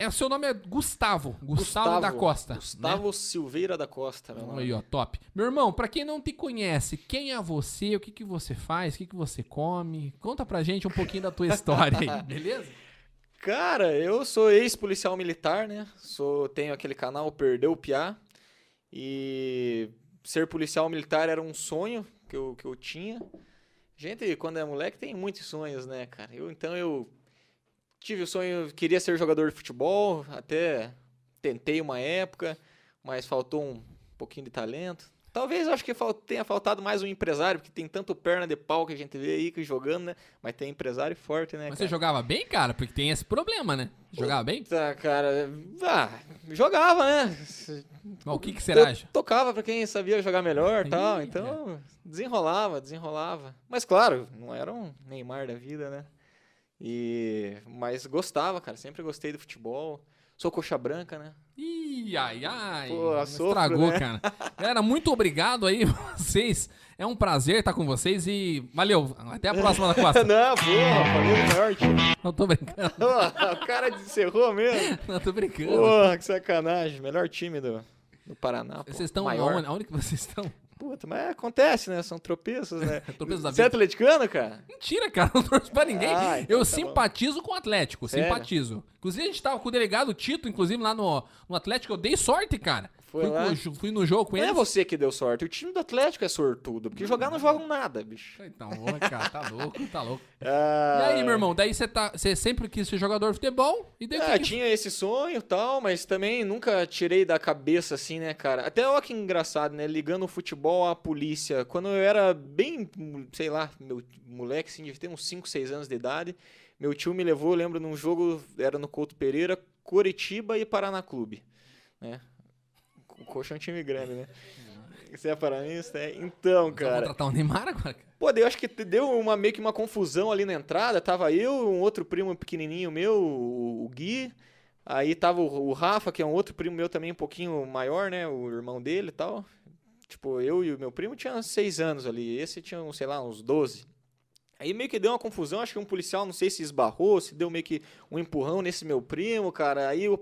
É, o seu nome é Gustavo. Gustavo, da Costa. né? Gustavo Silveira da Costa. meu nome. Aí, ó, top. Meu irmão, pra quem não te conhece, quem é você? O que, que você faz? O que, que você come? Conta pra gente um pouquinho da tua história aí, beleza? Cara, eu sou ex-policial militar, né? Sou, tenho aquele canal Perdeu o Piá. E ser policial militar era um sonho que eu, que eu tinha. Gente, quando é moleque, tem muitos sonhos, né, cara? Eu, então eu tive o sonho, queria ser jogador de futebol, até tentei uma época, mas faltou um pouquinho de talento. Talvez eu acho que tenha faltado mais um empresário, porque tem tanto perna de pau que a gente vê aí que jogando, né? Mas tem empresário forte, né, Mas cara? você jogava bem, cara? Porque tem esse problema, né? Jogava bem? Tá, cara. Ah, jogava, né? Mas o que, que será? Eu tocava pra quem sabia jogar melhor e tal. Então, desenrolava, desenrolava. Mas claro, não era um Neymar da vida, né? E mas gostava, cara, sempre gostei do futebol. Sou coxa branca, né? Ih, ai, ai. Pô, sofro, Estragou, né? cara. Galera, muito obrigado aí, vocês. É um prazer estar com vocês e valeu. Até a próxima da Costa. não, porra, falei time. Não tô brincando. O cara encerrou mesmo. Não tô brincando. Porra, que sacanagem. Melhor time do, do Paraná. Vocês estão maior. aonde? Aonde que vocês estão? Puta, mas acontece, né? São tropeços, né? Tropeços da Você é vida. atleticano, cara? Mentira, cara, não torço pra ninguém. Ah, então eu tá bom. simpatizo com o Atlético, Sério? simpatizo. Inclusive, a gente tava com o delegado Tito, inclusive, lá no, no Atlético. Eu dei sorte, cara. Foi fui, lá? com- fui no jogo com Não é você que deu sorte. O time do Atlético é sortudo. Porque jogar não jogam nada, bicho. Então, ô, cara, tá louco, tá louco. E Ah, aí, meu irmão, daí você tá, sempre quis ser jogador de futebol e daí o Ah, que que- tinha esse sonho e tal, mas também nunca tirei da cabeça assim, né, cara? Até olha que engraçado, né? Ligando o futebol à polícia. Quando eu era bem, sei lá, meu moleque, assim, devia ter uns 5, 6 anos de idade, meu tio me levou, eu lembro, num jogo, era no Couto Pereira, Coritiba e Paraná Clube, né? O Coxa é um time grande, né? Você é paranista? É? Então, Você vai cara. contratar o Neymar agora, cara? Pô, eu acho que deu uma, meio que uma confusão ali na entrada. Tava eu, um outro primo pequenininho meu, o, Gui. Aí tava o, o Rafa, que é um outro primo meu também um pouquinho maior, né? O irmão dele e tal. Tipo, eu e o meu primo tinham seis anos ali. Esse tinha, sei lá, uns 12. Aí meio que deu uma confusão. Acho que um policial, não sei se esbarrou, se deu meio que um empurrão nesse meu primo, cara. Aí o,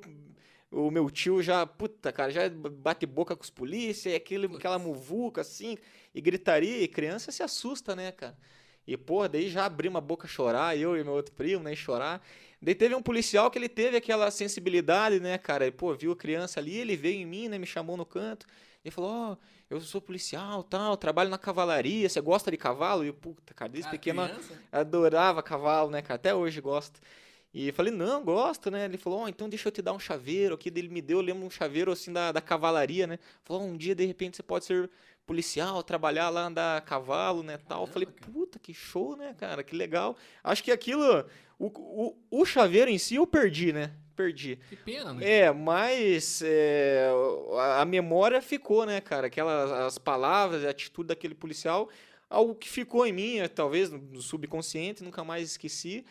o meu tio já, puta, cara, já bate boca com os polícia, e aquele, aquela muvuca assim, e gritaria, e criança se assusta, né, cara? E, porra, daí já abrimos a boca chorar, eu e meu outro primo, né, chorar. Daí teve um policial que ele teve aquela sensibilidade, né, cara? E, pô, viu a criança ali, ele veio em mim, né, me chamou no canto. Ele falou, ó, eu sou policial, tal, trabalho na cavalaria, você gosta de cavalo? E, puta, cara, desde Cara, pequeno criança? adorava cavalo, né, cara? Até hoje gosto. E eu falei, não, gosto, né? Ele falou, ó, então deixa eu te dar um chaveiro aqui. Ele me deu, eu lembro, um chaveiro assim da, da cavalaria, né? Falou, um dia de repente você pode ser policial, trabalhar lá, andar a cavalo, né, tal. Eu falei, puta, que show, né, cara? Que legal. Acho que aquilo, o, o, o chaveiro em si eu perdi, né? Perdi. Que pena, né? É, mas é, a, a memória ficou, né, cara? Aquelas as palavras, a atitude daquele policial, algo que ficou em mim, é, talvez no subconsciente, nunca mais esqueci.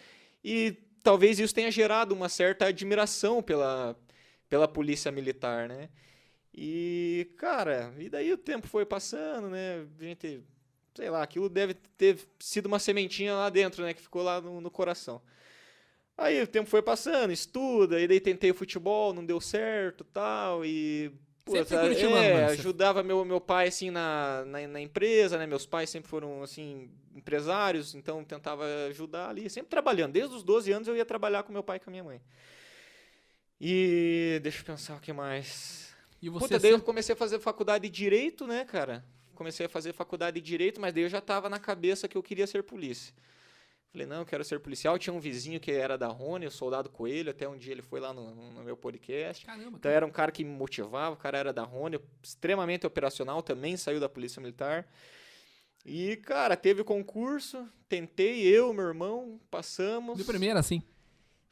E talvez isso tenha gerado uma certa admiração pela, pela polícia militar, né? E, cara, e daí o tempo foi passando, né? A gente, sei lá, aquilo deve ter sido uma sementinha lá dentro, né? Que ficou lá no, no coração. Aí o tempo foi passando, estuda, e daí tentei futebol, não deu certo tal, e. Sempre puta, Curitibano, é, ajudava meu, meu pai, assim, na, na, na empresa, né? Meus pais sempre foram, assim, empresários, então tentava ajudar ali, sempre trabalhando. Desde os 12 anos eu ia trabalhar com meu pai e com a minha mãe. E deixa eu pensar o que mais. E você Puta, daí eu sempre- comecei a fazer faculdade de Direito, né, cara? Comecei a fazer faculdade de Direito, mas daí eu já tava na cabeça que eu queria ser polícia. Falei, não, eu quero ser policial. Tinha um vizinho que era da Rony, o Soldado Coelho, até um dia ele foi lá no, no meu podcast. Caramba, Então era um cara que me motivava, o cara era da Rony, extremamente operacional, também saiu da Polícia Militar. E, cara, teve o concurso, tentei, eu, meu irmão, passamos. De primeira, assim.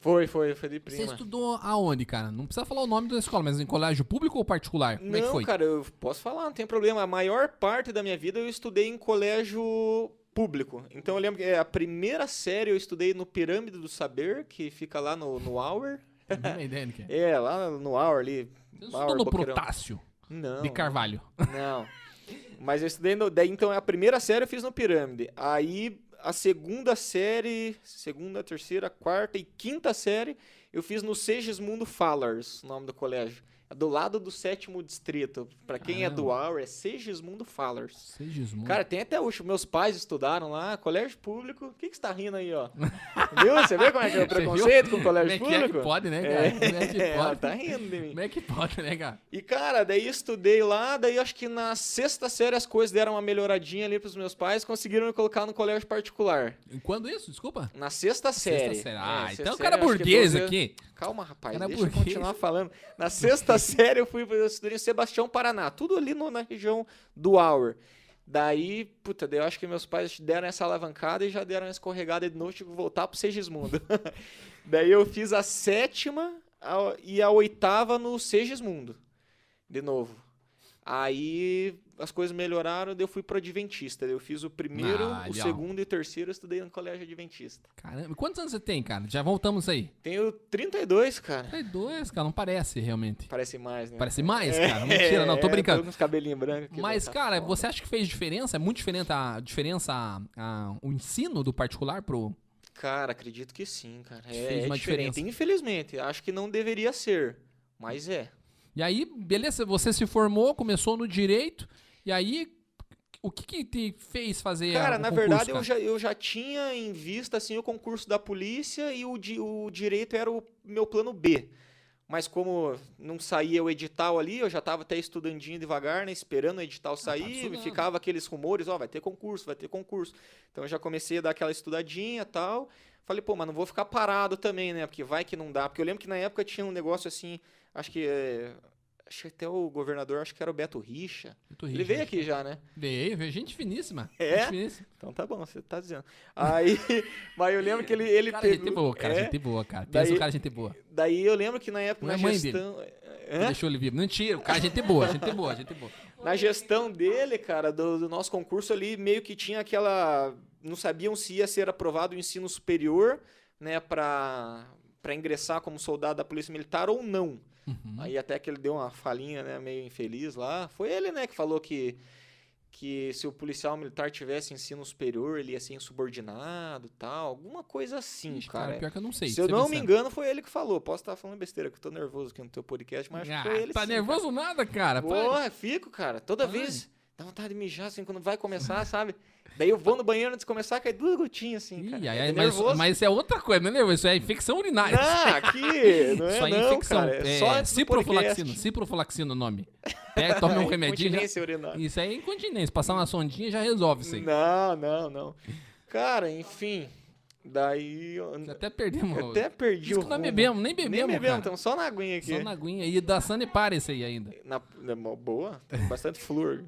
Foi, foi, foi de Você prima. estudou aonde, cara? Não precisa falar o nome da escola, mas em colégio público ou particular? Como é que Não, foi? cara, eu posso falar, não tem problema. A maior parte da minha vida eu estudei em colégio público. Então eu lembro que é, a primeira série eu estudei no Pirâmide do Saber, que fica lá no, no Hour. Não ideia que é. É, lá no Hour ali. Você Hour, estudou no Boqueirão. Protássio Não. de Carvalho. Não. Mas eu estudei no. Daí então a primeira série eu fiz no Pirâmide. Aí a segunda série, segunda, terceira, quarta e quinta série Eu fiz no Segismundo Fallers, o nome do colégio. É do lado do sétimo distrito. Pra quem é do Aur, é Segismundo Fallers. Segismundo. Cara, tem até hoje. Meus pais estudaram lá, colégio público. O que, que você tá rindo aí, ó? Viu? Você vê como é que é o preconceito com o Como colégio é que é público? que pode, né, cara? É, Como é que ela pode? tá rindo de mim. Como é que pode, né, cara? E, cara, daí estudei lá, daí acho que na sexta série as coisas deram uma melhoradinha ali pros meus pais, conseguiram me colocar no colégio particular. Quando isso? Desculpa? Na sexta série. Sexta série. É, Ah, sexta então o cara é burguês 12 aqui. Calma, rapaz, Cara deixa eu continuar falando. Na sexta série eu fui em Sebastião, Paraná, tudo ali no- na região do Auer. Daí, puta, daí eu acho que meus pais deram essa alavancada e já deram uma escorregada de novo, tive que voltar pro Segismundo. daí eu fiz a sétima a- e a oitava no Segismundo, de novo. Aí as coisas melhoraram, daí eu fui pro Adventista. Eu fiz o primeiro, Ah, o segundo e o terceiro, eu estudei no colégio Adventista. Caramba, quantos anos você tem, cara? Já voltamos aí. Tenho 32, cara. 32, cara, não parece realmente. Parece mais, né? Parece mais, cara. Mentira, não, tô É, brincando. Tô com os cabelinhos brancos aqui. Mas, tá cara, foda. você acha que fez diferença? É muito diferente a diferença, a- a- o ensino do particular pro. Cara, acredito que sim, cara. É, Fez é uma diferente. diferença. Infelizmente, acho que não deveria ser, mas é. E aí, beleza, você se formou, começou no direito, e aí, o que que te fez fazer Cara, na concurso, verdade, cara? eu já, eu já tinha em vista assim, o concurso da polícia e o, di- o direito era o meu plano B. Mas como não saía o edital ali, eu já estava até estudandinho devagar, né? Esperando o edital sair, Ah, estudando. ficava aqueles rumores, ó, vai ter concurso, vai ter concurso. Então eu já comecei a dar aquela estudadinha e tal. Falei, pô, mas não vou ficar parado também, né? Porque vai que não dá. Porque eu lembro que na época tinha um negócio assim, acho que. é, Acho que até o governador, acho que era o Beto Richa. Eu tô Ele veio aqui já, né? Veio, veio, gente finíssima. É? Gente finíssima. Então tá bom, você tá dizendo. Aí, mas eu lembro que ele, ele Cara, pegou. gente boa, cara, é, gente boa, cara. Pensa Daí- o cara, gente boa. Daí eu lembro que na época, Não na é gestão. Deixou ele vivo. Mentira, o cara, gente boa, gente boa, gente boa. Na gestão dele, cara, do, do nosso concurso ali, meio que tinha aquela. Não sabiam se ia ser aprovado o ensino superior, né, pra, pra ingressar como soldado da Polícia Militar ou não. Uhum. Aí até que ele deu uma falinha, né, meio infeliz lá. Foi ele, né, que falou que, que se o policial militar tivesse ensino superior, ele ia ser insubordinado tal. Alguma coisa assim, Ixi, cara. pior que eu não sei. Se eu não me engano, foi ele que falou. Posso estar falando besteira, que eu tô nervoso aqui no teu podcast, mas acho Ah, que foi ele tá sim, nervoso nada, cara. Cara. Para. Porra, fico, cara. Toda Vai. vez dá vontade de mijar, assim, quando vai começar, sabe? Daí eu vou no banheiro antes de começar, cai duas gotinhas, assim, cara. Ih, ai, É mas, mas isso é outra coisa, não é nervoso? Isso é infecção urinária. Não, aqui, não é Isso aí é infecção. cara. É, só antes do ciproflaxina. podcast. Ciproflaxina o nome. Pega, toma um remedinho. já- Incontinência urinária. Isso aí é incontinência. Passar uma sondinha já resolve isso aí. Não, não, não. Cara, enfim. Daí Até perdemos. até perdi Isso o que nós bebemos, nem Nem bebemos, bebemos, cara. estamos só na aguinha aqui. Só na aguinha. E da Sanepar esse aí ainda. Na, na- boa, tem bastante flúor.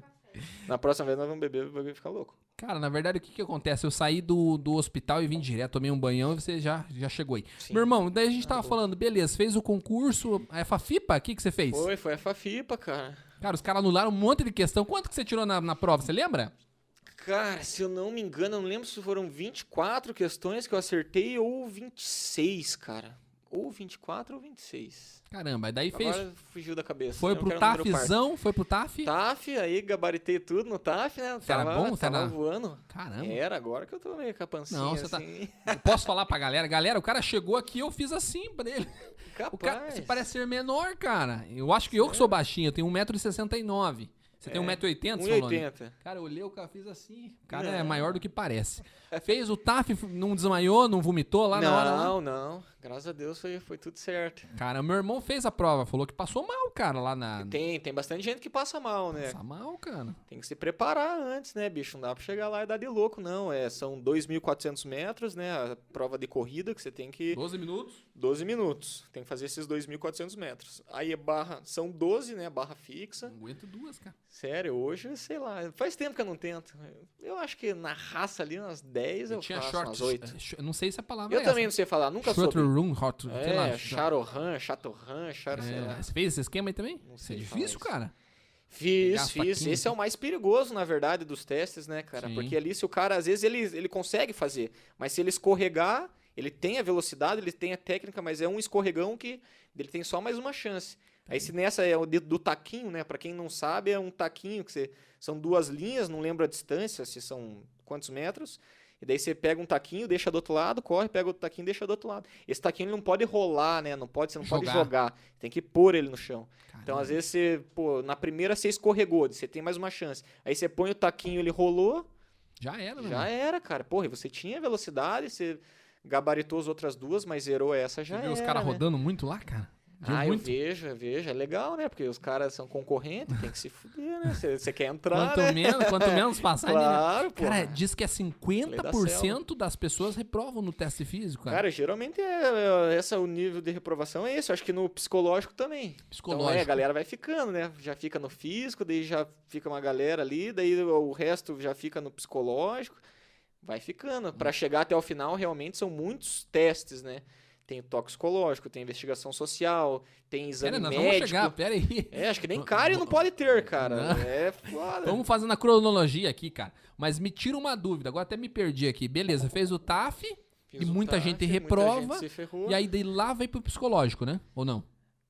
Na próxima vez nós vamos beber, vai ficar louco. Cara, na verdade, o que que acontece? Eu saí do, do hospital e vim direto, tomei um banhão e você já, já chegou aí. Sim. Meu irmão, daí a gente tava falando, beleza, fez o concurso, a FAFIPA, o que que você fez? Foi, foi a Fafipa, cara. Cara, os caras anularam um monte de questão. Quanto que você tirou na, na prova, você lembra? Cara, se eu não me engano, eu não lembro se foram 24 questões que eu acertei ou 26, cara. Ou 24 ou 26. Caramba, daí fez... Agora fugiu da cabeça. Foi pro. TAFzão, foi pro TAF? TAF, aí gabaritei tudo no TAF, né? Você era bom? Tava era- voando. Caramba. Era, agora que eu tô meio com a pancinha Não, você tá- assim. Eu posso falar pra galera? Galera, o cara chegou aqui eu fiz assim pra ele. O cara, Capaz. você parece ser menor, cara. Eu acho que eu que sou baixinho, eu tenho 1,69m. Você tem É, 1,80m, seu nome? 1,80. Cara, eu olhei, o cara fiz assim. O cara Não. é maior do que parece. Fez o TAF, não desmaiou, não vomitou lá na hora? lá? Não, não. Graças a Deus foi, foi tudo certo. Cara, meu irmão fez a prova, falou que passou mal, cara, lá na. Tem, tem bastante gente que passa mal, né? Passa mal, cara. Tem que se preparar antes, né, bicho? Não dá pra chegar lá e dar de louco, não. É, são 2.400 metros, né? A prova de corrida que você tem que... 12 minutos. 12 minutos. Tem que fazer esses 2.400 metros. Aí é barra... São 12, né? Barra fixa. Não aguento duas, cara. Sério, hoje, sei lá. Faz tempo que eu não tento. Eu acho que na raça ali, umas 10 eu, tinha faço, short. umas 8. eh, sh- Não sei se a palavra Eu é também essa. não sei falar, nunca Short soube. room, hot, sei lá. É, Charohan, Chatorran, Char... sei lá. É, você fez esse esquema aí também? Não Isso é sei difícil, cara. Fiz, fiz. faquinha, Esse é o mais perigoso, na verdade, dos testes, né, cara? Sim. Porque ali, se o cara, às vezes, ele, ele consegue fazer, mas se ele escorregar, ele tem a velocidade, ele tem a técnica, mas é um escorregão que ele tem só mais uma chance. Aí, se nessa é o dedo do taquinho, né? Pra quem não sabe, é um taquinho que você, são duas linhas, não lembro a distância, se são quantos metros, E daí você pega um taquinho, deixa do outro lado, corre, pega outro taquinho, deixa do outro lado. Esse taquinho não pode rolar, né? Não pode, você não pode Jogar. jogar. Tem que pôr ele no chão. Então, Caramba. às vezes, você, pô, na primeira você escorregou, você tem mais uma chance. Aí você põe o taquinho, ele rolou, Já era, né? já mano? era, cara. Porra, e você tinha velocidade, você gabaritou as outras duas, mas zerou essa já Você viu era. os caras né? rodando muito lá, cara? Ah, muito? eu vejo, eu vejo. É legal, né? Porque os caras são concorrentes, tem que se fuder, né? Você quer entrar, Quanto né? menos, quanto menos passar, né? Claro, pô. Cara, diz que é da 50% das pessoas reprovam no teste físico, cara. Cara, geralmente é, é, esse é o nível de reprovação é esse. Eu acho que no psicológico também. Então, Psicológico. é, a galera vai ficando, né? Já fica no físico, daí já fica uma galera ali, daí o resto já fica no psicológico. Vai ficando. Pra chegar até o final, realmente são muitos testes, né? Tem toxicológico, tem investigação social, tem exame Pera, nós médico. vamos chegar, pera aí. É, acho que nem cárie não pode ter, cara. Não. É foda. Vamos fazendo a cronologia aqui, cara. Mas me tira uma dúvida, agora até me perdi aqui. Beleza, fez o TAF, Fiz e muita TAF, gente muita reprova, gente se ferrou. e aí daí lá vai pro psicológico, né? Ou não?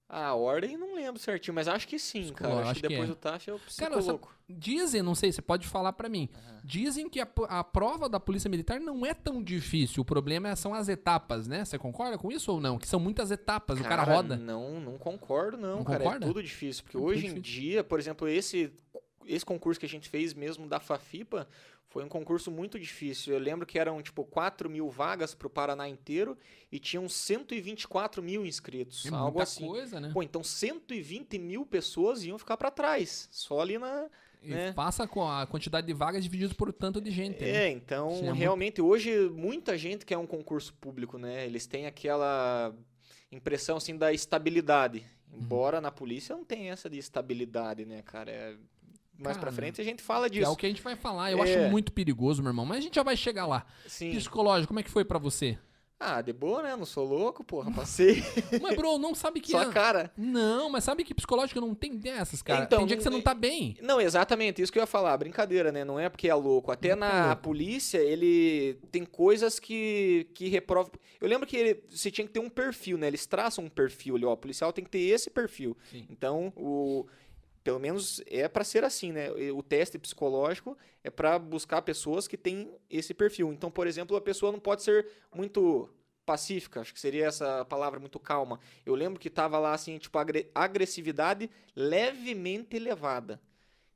A ordem não lembro certinho, mas acho que sim, cara. Acho, acho que que depois é. do TAF é o Cara, essa-. Dizem, não sei, você pode falar pra mim. Dizem que a, a prova da Polícia Militar não é tão difícil. O problema são as etapas, né? Você concorda com isso ou não? Que são muitas etapas, o cara roda. Não, não concordo, não, Não cara. concorda? É tudo difícil. Porque É hoje em difícil. dia, por exemplo, esse, esse concurso que a gente fez mesmo da Fafipa foi um concurso muito difícil. Eu lembro que eram, tipo, 4 mil vagas pro Paraná inteiro e tinham 124 mil inscritos. É algo muita assim. coisa, né? Pô, então 120 mil pessoas iam ficar pra trás. Só ali na. E né? passa com a quantidade de vagas dividido por tanto de gente. né? É, então, Isso é muito- realmente, hoje, muita gente quer um concurso público, né? Eles têm aquela impressão, assim, da estabilidade. Uhum. Embora na polícia não tem essa de estabilidade, né, cara? É... Mais pra Cara, frente a gente fala Que é disso. o que a gente vai falar. Eu É. acho muito perigoso, meu irmão. Mas a gente já vai chegar lá. Sim. Psicológico, como é que foi pra você? Ah, de boa, né? Não sou louco, porra. Passei. Mas, bro, não sabe que Só é. a cara. Não, mas sabe que psicológico não tem dessas, cara. Então, tem dia que você não- não tá bem. Não, exatamente, isso que eu ia falar, brincadeira, né? Não é porque é louco. Até Não é na polícia, ele tem coisas que, que reprovam. Eu lembro que ele- você tinha que ter um perfil, né? Eles traçam um perfil ali, ó. O policial tem que ter esse perfil. Sim. Então, o. Pelo menos é pra ser assim, né? O teste psicológico é pra buscar pessoas que têm esse perfil. Então, por exemplo, a pessoa não pode ser muito pacífica, acho que seria essa palavra, muito calma. Eu lembro que tava lá assim, tipo, agre- agressividade levemente elevada.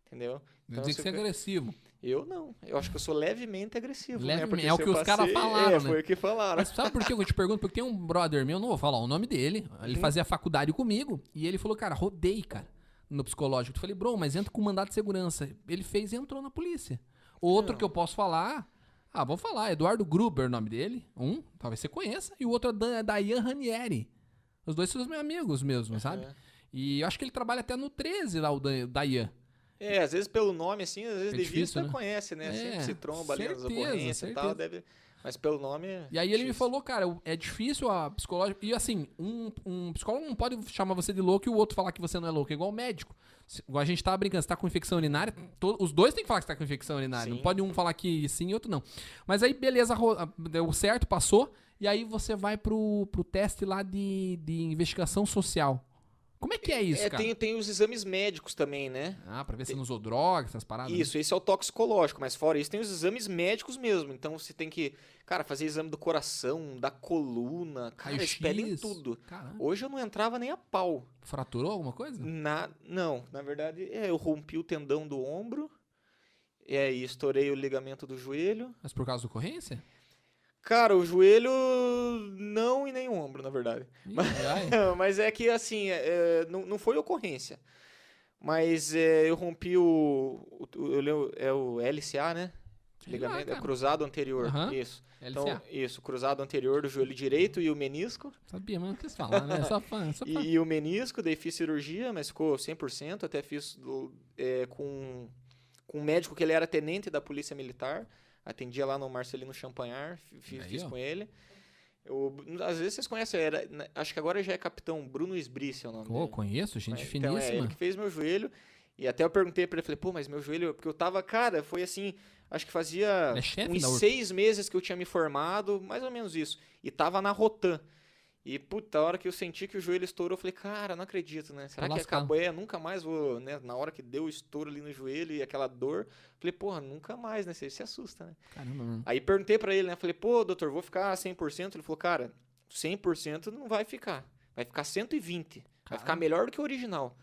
Entendeu? Então, tem que você ser fica- agressivo. Eu não. Eu acho que eu sou levemente agressivo. né? Levemente, Porque é o que os caras passei- falaram, É, né? foi o que falaram. Mas sabe por que eu te pergunto? Porque tem um brother meu, não vou falar o nome dele. Ele Uhum. fazia faculdade comigo e ele falou, cara, rodei, cara, no psicológico. Eu falei, bro, mas entra com mandato de segurança. Ele fez e entrou na polícia. Outro Não. que eu posso falar, ah, vou falar, Eduardo Gruber, o nome dele. Um, talvez você conheça. E o outro é Dan- Dayan Ranieri. Os dois são os meus amigos mesmo, sabe? É. E eu acho que ele trabalha até no 13 lá, o Dayan. É, às vezes pelo nome, assim, às vezes É de difícil, vista né? conhece, né? É, Sempre se tromba ali nas certeza, ocorrências e tal, certeza. deve... Mas pelo nome é E aí ele me difícil. falou, cara, é difícil a psicológica. E assim, um, um psicólogo não pode chamar você de louco e o outro falar que você não é louco. É igual o médico. Se- Igual a gente tava brincando, você tá com infecção urinária, to- os dois têm que falar que você tá com infecção urinária. Não Sim. pode um falar que sim e outro não. Mas aí, beleza, ro- deu certo, passou. E aí você vai pro, pro teste lá de, de investigação social. Como é que é isso, É, cara? tem, tem os exames médicos também, né? Ah, pra ver se não usou droga, essas paradas. né? Isso, esse é o toxicológico, mas fora isso tem os exames médicos mesmo. Então você tem que, cara, fazer exame do coração, da coluna, cara, eles pedem tudo. Caramba. Hoje eu não entrava nem a pau. Fraturou alguma coisa? Na, não, na verdade, é, eu rompi o tendão do ombro, e aí estourei o ligamento do joelho. Mas por causa da ocorrência? Cara, o joelho não e nem o ombro, na verdade. Ih, ai. Mas é que assim, é, não, não foi ocorrência. Mas é, eu rompi o, o, eu é o LCA, né? Lá, Ligamento, é cruzado anterior. Aham. Isso. LCA. Então, isso, cruzado anterior do joelho direito e o menisco. Sabia, mas não quis falar, né? Só fã, só fã. E, e o menisco, daí fiz cirurgia, mas ficou 100%. Até fiz do- é, com, com um médico que ele era tenente da Polícia Militar. Atendia lá no Marcelino Champagnat, fi- fiz, Aí, fiz com ele. Eu- às vezes vocês conhecem, era, na- acho que agora já é capitão Bruno Esbrice, é o nome Pô, dele. conheço, gente Então, é finíssima. ele que fez meu joelho. E até eu perguntei pra ele, falei, pô, mas meu joelho... Porque eu tava, cara, foi assim... Acho que fazia é uns seis meses que eu tinha me formado, mais ou menos isso. E tava na Rotan. E, puta, a hora que eu senti que o joelho estourou, eu falei, cara, não acredito, né? Será que lascado. acabou? É, nunca mais vou, né? Na hora que deu o estouro ali no joelho e aquela dor, falei, porra, nunca mais, né? Você se assusta, né? Caramba, mano. Aí perguntei pra ele, né? Falei, pô, doutor, vou ficar 100%? Ele falou, cara, 100% não vai ficar. Vai ficar 120. Vai ficar Caramba. melhor do que o original.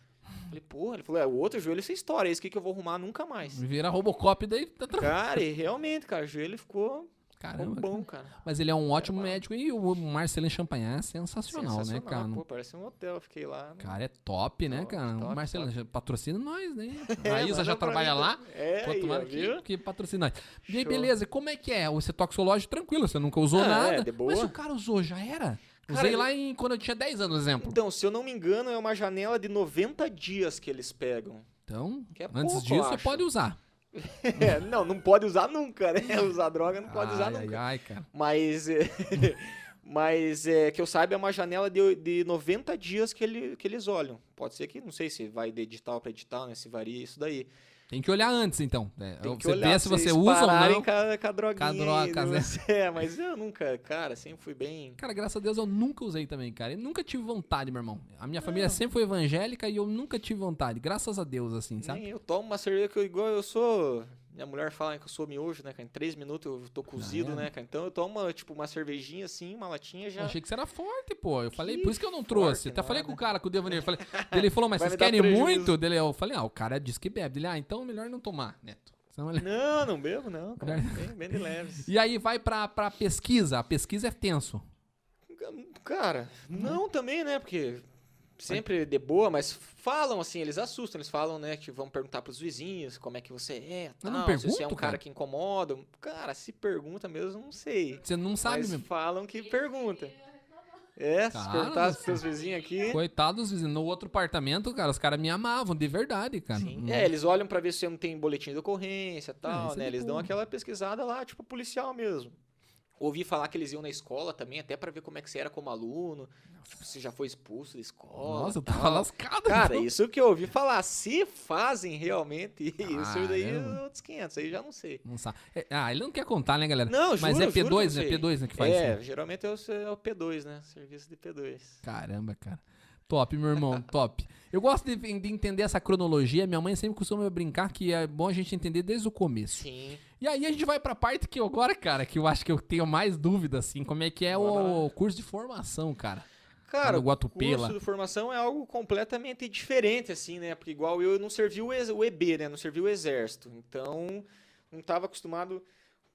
Falei, pô, ele falou, é, o outro joelho essa história, esse aqui que eu vou arrumar nunca mais. Vira Robocop daí tá tranquilo. Cara, e realmente, cara, o joelho ficou Caramba. bom, cara. Mas ele é um ótimo bom. médico e o Marcelin Champagnat é sensacional, né, cara? Pô, parece um hotel, fiquei lá. né? Cara, é top, né, Top, cara? top, Marcelin, patrocina nós, né? É, a Isa já trabalha mim, lá. É, Pô, tomara que, que patrocina nós. E aí, beleza, como é que é? Você toxológico tranquilo, você nunca usou Ah, nada. é, de boa. Mas o cara usou, já era? Cara, Usei lá em, quando eu tinha 10 anos, exemplo. Então, se eu não me engano, é uma janela de 90 dias que eles pegam. Então, é antes pouco, disso, você pode usar. É, não, não pode usar nunca, né? Usar droga não pode usar ai, nunca. Ai, ai, cara. Mas, é, mas é, que eu saiba, é uma janela de, de 90 dias que, ele, que eles olham. Pode ser que, não sei se vai de edital para edital, né? Se varia isso daí. Tem que olhar antes, então. É, Tem que você olhar vê se você usa ou não. Com a, com a droguinha. Com a droga, aí, né? É, mas eu nunca, cara, sempre fui bem... Cara, graças a Deus eu nunca usei também, cara. Eu nunca tive vontade, meu irmão. A minha família Não. sempre foi evangélica e eu nunca tive vontade. Graças a Deus, assim, sabe? Nem eu tomo uma cerveja que eu, igual eu sou. Minha mulher fala que eu sou miojo, né, cara? Em três minutos eu tô cozido, era. né, cara? Então eu tomo, tipo, uma cervejinha assim, uma latinha Eu já. achei que você era forte, pô. Eu falei, Que por isso que eu não trouxe. Até falei com o cara, com o Devaneiro. Falei, ele falou, mas Vai vocês querem prejuízo. muito? Dele, eu falei, ah, o cara disse que bebe. Ele, ah, então melhor não tomar, Neto. Ele- Não, não bebo, não, cara. Bem, bem de leves. E aí vai pra, pra pesquisa. A pesquisa é tenso. Cara, não também, né? Porque sempre de boa, mas falam assim, eles assustam, eles falam, né, que vão perguntar pros vizinhos como é que você é, tal, não se você é um pergunto, cara, cara. que incomoda. Cara, se pergunta mesmo, não sei. Você não sabe mas mesmo. falam que pergunta. É, se Cara perguntar do pros seus vizinhos aqui. Coitado dos vizinhos. No outro apartamento, cara, os caras me amavam, de verdade, cara. Sim. Hum. É, eles olham pra ver se você não tem boletim de ocorrência e tal, isso é né? de Eles dão aquela pesquisada lá, tipo policial mesmo. Ouvi falar que eles iam na escola também, até pra ver como é que você era como aluno, tipo, se já foi expulso da escola. Nossa, eu tal. tava lascado. Cara, então. isso que eu ouvi falar. Se fazem realmente isso, daí é Caramba. outros 500, aí já não sei. Não sabe. É, ah, ele não quer contar, né, galera? Não, Mas juro, é juro que P2, eu né? sei. P2 né, que faz É, isso. geralmente é o, é o P2, né? Serviço de P2. Caramba, cara. Top, meu irmão, top. Eu gosto de, de entender essa cronologia. Minha mãe sempre costuma brincar que é bom a gente entender desde o começo. Sim. E aí a gente vai pra parte que eu agora, cara, que eu acho que eu tenho mais dúvida, assim, como é que é o curso de formação, cara. Cara, Guatupê curso de formação é algo completamente diferente, assim, né? Porque igual eu não servi o, ex- o EB, né? Não servi o exército. Então, não estava acostumado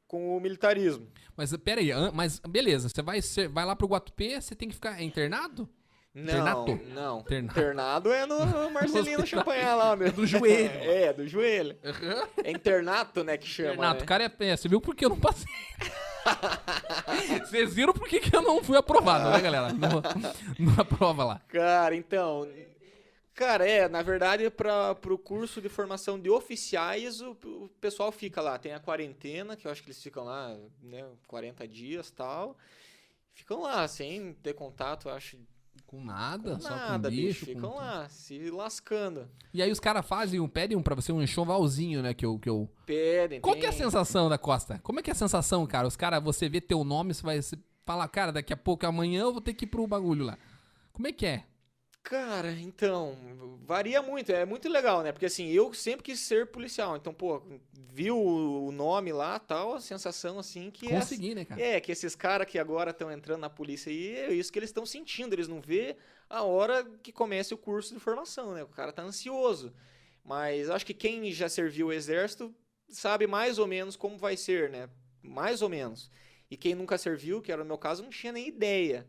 com o militarismo. Mas pera aí, an- mas beleza, você vai, ser, vai lá pro Guatupê, você tem que ficar é internado? Não, Internato? não. Internado é no Marcelino. Champanhar lá, meu. do joelho. É, do joelho. É internato, né, que chama, Internato, né? cara, é, é, você viu por que eu não passei? Vocês viram por que que eu não fui aprovado, né, galera? Numa prova lá. Cara, então... Cara, é, na verdade, para o curso de formação de oficiais, o, o pessoal fica lá. Tem a quarentena, que eu acho que eles ficam lá, né, 40 dias tal. Ficam lá, sem ter contato, acho, Com nada, com só nada, com bicho. bicho. Ficam com... lá, se lascando. E aí os caras fazem, um- pedem pra você um enxovalzinho, né, que eu... Que eu... Pedem, Qual tem... que é a sensação da Costa? Como é que é a sensação, cara? Os caras, você vê teu nome, você vai você fala, cara, daqui a pouco, amanhã eu vou ter que ir pro bagulho lá. Como é que é? Cara, então, varia muito, é muito legal, né? Porque assim, eu sempre quis ser policial, então, pô, viu o nome lá, tal, a sensação assim que é Consegui, né, cara? É, que esses caras que agora estão entrando na polícia aí, é isso que eles estão sentindo. Eles não vê a hora que comece o curso de formação, né? O cara tá ansioso. Mas acho que quem já serviu o exército sabe mais ou menos como vai ser, né? Mais ou menos. E quem nunca serviu, que era o meu caso, não tinha nem ideia.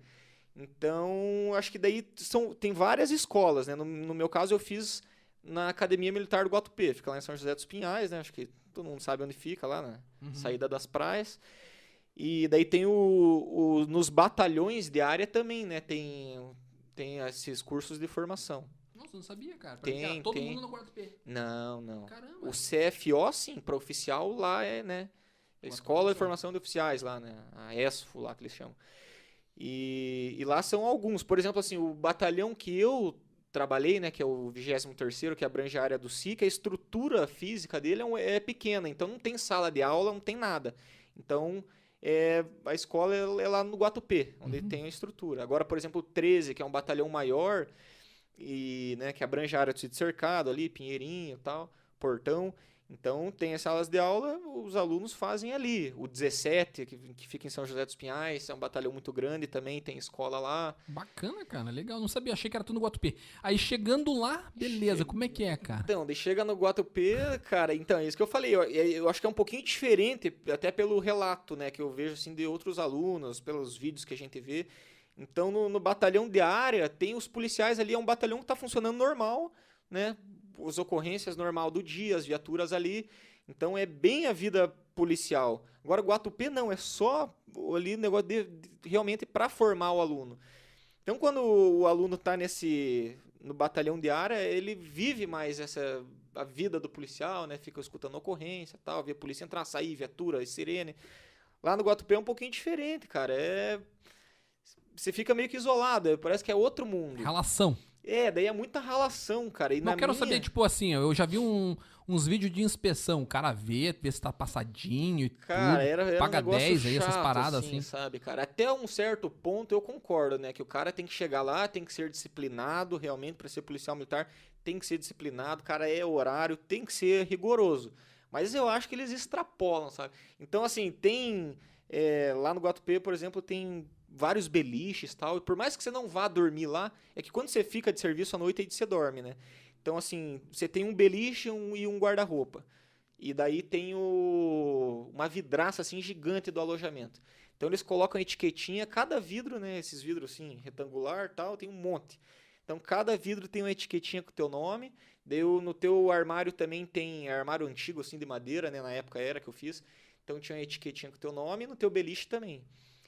Então, acho que daí são, tem várias escolas, né? No, no meu caso, eu fiz na Academia Militar do Guatupê, fica lá em São José dos Pinhais, né? Acho que todo mundo sabe onde fica lá, né? Uhum. Saída das praias. E daí tem o, o- nos batalhões de área também, né? Tem, tem esses cursos de formação. Nossa, não sabia, cara. Pra Tem, todo tem. mundo no P. Não, não. Caramba. O CFO, sim, para oficial lá é, né? Escola de Formação de Oficiais lá, né? A ESFO lá que eles chamam. E, e lá são alguns. Por exemplo, assim, o batalhão que eu trabalhei, né? Que é o 23º, que abrange a área do SIC, a estrutura física dele é, um- é pequena. Então não tem sala de aula, não tem nada. Então é, a escola é, é lá no Guatupê, onde Uhum. tem a estrutura. Agora, por exemplo, o 13, que é um batalhão maior, e né, que abrange a área do sítio cercado ali, Pinheirinho e tal, Portão. Então, tem as salas de aula, os alunos fazem ali. O 17, que, que fica em São José dos Pinhais, é um batalhão muito grande também, tem escola lá. Bacana, cara. Legal. Não sabia. Achei que era tudo no Guatupê. Aí chegando lá, beleza. Como é que é, cara? Então, daí chega no Guatupê, cara, então, é isso que eu falei, eu, eu acho que é um pouquinho diferente, até pelo relato, né, que eu vejo, assim, de outros alunos, pelos vídeos que a gente vê. Então, no, no batalhão de área, tem os policiais ali, é um batalhão que tá funcionando normal, né, as ocorrências normal do dia, as viaturas ali, então é bem a vida policial. Agora, Guatupê não, é só ali negócio de, de- realmente para formar o aluno. Então, quando o aluno tá nesse no batalhão de área, ele vive mais essa a vida do policial, né? Fica escutando ocorrência, tal, vê a polícia entrar, sair, viatura, sirene. Lá no Guatupé é um pouquinho diferente, cara. É você fica meio que isolado, é- parece que é outro mundo. Relação. É, daí é muita ralação, cara. E Não quero minha... saber, tipo assim, eu já vi um- uns vídeos de inspeção. O cara vê, vê se tá passadinho e Cara, tudo. era, era paga um negócio 10 aí, essas chato, paradas assim. sabe, cara? Até um certo ponto eu concordo, né? Que o cara tem que chegar lá, tem que ser disciplinado, realmente, para ser policial militar, tem que ser disciplinado, o cara é horário, tem que ser rigoroso. Mas eu acho que eles extrapolam, sabe? Então, assim, tem. é, lá no Guatupê, por exemplo, tem vários beliches tal. E por mais que você não vá dormir lá, é que quando você fica de serviço à noite, aí você dorme, né? Então, assim, você tem um beliche um- e um guarda-roupa. E daí tem o, uma vidraça assim gigante do alojamento. Então eles colocam etiquetinha, cada vidro, né, esses vidros assim, retangular, tal, tem um monte. Então cada vidro tem uma etiquetinha com o teu nome. O- no teu armário também tem armário antigo assim de madeira, né, na época era que eu fiz. Então tinha uma etiquetinha com o teu nome e no teu beliche também.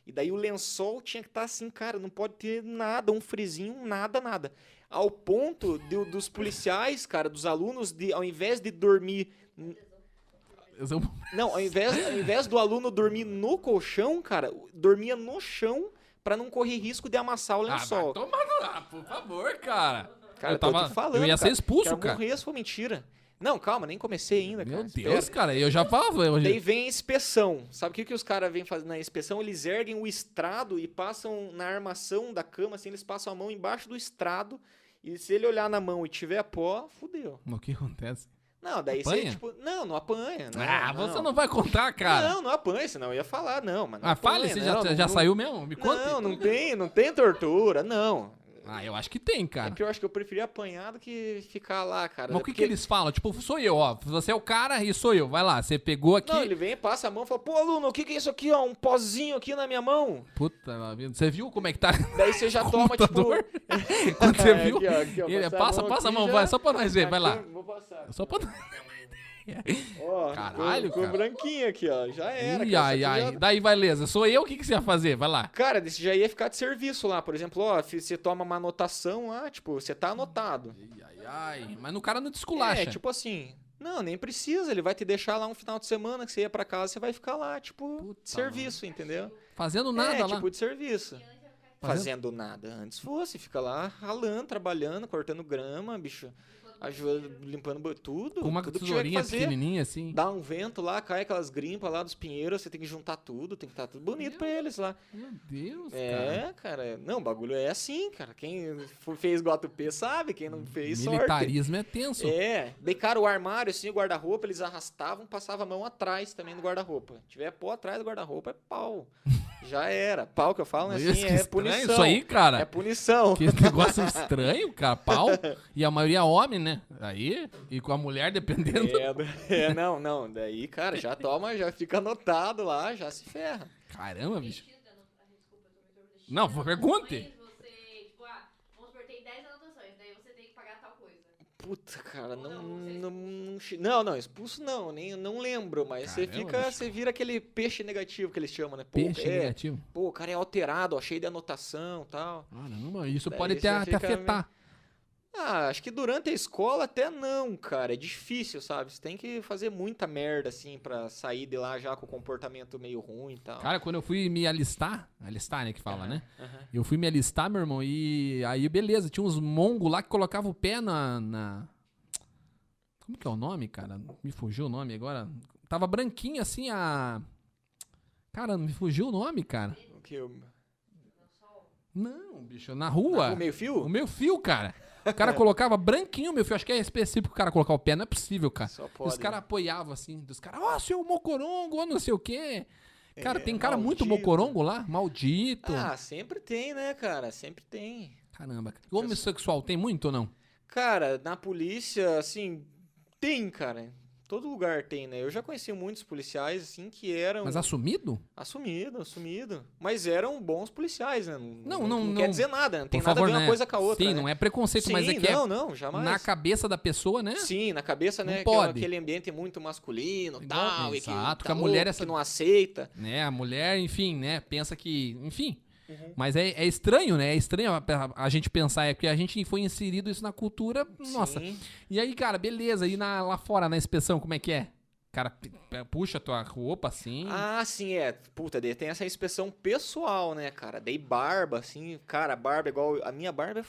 E daí o lençol tinha que estar assim, cara, não pode ter nada, um frizinho, nada, nada. Ao ponto de- dos policiais, cara, dos alunos, de ao invés de dormir não, ao invés, ao invés do aluno dormir no colchão, cara, dormia no chão pra não correr risco de amassar o Ah, lençol. tomar no... ah, por favor, cara. cara, eu tava- te falando, eu ia ser cara, expulso, quero cara. morrer se for mentira. Não, calma, nem comecei ainda, Meu cara. Deus, espera. cara. Eu já falava. Eu... Daí vem a inspeção. Sabe o que, que os caras vêm fazer na inspeção? Eles erguem o estrado e passam na armação da cama, assim, eles passam a mão embaixo do estrado. E se ele olhar na mão e tiver pó, fudeu. O que acontece? Não, daí Apanha? você, tipo, não, não apanha. Não, ah, você não vai contar, cara. Não, não apanha, senão eu ia falar, não, mas não ah, fale, apanha, você não, já, não- já não- saiu mesmo? Me conta. Não, não tem, não tem tortura, não. Ah, eu acho que tem, É cara. que eu acho que eu preferia apanhar do que ficar lá, cara. Mas o que, Porque- que eles falam? Tipo, sou eu, ó. Você é o cara e sou eu. Vai lá, você pegou aqui. Não, ele vem, passa a mão e fala, pô, aluno, o que, que é isso aqui, ó? Um pozinho aqui na minha mão. Puta. Você viu como é que tá? Daí você já toma, tipo. Quando você É, viu? aqui, ó, aqui, ó, Ele, passa, mão passa a mão, já- vai, só pra nós ver, vai lá. Vou passar. Só pra. Ó, Caralho, ficou, cara. branquinho aqui, ó. Já era, Ih, cara. ai, ai. já- Daí, beleza. Sou eu, o que, que você ia fazer? Vai lá. Cara, você já ia ficar de serviço lá. Por exemplo, ó, se você toma uma anotação lá, tipo, você tá anotado. Ai, ai, ai. Mas no cara não te esculacha. É, tipo assim, não, nem precisa. Ele vai te deixar lá um final de semana que você ia pra casa, você vai ficar lá, tipo, Puta, de serviço, entendeu? Fazendo nada é, lá. tipo de serviço. Fazendo- Fazendo nada. Antes fosse, fica lá ralando, trabalhando, cortando grama, bicho. Ajuda, limpando tudo. Com uma tudo tesourinha fazer. pequenininha assim. Dá um vento lá, cai aquelas grimpas lá dos pinheiros, você tem que juntar tudo, tem que estar tudo bonito pra eles lá. Meu Deus, cara. É, cara. Não, o bagulho é assim, cara. Quem fez Guatupê sabe, quem não fez, sorte. Militarismo é tenso. É, daí, cara, o armário, assim, o guarda-roupa, eles arrastavam, passava a mão atrás também do guarda-roupa. Tiver pó atrás do guarda-roupa, é pau. Já era. Pau que eu falo, né? Assim, é punição. Isso aí, cara. É punição. Que negócio estranho, cara. Pau. E a maioria homem, né? Aí, e com a mulher dependendo. É, é, não, não. Daí, cara, já toma, já fica anotado lá, já se ferra. Caramba, bicho. Desculpa, eu tô me perguntando. Não, pergunte. Mas você, tipo, ah, vamos supor, tem 10 anotações, daí você tem que pagar tal coisa. Puta, cara, não. Não, você Não, não, não, não, expulso não, nem, não lembro, mas você Caramba, fica. bicho. Você vira aquele peixe negativo que eles chamam, né? Pô, Peixe é, negativo. pô, o cara é alterado, ó, cheio de anotação e tal. Caramba, isso Daí pode você te fica afetar. Ah, acho que durante a escola até não, cara. É difícil, sabe? Você tem que fazer muita merda, assim, pra sair de lá já com o comportamento meio ruim e tal. Cara, quando eu fui me alistar, alistar, né, que fala, né? Aham. Eu fui me alistar, meu irmão, e aí, beleza, tinha uns mongos lá que colocavam o pé na, na- Como que é o nome, cara? Me fugiu o nome agora. Tava branquinho assim a. Cara, me fugiu o nome, cara. O que? O Não, bicho, na rua. o meio O fio? meu fio, cara. O cara colocava branquinho, meu fio. Acho que é específico o cara colocar o pé. Não é possível, cara. Só pode. os caras apoiavam assim. Dos caras, ó, seu mocorongo, ou não sei o quê. Cara, É, tem cara muito maldito. mocorongo lá. Maldito. Ah, sempre tem, né, cara? Sempre tem. Caramba. cara. E homossexual tem muito ou não? Cara, na polícia, assim, tem, cara. Todo lugar tem, né? Eu já conheci muitos policiais, assim, que eram Mas assumido? assumido, assumido. Mas eram bons policiais, né? Não, não, quer não. dizer nada, não tem Por nada favor, a ver né? uma coisa com a outra. Sim, né? não é preconceito, Sim, mas é que não, é não, jamais. na cabeça da pessoa, né? Sim, na cabeça, Não né? pode. Aquele, aquele ambiente muito masculino, Igual- tal, e que, Exato, tá que a mulher louco, essa- que não aceita. né? A mulher, enfim, né? Pensa que. Enfim. Uhum. Mas é, é estranho, né? É estranho a, a- a gente pensar, é porque a gente foi inserido isso na cultura. Nossa. Sim. E aí, cara, beleza. E na- lá fora, na inspeção, como é que é? Cara, puxa a tua roupa assim. Ah, sim, é. Puta, daí tem essa inspeção pessoal, né, cara? Daí barba, assim, cara, barba é igual. A minha barba é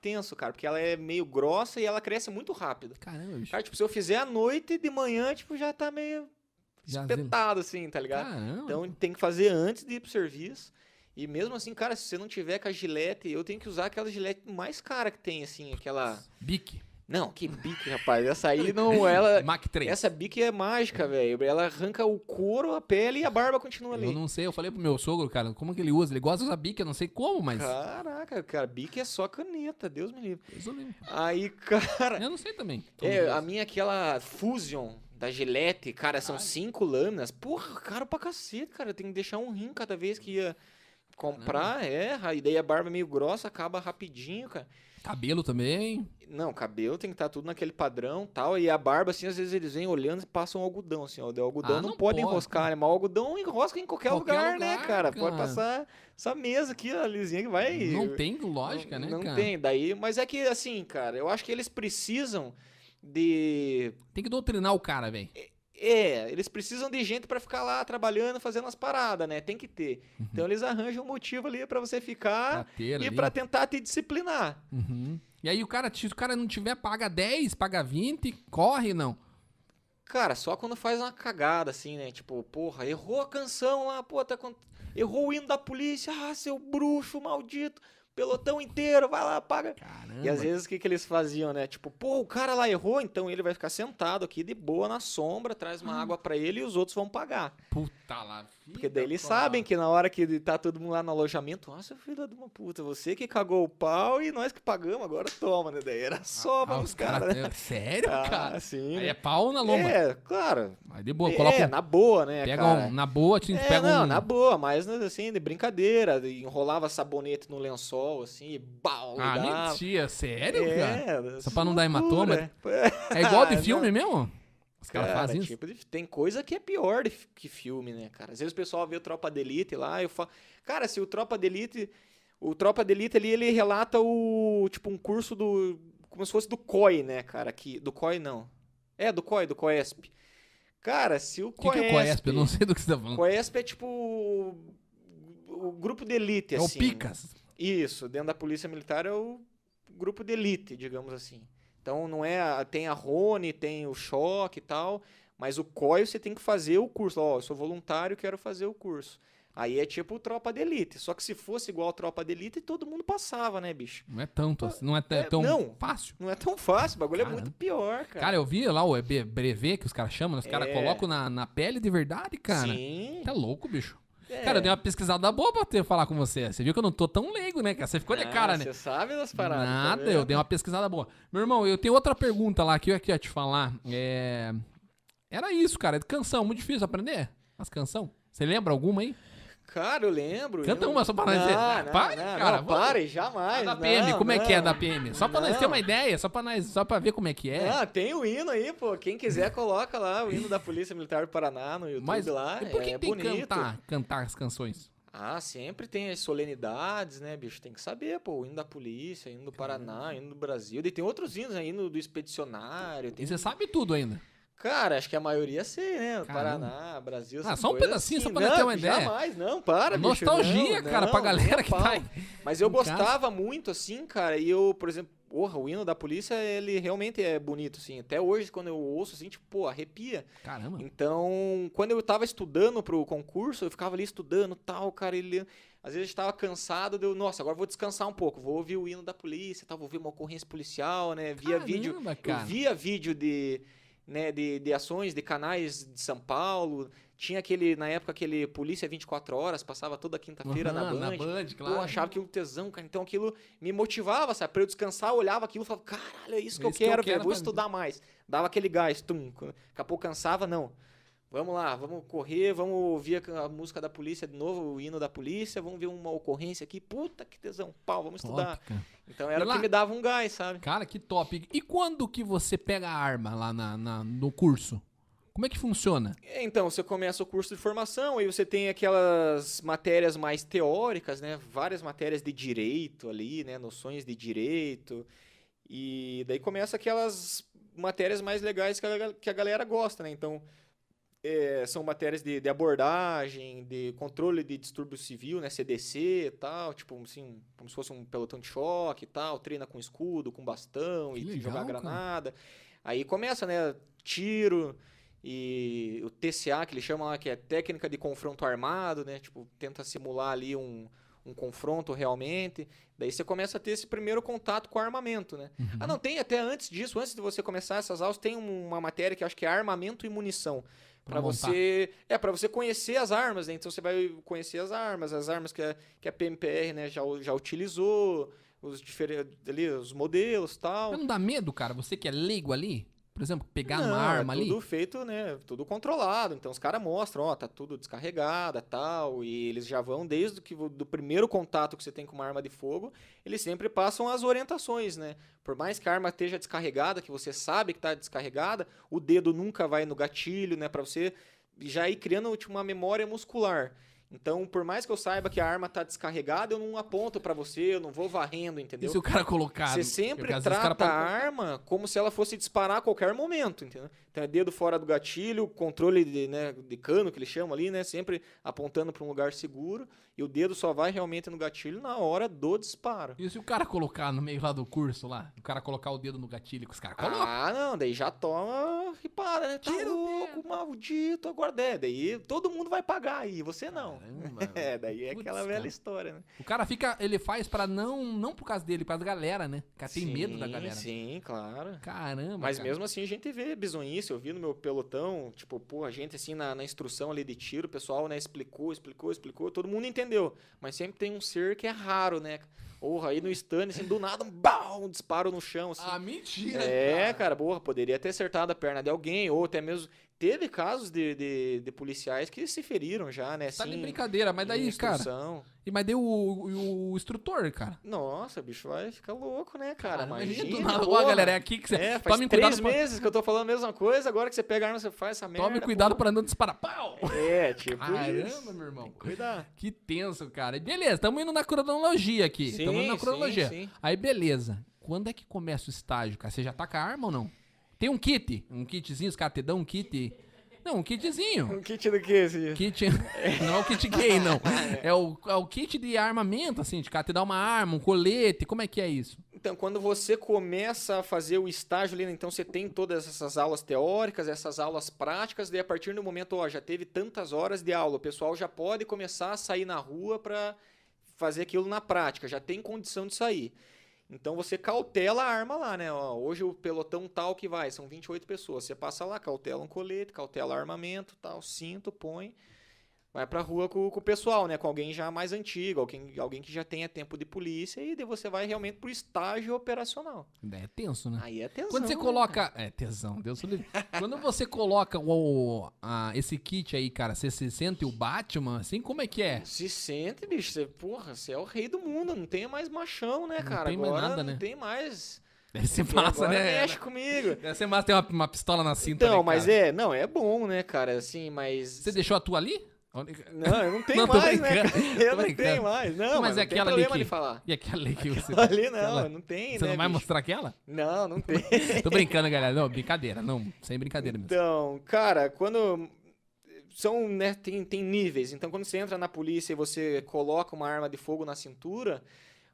tenso, cara, porque ela é meio grossa e ela cresce muito rápido. Caramba, bicho. Cara, tipo, se eu fizer à noite, de manhã, tipo, já tá meio espetado, assim, tá ligado? Caramba. Então tem que fazer antes de ir pro serviço. E mesmo assim, cara, se você não tiver com a gilete, eu tenho que usar aquela gilete mais cara que tem, assim, aquela. Bic. Não, que bique, rapaz. Essa aí não. Ela. Mac 3. Essa bique é mágica, velho. Ela arranca o couro, a pele e a barba continua ali. Eu não sei, eu falei pro meu sogro, cara, como que ele usa? Ele gosta de usar bic, eu não sei como, mas. Caraca, cara, bique é só caneta, Deus me livre. Deus livre. Aí, cara. Eu não sei também. É, a minha aquela Fusion da Gillette, cara, são cinco lâminas. Porra, caro pra cacete, cara. Tem que deixar um rim cada vez que ia comprar, é. E daí a barba é meio grossa, acaba rapidinho, cara. Cabelo também. Não, cabelo tem que estar tudo naquele padrão tal. E a barba, assim, às vezes eles vêm olhando e passam algodão, assim, ó. O algodão Ah, não, não pode, pode. enroscar, né? Mas o algodão enrosca em qualquer, Qualquer lugar, né, lugar, cara? Pode cara. passar essa mesa aqui, a lisinha que vai. Não tem lógica, não, né, Não cara? tem, daí. Mas é que, assim, cara, eu acho que eles precisam de. Tem que doutrinar o cara, velho. É, eles precisam de gente pra ficar lá trabalhando, fazendo as paradas, né? Tem que ter. Então eles arranjam um motivo ali pra você ficar Uhum. Pra e pra tentar te disciplinar. Uhum. E aí o cara, se o cara não tiver, paga 10, paga 20, corre, não. Cara, só quando faz uma cagada, assim, né? Tipo, porra, errou a canção lá, pô, tá errou o hino da polícia, ah, seu bruxo maldito, pelotão inteiro, vai lá, paga. Caramba. E às vezes o que, que eles faziam, né? Tipo, pô, o cara lá errou, então ele vai ficar sentado aqui de boa na sombra, traz Ah. uma água pra ele e os outros vão pagar. Puta lá. Porque daí eles sabem que na hora que tá todo mundo lá no alojamento, nossa, filha de uma puta, você que cagou o pau e nós que pagamos, agora toma, né? Daí era só pra Ah, os os caras. caras, né? é, Sério, Ah, cara? sim. Aí é pau na lomba. É, claro. Aí de boa, é, coloca um, na boa, né, pega cara? um, na boa, a gente É, pega não, um... na boa, mas assim, de brincadeira, de- enrolava sabonete no lençol, assim, e bau, Ah, dava. mentira, sério, cara? É, Só pra não dar hematoma? loucura. É igual de Ah, filme mesmo? Os caras Cara, fazem isso? tipo de- tem coisa que é pior que filme, né, cara? Às vezes o pessoal vê o Tropa de Elite lá, eu falo... Cara, se o Tropa de Elite... O Tropa de Elite ali, ele relata o... Tipo, um curso do... Como se fosse do COI, né, cara? Que, do COI, não. É, do COI, do COESP. Cara, se o O que, que é o Coesp? Eu não sei do que você tá falando. COESP é tipo... o- O grupo de elite, É o assim. Picas. Isso, dentro da polícia militar é o grupo de elite, digamos assim. Então não é, a- tem a Rony, tem o choque e tal, mas o COI você tem que fazer o curso. Ó, eu sou voluntário, quero fazer o curso. Aí é tipo tropa de elite. Só que se fosse igual a tropa de elite, todo mundo passava, né, bicho? Não é tanto assim, não é, t- É, tão não. fácil. Não é tão fácil, o bagulho é Caramba. muito pior, cara. Cara, eu vi lá o EB brevet que os caras chamam, né? os caras É. colocam na, na pele de verdade, cara. Sim. Tá louco, bicho. É. Cara, eu dei uma pesquisada boa pra ter falar com você. Você viu que eu não tô tão leigo, né, cara? Você ficou de Ah, cara, né? Você sabe das paradas. tá Nada, eu vendo? dei uma pesquisada boa. Meu irmão, eu tenho outra pergunta lá que eu ia te falar. É... Era isso, cara. de Canção, muito difícil aprender? As canção? Você lembra alguma aí? Cara, eu lembro. Canta eu- uma só pra nós ver. Ah, Não, pare, não, cara, Não, pare, jamais. da PM, não, como é que é não. da PM? Só pra nós ter Não. uma ideia, só pra, nós, só pra ver como é que é. Ah, tem o hino aí, pô. Quem quiser, coloca lá o hino da Polícia Militar do Paraná no YouTube Mas lá. e por que é tem que bonito. cantar, cantar as canções? Ah, sempre tem as solenidades, né, bicho? Tem que saber, pô. O hino da polícia, hino do Paraná, hino do Brasil. E tem outros hinos aí, hino do expedicionário. Tem... E você sabe tudo ainda. Cara, acho que a maioria sei, né? Paraná, Brasil. Ah, só um pedacinho, só assim. pra não, ter uma ideia. Jamais, não, para, bicho, Nostalgia, não, cara, pra não, galera nem que tá pau. aí. Mas eu casa. gostava muito, assim, cara, e eu, por exemplo, porra, o hino da polícia, ele realmente é bonito, assim. Até hoje, quando eu ouço, assim, tipo, pô, arrepia. Caramba. Então, quando eu tava estudando pro concurso, eu ficava ali estudando tal, cara, ele. Às vezes eu estava cansado, deu, nossa, agora vou descansar um pouco, vou ouvir o hino da polícia, tal, vou ver uma ocorrência policial, né? Via vídeo. Caramba, Eu cara. via vídeo de, né, de, de ações de canais de São Paulo. Tinha aquele, na época, aquele Polícia 24 Horas, passava toda quinta-feira na Aham, Band. Band, Pô, claro. eu achava aquilo tesão, cara. Então aquilo me motivava, sabe? Pra eu descansar, eu olhava aquilo e falava, caralho, é isso que É eu isso que eu quero, quero velho. Vou estudar mais. Dava aquele gás, tum. Daqui a pouco cansava, não. Vamos lá, vamos correr, vamos ouvir a, música da polícia de novo, o hino da polícia, vamos ver uma ocorrência aqui. Puta que tesão, pau, vamos estudar. Cara. Então era E o lá- que me dava um gás, sabe? Cara, que top. E quando que você pega a arma lá na, na- no curso? Como é que funciona? Então, você começa o curso de formação, aí você tem aquelas matérias mais teóricas, né? Várias matérias de direito ali, né? Noções de direito. E daí começa aquelas matérias mais legais que a, que a galera gosta, né? Então, é, são matérias de, de abordagem, de controle de distúrbio civil, né? CDC e tal, tipo assim, como se fosse um pelotão de choque e tal, treina com escudo, com bastão Que e legal, jogar cara. granada. Aí começa, né? Tiro e o TCA, que eles chamam lá, que é técnica de confronto armado, né? Tipo, tenta simular ali um, um confronto realmente. Daí você começa a ter esse primeiro contato com o armamento, né? Uhum. Ah, não, tem até antes disso, antes de você começar essas aulas, tem um- uma matéria que eu acho que é armamento e munição. Montar. você. É, para você conhecer as armas, né? Então você vai conhecer as armas, as armas que a, que a PMPR né, já, já utilizou, os diferentes ali, os modelos e tal. Mas não dá medo, cara? Você que é leigo ali? Por exemplo, pegar uma Não, arma é ali? tudo feito, né? Tudo controlado. Então os caras mostram, ó, tá tudo descarregada, tal, e eles já vão desde que do primeiro contato que você tem com uma arma de fogo, eles sempre passam as orientações, né? Por mais que a arma esteja descarregada, que você sabe que tá descarregada, o dedo nunca vai no gatilho, né, Pra você já ir criando tipo, uma memória muscular. Então, por mais que eu saiba que a arma tá descarregada, eu não aponto pra você, eu não vou varrendo, E entendeu? se o cara colocar? Você sempre trata a arma como se ela fosse disparar a qualquer momento, entendeu? Então é dedo fora do gatilho, controle de, né, de cano que eles chamam ali, né? Sempre apontando para um lugar seguro. E o dedo só vai realmente no gatilho na hora do disparo. E se o cara colocar no meio lá do curso lá? O cara colocar o dedo no gatilho que os caras colocam? Ah, não, daí já toma ripada, né? Tá Tira louco, maldito, agora é. Daí todo mundo vai pagar aí, você não. Caramba, É, daí é aquela velha história, né? O cara fica, ele faz pra não, não por causa dele, causa da galera, né? O cara tem medo da galera. Sim, claro. Caramba, Mas cara. mesmo assim a gente vê bizonhice, eu vi no meu pelotão, tipo, pô, a gente assim na, na instrução ali de tiro, o pessoal, né, explicou, explicou, explicou, todo mundo entendeu. Mas sempre tem um ser que é raro, né? Porra, aí no stand, assim, do nada, um, bau, um disparo no chão, assim. Ah, mentira, é, cara, porra, poderia ter acertado a perna de alguém, ou até mesmo. Teve casos de, de, de policiais que se feriram já, né? Tá de assim, brincadeira, mas daí, cara. E mas deu o, o, o instrutor, cara. Nossa, bicho, vai ficar louco, né, cara? Caramba, Imagina. do nada, ó, porra. galera, é aqui que você. É, faz Tome três cuidado, pra, meses que eu tô falando a mesma coisa, agora que você pega a arma, você faz essa merda. tome cuidado pô. pra não disparar. Pau! É, tipo Caramba, isso. meu irmão. Cuidar. Que tenso, cara. Beleza, estamos indo na cronologia aqui. Sim, Estamos indo na sim, cronologia. sim. Aí, beleza. Quando é que começa o estágio, cara? Você já tá com a arma ou não? Tem um kit? Um kitzinho? Os caras te dão um kit? Não, um kitzinho. Um kit do que esse? Kit. Não é o kit gay, não. É o, é o kit de armamento, assim, de cara te dá uma arma, um colete. Como é que é isso? Então, quando você começa a fazer o estágio né, então você tem todas essas aulas teóricas, essas aulas práticas, daí a partir do momento, ó, já teve tantas horas de aula, o pessoal já pode começar a sair na rua para fazer aquilo na prática, já tem condição de sair. Então você cautela a arma lá, né? Ó, hoje o pelotão tal que vai, são 28 pessoas. Você passa lá, cautela um colete, cautela armamento, tal, cinto, põe. Vai pra rua com, com o pessoal, né? Com alguém já mais antigo, alguém, alguém que já tenha tempo de polícia, e daí você vai realmente pro estágio operacional. É tenso, né? Aí é tesão. Quando você né, coloca. É, tesão, Deus livre. Quando você coloca o, a- esse kit aí, cara, você se sente o Batman, assim, como é que é? Se sente, bicho. Você, porra, você é o rei do mundo. Não tem mais machão, né, Não cara? tem mais Agora nada, não né? tem mais. Deve ser massa, né? Mexe comigo. Deve ser massa ter uma, uma pistola na cinta. Então, né, mas é. Não, é bom, né, cara? Assim, mas. Você deixou a tua ali? Não, eu não tenho Não, mais, né? Eu não tenho mais. Não, Mas mas, é aquela ali que- de falar. E aquela lei que você. Ali não, aquela- não tem, Você né, não vai bicho? mostrar aquela? Não, não tem. Tô brincando, galera. Não, brincadeira. Não, sem brincadeira mesmo. Então, cara, quando são, né, tem, tem níveis. Então, quando você entra na polícia e você coloca uma arma de fogo na cintura,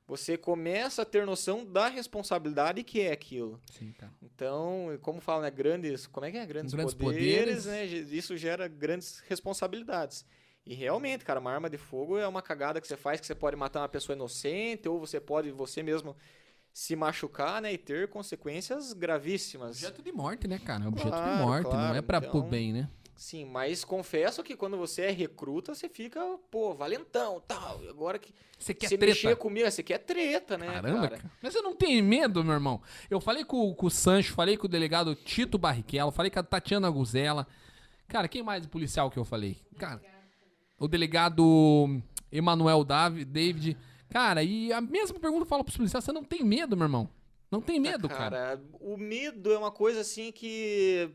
você começa a ter noção da responsabilidade que é aquilo. Sim, cara. Então, como fala, né, grandes, como é que é? Grandes, Grandes poderes, poderes. né? Isso gera grandes responsabilidades. E realmente, cara, uma arma de fogo é uma cagada que você faz que você pode matar uma pessoa inocente ou você pode você mesmo se machucar, né, e ter consequências gravíssimas. Objeto de morte, né, cara? Objeto de Claro, morte, não claro, é pra então- pro bem, né? Sim, mas confesso que quando você é recruta, você fica, pô, valentão, tal. Agora que Você quer você treta? mexer comigo, você quer treta, né, Caramba, cara? cara. Mas você não tem medo, meu irmão? Eu falei com, com o Sancho, falei com o delegado Tito Barrichello, falei com a Tatiana Guzella. Cara, quem mais de policial que eu falei? Cara, o delegado Emanuel Davi- David. Cara, e a mesma pergunta eu falo pros policiais: você não tem medo, meu irmão? Não tem medo, cara. o medo é uma coisa assim que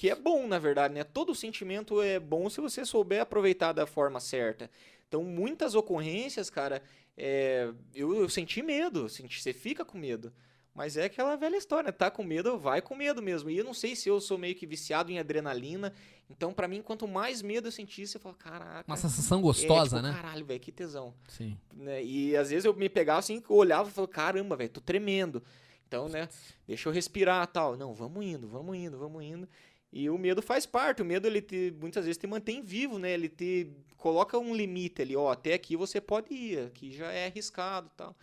que é bom, na verdade, né? Todo sentimento é bom se você souber aproveitar da forma certa. Então, muitas ocorrências, cara, é, eu, eu senti medo, senti, você fica com medo. Mas é aquela velha história, tá com medo, vai com medo mesmo. E eu não sei se eu sou meio que viciado em adrenalina. Então, pra mim, quanto mais medo eu sentir, você fala, caraca. Uma sensação é, gostosa, tipo, né? Caralho, velho, que tesão Sim. né? E às vezes eu me pegava assim, olhava e falava, caramba, velho, tô tremendo. Então, né, deixa eu respirar tal. Não, vamos indo, vamos indo, vamos indo. E o medo faz parte, o medo ele te, muitas vezes te mantém vivo, né? Ele te coloca um limite ali, ó, até aqui você pode ir, aqui já é arriscado, tal.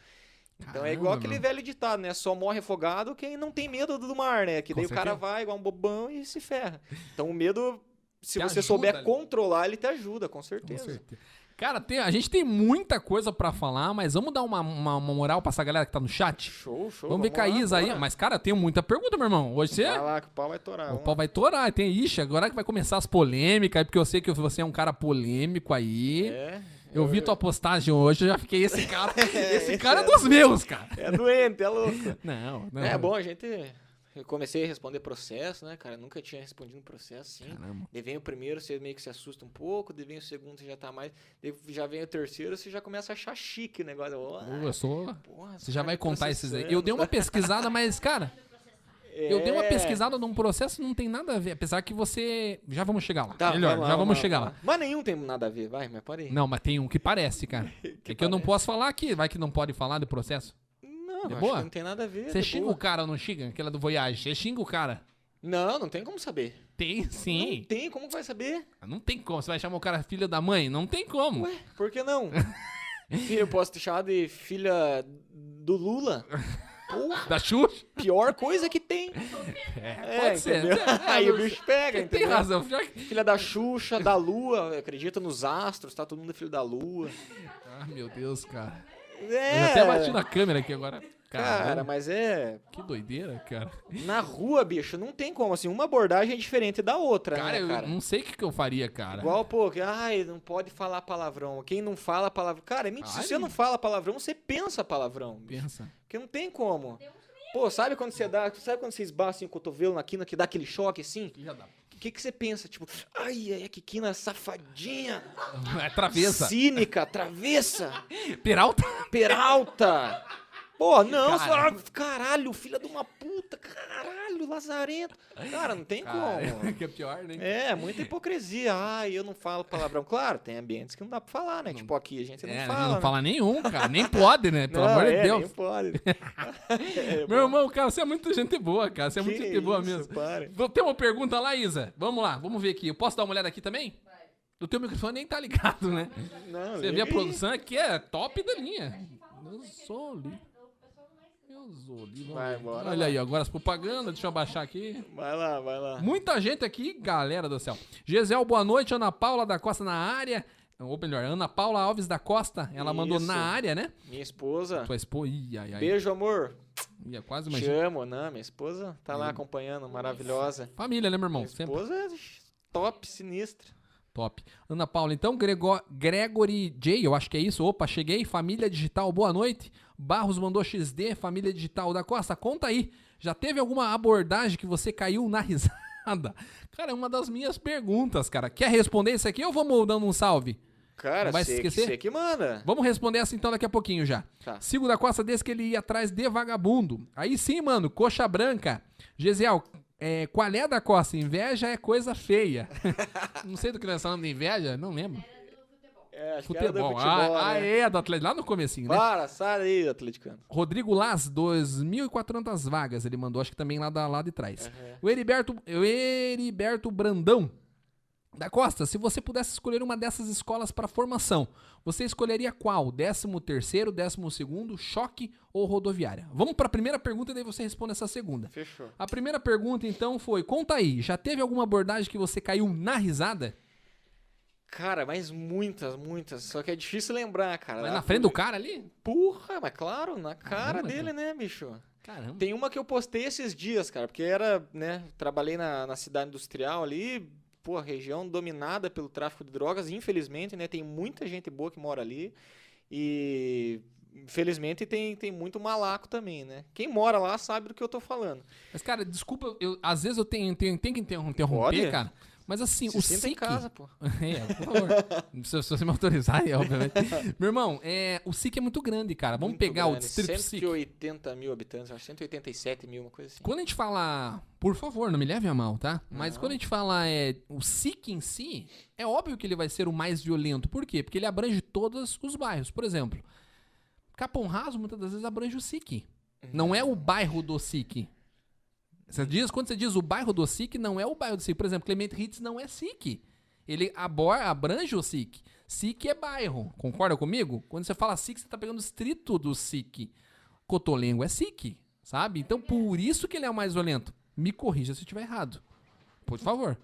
Então é igual Caramba, aquele meu. velho ditado, né? Só morre afogado quem não tem medo do mar, né? Que Com daí o cara certeza. vai igual um bobão e se ferra. Então o medo, se Te você ajuda souber ali. controlar, ele te ajuda, com Com certeza. Cara, tem- a gente tem muita coisa pra falar, mas vamos dar uma, uma, uma moral pra essa galera que tá no chat? Show, show. Vamos ver com a Isa aí. Mas, cara, tem muita pergunta, meu irmão. Hoje você. Vai lá que o pau vai torar. O vamos pau vai torar. Tem, ixi, agora que vai começar as polêmicas, porque eu sei que você é um cara polêmico aí. É, eu vi tua postagem hoje, eu já fiquei, esse cara, esse esse cara é é- dos meus, cara. é doente, é louco. Não, não. É bom a gente. Eu comecei a responder processo, né, cara? Nunca tinha respondido um processo assim. Caramba. Daí vem o primeiro, você meio que se assusta um pouco. Daí vem o segundo, você já tá mais. Daí já vem o terceiro, você já começa a achar chique o negócio. Ó, Pô, eu sou. porra, Você já cara vai contar esses aí. Eu dei uma tá? pesquisada, mas, cara, eu dei uma É. pesquisada num processo não tem nada a ver. Apesar que você. Já vamos chegar lá. Tá, Melhor, lá, já vamos lá, chegar lá. lá. Mas nenhum tem nada a ver, vai, mas pode ir. Não, mas tem um que parece, cara. é que eu não parece. posso falar aqui. Vai que não pode falar do processo. Não, acho boa? não tem nada a ver. Você de xinga boa. o cara ou não xinga? Aquela do Voyage. Você xinga o cara. Não, não tem como saber. Tem Não sim. tem, como que vai saber? Não tem como. Você vai chamar o cara filha da mãe? Não tem como. Ué, por que não? Filha, eu posso te chamar de filha do Lula? Porra, Da Xuxa? pior coisa que tem. É, É, pode ser. entendeu? É, Aí o bicho pega, Tem entendeu? razão. Já que- Filha da Xuxa, da Lua, acredita nos astros, tá todo mundo filho da Lua. Ah, meu Deus, cara. É, Eu até bati na câmera aqui agora. Cara, mas é... que doideira, cara. Na rua, bicho, não tem como, assim, uma abordagem é diferente da outra, Cara, né, eu cara? não sei o que, que eu faria, cara. Igual, pô, que, ai, não pode falar palavrão. Quem não fala palavrão... Cara, é mentira, se você não fala palavrão, você pensa palavrão. bicho. Pensa. Porque não tem como. Pô, sabe quando você dá... Sabe quando você esbarra assim, o cotovelo na quina, que dá aquele choque, assim? Que já dá. O que, que você pensa? Tipo, ai, ai, que quina safadinha, É travessa. cínica, travessa, Peralta? peralta. Pô, não, você Cara. fala, caralho, filha de uma puta, caralho, lazarento. Cara, não tem como. que é pior, né? É, muita hipocrisia. Ai, eu não falo palavrão. Claro, tem ambientes que não dá pra falar, né? Tipo aqui, a gente não É, fala. não né? fala nenhum, cara. Nem pode, né? Pelo Não, amor de é, Deus. Nem pode. É, Meu irmão, cara, você é muito gente boa, cara. Você é muito que gente boa mesmo. Tem uma pergunta lá, Isa? Vamos lá, vamos ver aqui. Eu posso dar uma olhada aqui também? O teu microfone nem tá ligado, né? Não, Você vê a produção aqui é top da linha. Eu sou li. Vamos Vai, bora Olha lá. aí, agora as propagandas. Deixa eu abaixar aqui. Vai lá, vai lá. Muita gente aqui, galera do céu. Gisel, boa noite. Ana Paula da Costa na área. Ou melhor, Ana Paula Alves da Costa. Ela mandou Isso. na área, né? Minha esposa. Tua esposa. Ih, ai, ai. Beijo, amor. Ia quase Te imagina. amo, não. Minha esposa tá lá acompanhando, maravilhosa. Família, né, meu irmão? Minha Sempre esposa é top, sinistra. top. Ana Paula, então, Grego- Gregory J, eu acho que é isso. Opa, cheguei. Família Digital, boa noite. Barros mandou XD, Família Digital da Costa. Conta aí. Já teve alguma abordagem que você caiu na risada? Cara, é uma das minhas perguntas, cara. Quer responder isso aqui ou vamos dando um salve? Cara, Vai se que, esquecer? você que manda. Vamos responder essa então daqui a pouquinho já. Tá. Sigo da Costa desse que ele ia atrás de vagabundo. Aí sim, mano, coxa branca. Gesiel, é, qual é da Costa? Inveja é coisa feia. não sei do que nós falamos de inveja, não lembro. Futebol. É, acho que era do Futebol. futebol, ah, ah, né? é, do Atlético. Lá no comecinho, né? Para, sai daí, atleticano. Rodrigo Las, 2.400 vagas ele mandou, acho que também lá, da, lá de trás. Uhum. O Heriberto, o Heriberto Brandão, da Costa, se você pudesse escolher uma dessas escolas para formação, você escolheria qual? 13 terceiro, 12 segundo, choque ou rodoviária? Vamos para a primeira pergunta e daí você responde essa segunda. Fechou. A primeira pergunta, então, foi, conta aí, já teve alguma abordagem que você caiu na risada? Cara, mas muitas, muitas. Só que é difícil lembrar, cara. Mas na frente do cara ali? Porra, mas claro, na cara Caramba, dele, né, bicho? Caramba. Tem uma que eu postei esses dias, cara, porque era, né, trabalhei na, na cidade industrial ali, pô, região dominada pelo tráfico de drogas, infelizmente, né, tem muita gente boa que mora ali e infelizmente tem, tem muito malaco também, né? Quem mora lá sabe do que eu tô falando. Mas, cara, desculpa, eu, às vezes eu tenho, tenho, tenho que interrom- interromper, cara. Mas assim, Se o sinta em SIC... casa, pô. É, por favor. se, se você me autorizar, é, obviamente. Meu irmão, é, o SIC é muito grande, cara. Vamos Muito pegar o grande, distrito SIC. 180 mil habitantes, acho 187 mil, uma coisa assim. Quando a gente fala, por favor, não me leve a mal, tá? Mas Não. quando a gente fala é, o SIC em si, é óbvio que ele vai ser o mais violento. Por quê? Porque ele abrange todos os bairros. Por exemplo, Capão Raso muitas das vezes abrange o SIC. Não é o bairro do SIC. Você diz, quando você diz o bairro do SIC, não é o bairro do SIC. Por exemplo, Clemente Hitz não é SIC. Ele abor, abrange o SIC. SIC é bairro. Concorda comigo? Quando você fala SIC, você tá pegando o distrito do SIC. Cotolengo é SIC, sabe? Então, por isso que ele é o mais violento. Me corrija se eu estiver errado. Por favor.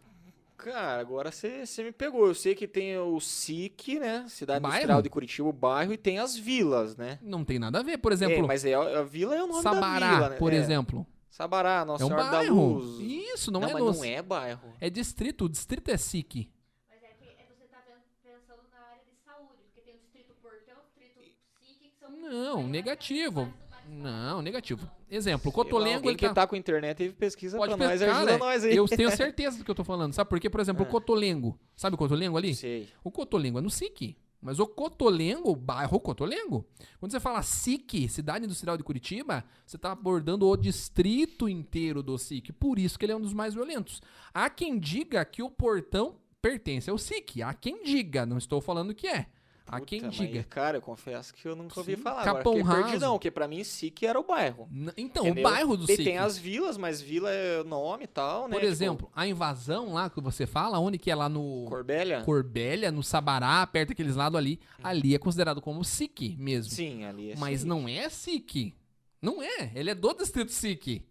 Cara, agora você me pegou. Eu sei que tem o SIC, né? Cidade Bairro? Industrial de Curitiba, o bairro, e tem as vilas, né? Não tem nada a ver. Por É, exemplo, mas é, a vila é o nome Sabará, da vila, né? por É. exemplo. Sabará, Nossa É um Senhora da bairro. Luz. Isso, não, não, é mas nos- não é bairro. É distrito. O distrito é SIC. Mas é que é, você tá pen- pensando na área de saúde, porque tem o distrito Portão, o distrito Psique, que são... Não, negativo. Não, negativo. Exemplo, Cotolengo, ele que tá... tá com internet e pesquisa Pode pra nós, pescar, ajuda né? nós aí. Eu tenho certeza do que eu tô falando. Sabe por quê? Por exemplo, o Ah. Cotolengo. Sabe o Cotolengo ali? Sei. O Cotolengo é no SIC. Mas o Cotolengo, bairro Cotolengo, quando você fala SIC, Cidade Industrial de Curitiba, você está abordando o distrito inteiro do SIC. Por isso que ele é um dos mais violentos. Há quem diga que o portão pertence ao SIC. Há quem diga, não estou falando que é. Puta, quem mas, diga. cara, eu confesso que eu nunca ouvi Sim. falar. Capão Agora, Raso. perdidão, porque pra mim SIC era o bairro. N- Então, entendeu? o bairro do SIC. tem as vilas, mas vila é nome e tal, né? Por exemplo, a invasão lá que você fala, onde que é lá no... Tipo, Corbélia? Corbélia, no Sabará, perto daqueles lados ali, ali é considerado como SIC mesmo. Sim, ali é Mas não é SIC. Não é. Ele é do distrito SIC.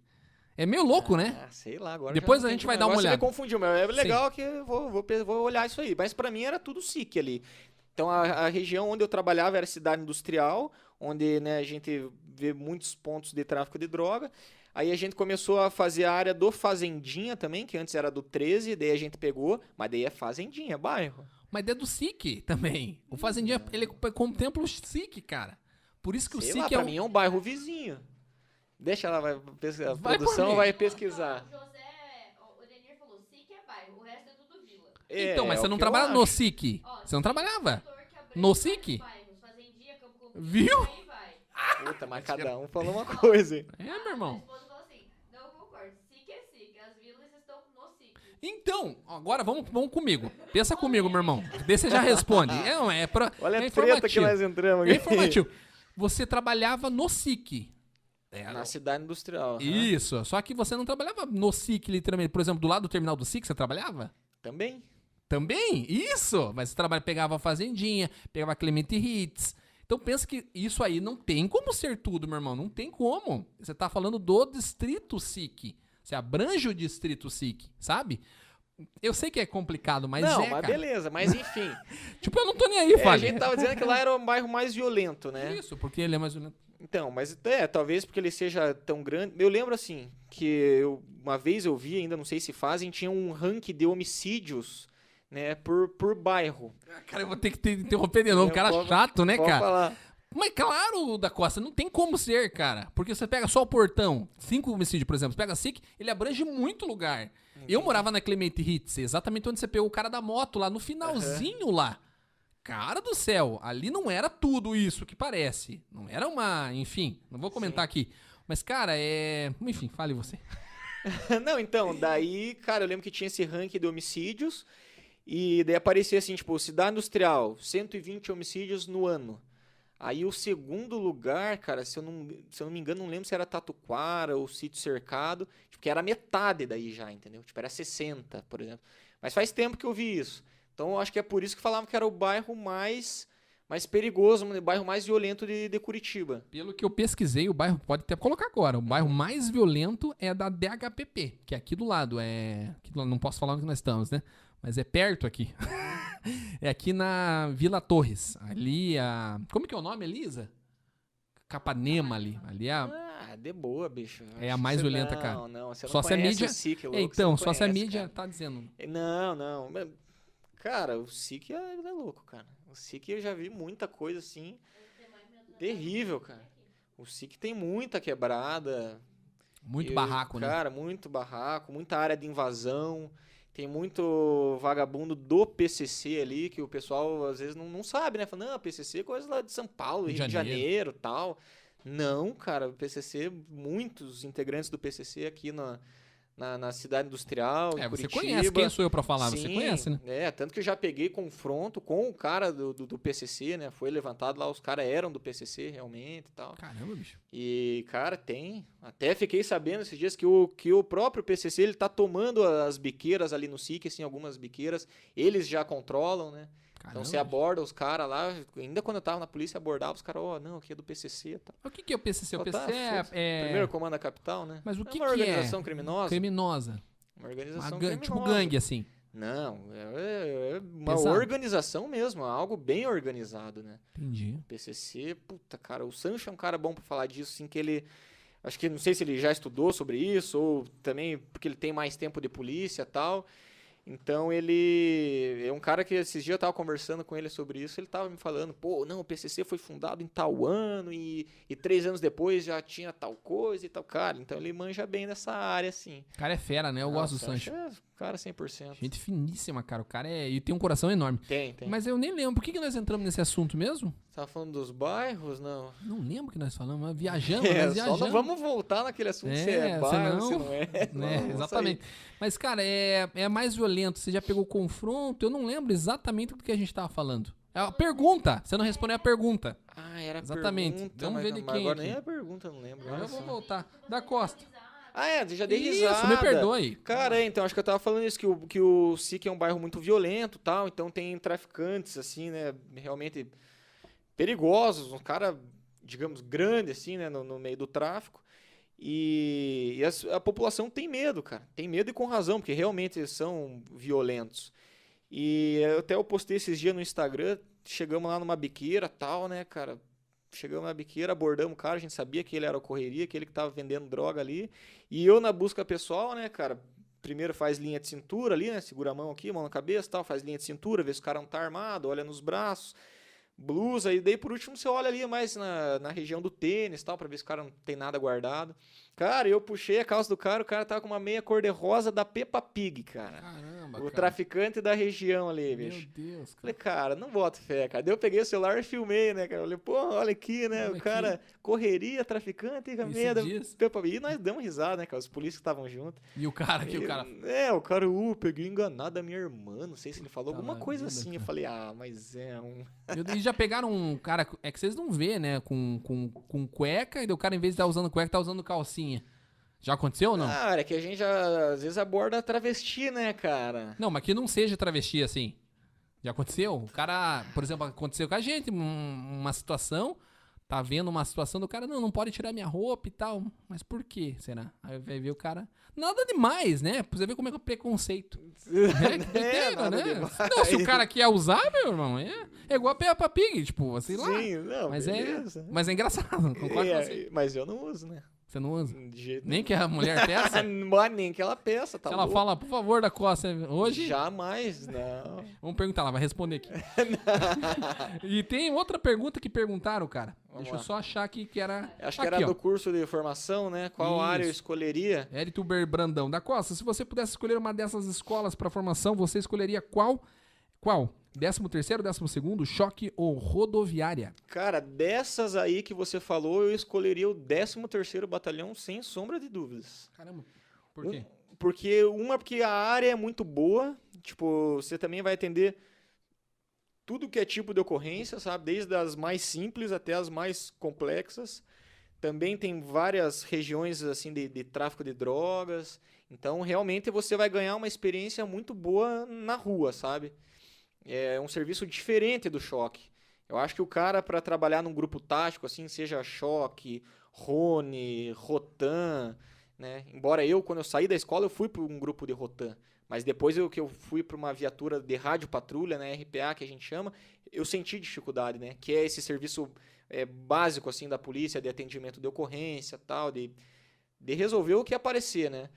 É meio louco, né? Ah, sei lá, agora Depois a gente vai dar uma agora você olhada. me confundiu, mas é legal que eu vou, vou, vou olhar isso aí. Mas pra mim era tudo SIC ali. Então a, a região onde eu trabalhava era cidade industrial, onde né, a gente vê muitos pontos de tráfico de droga. Aí a gente começou a fazer a área do Fazendinha também, que antes era do 13, daí a gente pegou, mas daí é Fazendinha, bairro. Mas é do SIC também. O Fazendinha, ele contempla o SIC, cara. Por isso que o Sei SIC lá, é pra um... mim é um bairro vizinho. Deixa ela, vai, pesquisar. a Vai produção vai pesquisar. não, o José, o Edenir falou, Sique é bairro, o resto é tudo vila. Então, mas É, você é não o trabalha no. SIC. Você não trabalhava. No SIC? Viu? Puta, mas cada um falou uma coisa. hein? É, meu irmão. assim, é. Então, agora vamos, vamos comigo. Pensa comigo, meu irmão. Daí você já responde. É, não, é, pra, Olha é a treta que informativo. nós entramos É aqui. informativo. Você trabalhava no SIC. É, Na cidade industrial. aham. Isso, só que você não trabalhava no SIC, literalmente. Por exemplo, do lado do terminal do SIC, você trabalhava? Também. Também? Isso! Mas você trabalha, pegava a Fazendinha, pegava a Clemente Hits. Então pensa que isso aí não tem como ser tudo, meu irmão. Não tem como. Você tá falando do distrito SIC. Você abrange o distrito SIC, sabe? Eu sei que é complicado, mas não, é, mas cara. beleza. Mas enfim. Tipo, eu não tô nem aí, É, a Fábio. gente tava dizendo que lá era o bairro mais violento, né? Isso, porque ele é mais violento. Então, mas é, talvez porque ele seja tão grande. Eu lembro assim, que eu, uma vez eu vi, ainda não sei se fazem, tinha um ranking de homicídios, né, por, por bairro. Cara, eu vou ter que te interromper de novo. Não, cara chato, né, cara? falar. Mas claro, da Costa, não tem como ser, cara. Porque você pega só o portão, cinco homicídios, por exemplo, você pega SIC, ele abrange muito lugar. Eu morava na Clemente Hitz, exatamente onde você pegou o cara da moto, lá no finalzinho lá. Cara do céu, ali não era tudo isso que parece. Não era uma. Enfim, não vou comentar aqui. Mas, cara, é. Enfim, fale você. Não, então, daí, cara, eu lembro que tinha esse ranking de homicídios e daí aparecia assim, tipo, cidade industrial, 120 homicídios no ano. Aí o segundo lugar, cara, se eu não, se eu não me engano, não lembro se era Tatuquara ou Sítio Cercado, tipo, que era metade daí já, entendeu? Tipo, era 60, por exemplo. Mas faz tempo que eu vi isso. Então, eu acho que é por isso que falavam que era o bairro mais mais perigoso, o bairro mais violento de, de Curitiba. Pelo que eu pesquisei, o bairro, pode até colocar agora, o bairro mais violento é da DHPP, que é aqui do lado. É. aqui do lado, não posso falar onde nós estamos, né? Mas é perto aqui. é aqui na Vila Torres. Ali a. Como que é o nome, Elisa? Capanema ali. Ali é a. Ah, de boa, bicho. É a mais violenta, não, cara. Não, você não Só se a conhece mídia- SIC, É, louco, você então, não só se a conhece, mídia cara. tá dizendo. Não, não. Cara, o SIC é, é louco, cara. O SIC eu já vi muita coisa assim. Terrível, cara. O SIC tem muita quebrada. Muito E, barraco, né? Cara, muito barraco, muita área de invasão. Tem muito vagabundo do PCC ali, que o pessoal às vezes não, não sabe, né? Fala, não, PCC é coisa lá de São Paulo, Rio Rio de de Janeiro tal. Não, cara, o PCC, muitos integrantes do PCC aqui na, na, na cidade industrial, É, você Curitiba. conhece quem sou eu pra falar, você Sim, conhece, né? É, tanto que eu já peguei confronto com o cara do, do, do PCC, né? Foi levantado lá, os caras eram do PCC realmente e tal. Caramba, bicho. E, cara, tem. Até fiquei sabendo esses dias que o, que o próprio PCC ele tá tomando as biqueiras ali no SIC, assim, algumas biqueiras. Eles já controlam, né? Caramba. Então você aborda os caras lá. Ainda quando eu tava na polícia, abordava os caras, ó, não, aqui é do PCC e tal. O que, que é o PCC? O Ó, tá, PCC é, é Primeiro comando da capital, né? Mas o é que uma que é? organização criminosa. criminosa. Uma Uma organização gan- tipo criminosa. gangue, assim. Não, é, é uma Pesado. organização mesmo, é algo bem organizado, né? Entendi. PCC, puta, cara, o Sancho é um cara bom pra falar disso, assim, que ele... Acho que, não sei se ele já estudou sobre isso, ou também porque ele tem mais tempo de polícia e tal. Então, ele... É um cara que, esses dias eu tava conversando com ele sobre isso, ele tava me falando, pô, não, o PCC foi fundado em tal ano e, e três anos depois já tinha tal coisa e tal. Cara, então ele manja bem dessa área, assim. O cara é fera, né? Eu gosto do Sancho. É, cara 100%. Gente finíssima, cara. O cara é. E tem um coração enorme. Tem, tem. Mas eu nem lembro. Por que, que nós entramos nesse assunto mesmo? Você tava falando dos bairros? Não. Não lembro o que nós falamos. mas Viajamos, É, nós só viajamos. não vamos voltar naquele assunto se é É, bairro, se senão- não é. Vamos Exatamente. Mas, cara, é, é mais violento. Você já pegou confronto? Eu não lembro exatamente do que a gente tava falando. É a pergunta. Você não respondeu a pergunta. Ah, era Exatamente. pergunta. Vamos ver não- de quem Agora aqui. nem a pergunta, não lembro. Agora eu vou só. voltar. Da Costa. Ah, é, já dei Isso, risada. me perdoe. Cara, é, então, acho que eu tava falando isso, que o, que o SIC é um bairro muito violento tal, então tem traficantes, assim, né, realmente perigosos, um cara, digamos, grande, assim, né, no, no meio do tráfico. E, e as- a população tem medo, cara. Tem medo e com razão, porque realmente são violentos. E até eu postei esses dias no Instagram, chegamos lá numa biqueira tal, né, cara? Chegamos na biqueira, abordamos o cara, a gente sabia que ele era o correria, que ele que tava vendendo droga ali. E eu na busca pessoal, né, cara? Primeiro faz linha de cintura ali, né? Segura a mão aqui, mão na cabeça tal, faz linha de cintura, vê se o cara não tá armado, olha nos braços, blusa, e daí por último você olha ali mais na, na região do tênis tal, pra ver se o cara não tem nada guardado. Cara, eu puxei a calça do cara, o cara tava com uma meia cor-de-rosa da Peppa Pig, cara. Caramba, O cara. traficante da região ali, Meu bicho. Deus, cara. Falei, cara, não boto fé, cara. Daí eu peguei o celular e filmei, né, cara? Eu Falei, pô, olha aqui, né? Olha o aqui. cara, correria, traficante, com a meia da. Peppa Pig. E nós damos risada, né, cara? Os polícias que estavam juntos. E o cara aqui, o cara. É, o cara, uh, peguei enganado a minha irmã. Não sei se ele falou Puta alguma coisa vida, assim. Eu cara. falei, ah, mas é um. E já pegaram um cara. É que vocês não vê, né? Com, com, com cueca, e o cara, em vez de estar usando cueca, tá usando calcinha. Já aconteceu ou não? Ah, é que a gente já, às vezes aborda travesti, né, cara? Não, mas que não seja travesti assim. Já aconteceu? O cara, por exemplo, aconteceu com a gente um- uma situação, tá vendo uma situação do cara, não, não pode tirar minha roupa e tal. Mas por quê, será? Aí vai ver o cara. Nada demais, né? Pra você ver como é que é o preconceito. Né? Que doideira, nada né? demais. Não, se o cara quer usar, meu irmão, é, é igual a Peppa Pig, tipo, sei lá. Sim, não, mas, é, beleza. mas é engraçado, concordo com você. É, mas eu não uso, né? Você não usa? Nem que a mulher peça? Nem que ela peça, tá Se ela louco? fala, por favor, da Costa, hoje. Jamais, não. Vamos perguntar, ela vai responder aqui. e tem outra pergunta que perguntaram, cara. Vamos Deixa eu lá. só achar aqui que era. Acho que aqui, era ó. do curso de formação, né? Qual área eu Isso. escolheria? Érituber Brandão. Da Costa, se você pudesse escolher uma dessas escolas para formação, você escolheria qual? Qual? 13 terceiro, 12 segundo, choque ou rodoviária? Cara, dessas aí que você falou, eu escolheria o 13º Batalhão sem sombra de dúvidas. Caramba. Por quê? Um- porque uma porque a área é muito boa, tipo, você também vai atender tudo que é tipo de ocorrência, sabe? Desde as mais simples até as mais complexas. Também tem várias regiões assim de, de tráfico de drogas. Então, realmente você vai ganhar uma experiência muito boa na rua, sabe? É um serviço diferente do choque. Eu acho que o cara para trabalhar num grupo tático assim, seja choque, Rony, Rotan, né? Embora eu quando eu saí da escola eu fui para um grupo de Rotan, mas depois eu que eu fui para uma viatura de rádio patrulha, né, RPA que a gente chama, eu senti dificuldade, né? Que é esse serviço é, básico assim da polícia de atendimento de ocorrência, tal, de de resolver o que aparecer, né?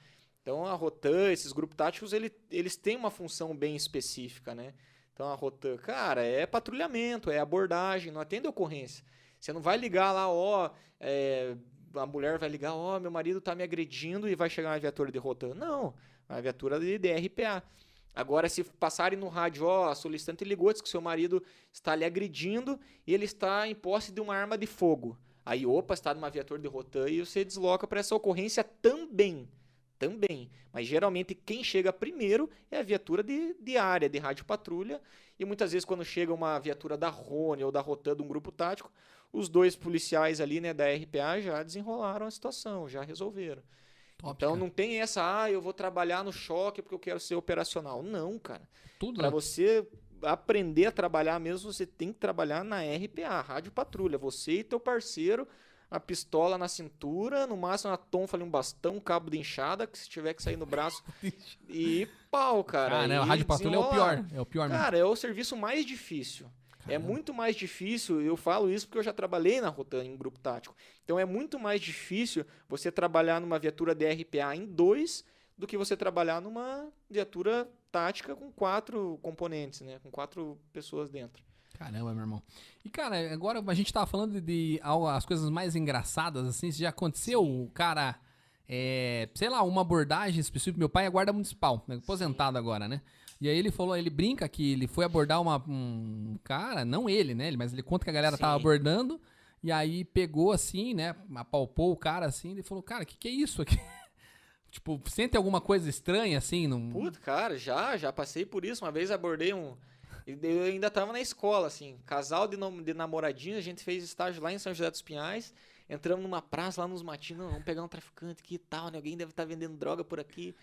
Então a Rotan, esses grupos táticos, ele, eles têm uma função bem específica, né? Então a Rotan, cara, é patrulhamento, é abordagem, não atende ocorrência. Você não vai ligar lá, ó, é, a mulher vai ligar, ó, meu marido tá me agredindo e vai chegar uma viatura de Rotan. Não, uma viatura de DRPA. Agora, se passarem no rádio, ó, a solicitante ligou, diz que seu marido está lhe agredindo e ele está em posse de uma arma de fogo. Aí, opa, está numa viatura de Rotan e você desloca para essa ocorrência também. Também. Mas geralmente quem chega primeiro é a viatura de, de área, de rádio patrulha. E muitas vezes, quando chega uma viatura da Rony ou da Rotan de um grupo tático, os dois policiais ali, né, da RPA já desenrolaram a situação, já resolveram. Top, então cara. não tem essa, ah, eu vou trabalhar no choque porque eu quero ser operacional. Não, cara. Tudo Para né? você aprender a trabalhar mesmo, você tem que trabalhar na RPA, Rádio Patrulha. Você e teu parceiro, a pistola na cintura, no máximo uma tonfa ali, um bastão, um cabo de enxada, que se tiver que sair no braço. e pau, cara. Ah, né? A e Rádio Patrulha é o pior. É o pior mesmo. Cara, é o serviço mais difícil. É muito mais difícil, eu falo isso porque eu já trabalhei na Rotan em grupo tático. Então é muito mais difícil você trabalhar numa viatura DRPA em dois do que você trabalhar numa viatura tática com quatro componentes, né? Com quatro pessoas dentro. Caramba, meu irmão. E, cara, agora a gente tava falando de algo- as coisas mais engraçadas, assim. Se já aconteceu, o cara. É, sei lá, uma abordagem específica. Meu pai é guarda municipal, né, aposentado agora, né? E aí ele falou, ele brinca que ele foi abordar uma, um cara, não ele, né? Mas ele conta que a galera tava Sim. abordando. E aí pegou assim, né? Apalpou o cara assim. Ele falou, cara, o que, que é isso aqui? tipo, sente alguma coisa estranha assim? Num... Puta, cara, já, já passei por isso. Uma vez abordei um. Eu ainda tava na escola, assim. Casal de, de namoradinhos, a gente fez estágio lá em São José dos Pinhais. Entramos numa praça lá nos matinhos. Não, vamos pegar um traficante aqui e tal, né? Alguém deve estar vendendo droga por aqui.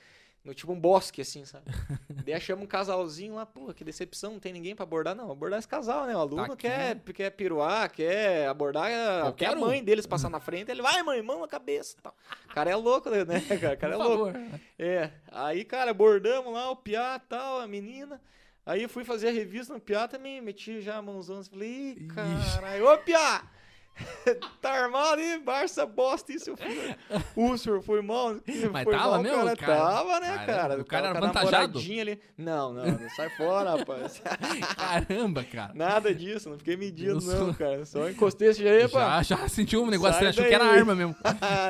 No, tipo um bosque, assim, sabe? Daí achamos um casalzinho lá, porra, que decepção, não tem ninguém pra abordar, não. Abordar esse casal, né? O aluno Tá quer, quer piruar, quer abordar, a- Qualquer quer a um. mãe deles passar na frente, ele vai, mãe, mão na cabeça tal. O cara é louco, né, cara? O cara é Por louco. favor. É, aí, cara, abordamos lá o piá e tal, a menina. Aí eu fui fazer a revista no piá também, meti já a mãozão assim, falei, ih, caralho, ô piá! tá armado aí, Barça bosta, isso, filho. O senhor foi mal. Mas foi tava mal, mesmo, cara, cara? Tava, né, Caramba, cara? o cara era avantajado? Ali. Não, não, não, sai fora, rapaz. Caramba, cara. Nada disso, não fiquei medindo, Deus. não, cara. Só encostei esse aí, pá. Já, já sentiu um negócio, Sai achou que era arma mesmo.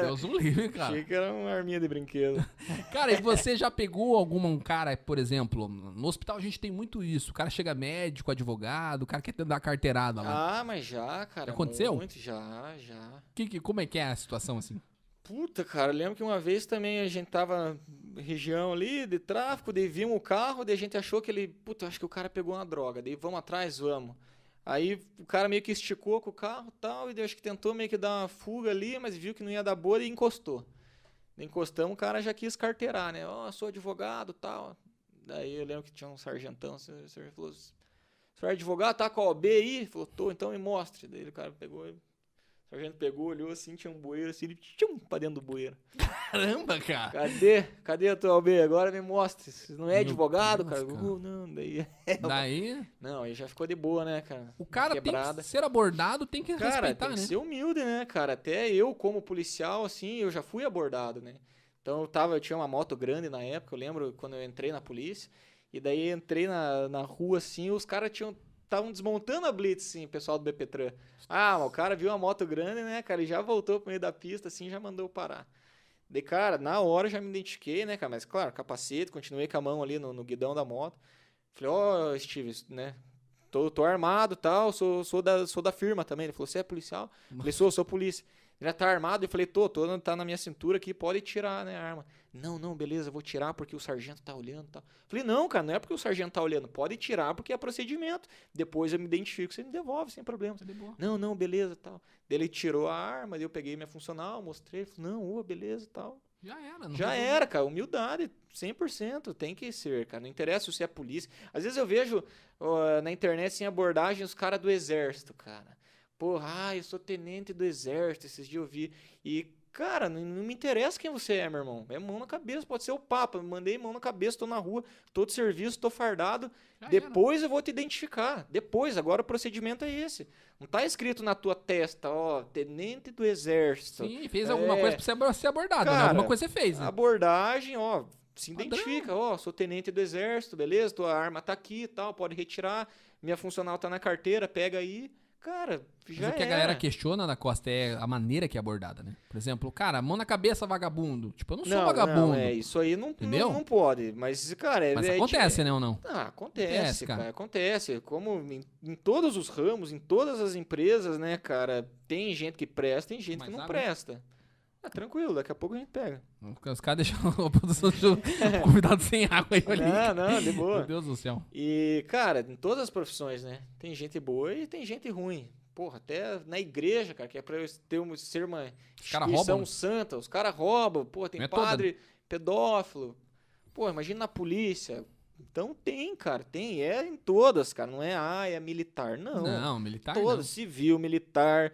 Deus o livre, cara. Achei que era uma arminha de brinquedo. Cara, e você já pegou algum um cara, por exemplo, no hospital a gente tem muito isso. O cara chega médico, advogado, o cara quer dar carteirada lá. Ah, mas já, cara. Já aconteceu? Muito, já, já. Que, que- como é que é a situação assim? Puta, cara, lembro que uma vez também a gente tava região ali de tráfico, daí vimos o carro, daí a gente achou que ele, puta, acho que o cara pegou uma droga, daí vamos atrás, vamos. Aí o cara meio que esticou com o carro e tal, e daí acho que tentou meio que dar uma fuga ali, mas viu que não ia dar boa e encostou. Encostamos, o cara já quis carteirar, né? Ó, sou advogado e tal. Daí eu lembro que tinha um sargentão, o sargento falou, senhor é advogado, tá com a OB aí? Falou, tô, então me mostre. Daí o cara pegou. O sargento pegou, olhou assim, tinha um bueiro assim, ele tchum, pra dentro do bueiro. Caramba, cara. Cadê? Cadê a tua OB? Agora me mostra. Você não é Meu advogado, Deus, cara? cara. Uh, não, daí. Daí, Não, aí já ficou de boa, né, cara? o cara tem Quebrada. que ser abordado, tem que Cara, respeitar, tem que né? ser humilde, né, cara? Até eu, como policial, assim, eu já fui abordado, né? Então eu tava, eu tinha uma moto grande na época, eu lembro quando eu entrei na polícia, e daí entrei na, na rua, assim, os caras tinham. Estavam desmontando a Blitz, assim, pessoal do BPTran. Ah, o cara viu a moto grande, né, cara? E já voltou pro meio da pista, assim, já mandou parar. De cara, na hora já me identifiquei, né, cara? Mas claro, capacete, continuei com a mão ali no, no guidão da moto. Falei, ó, Steve, né? Tô, tô armado tal, sou, sou, da, sou da firma também. Ele falou, você é policial? Eu Falei, sou, sou polícia. Ele já tá armado? Eu falei, tô, tô, tá na minha cintura aqui, pode tirar, né, a arma. Não, não, beleza, vou tirar porque o sargento tá olhando e tal. Falei, não, cara, não é porque o sargento tá olhando, pode tirar porque é procedimento. Depois eu me identifico, você me devolve sem problema. Tá boa. Não, não, beleza tal. Daí ele tirou a arma, daí eu peguei minha funcional, mostrei, falei, não, ô, beleza tal. Já era. não Já era, cara. Humildade, 100%. Tem que ser, cara. Não interessa se você é polícia. Às vezes eu vejo ó, na internet sem abordagem os caras do exército, cara. Porra, ah, eu sou tenente do exército. Esses dias eu vi. E, cara, não, não me interessa quem você é, meu irmão. É mão na cabeça. Pode ser o Papa. Mandei mão na cabeça, tô na rua, tô de serviço, tô fardado. Já era. Depois eu vou te identificar. Depois, agora o procedimento é esse. Não tá escrito na tua testa, ó, tenente do exército. Sim, fez alguma É. coisa pra você ser abordado, né? Cara, Alguma coisa você fez, né? Abordagem, ó, se identifica, ó, sou tenente do exército, beleza? Tua arma tá aqui e tal, pode retirar. Minha funcional tá na carteira, pega aí. Cara, Mas já o que a era. galera questiona da Costa é a maneira que é abordada, né? Por exemplo, cara, mão na cabeça, vagabundo. Tipo, eu não sou não, vagabundo. Não, é, isso aí não, Entendeu? não, não pode. Mas, cara, é, Mas é acontece, né, ou não? Ah, acontece, Acontece, cara. cara. Acontece. Como em, em todos os ramos, em todas as empresas, né, cara, tem gente que presta, tem gente Mais que não presta. Ah, tranquilo, daqui a pouco a gente pega. Os caras deixam a produção do convidado sem água aí, olha Não, não, de Meu boa. Deus do céu. E, cara, em todas as profissões, né? Tem gente boa e tem gente ruim. Porra, até na igreja, cara, que é pra eu ter uma, ser uma cara instituição roubam? santa, os caras roubam. Pô, tem é padre pedófilo. Pô, imagina na polícia. Então tem, cara, tem. É em todas, cara. Não é, ah, é militar. Não. Não, militar todas, civil, militar.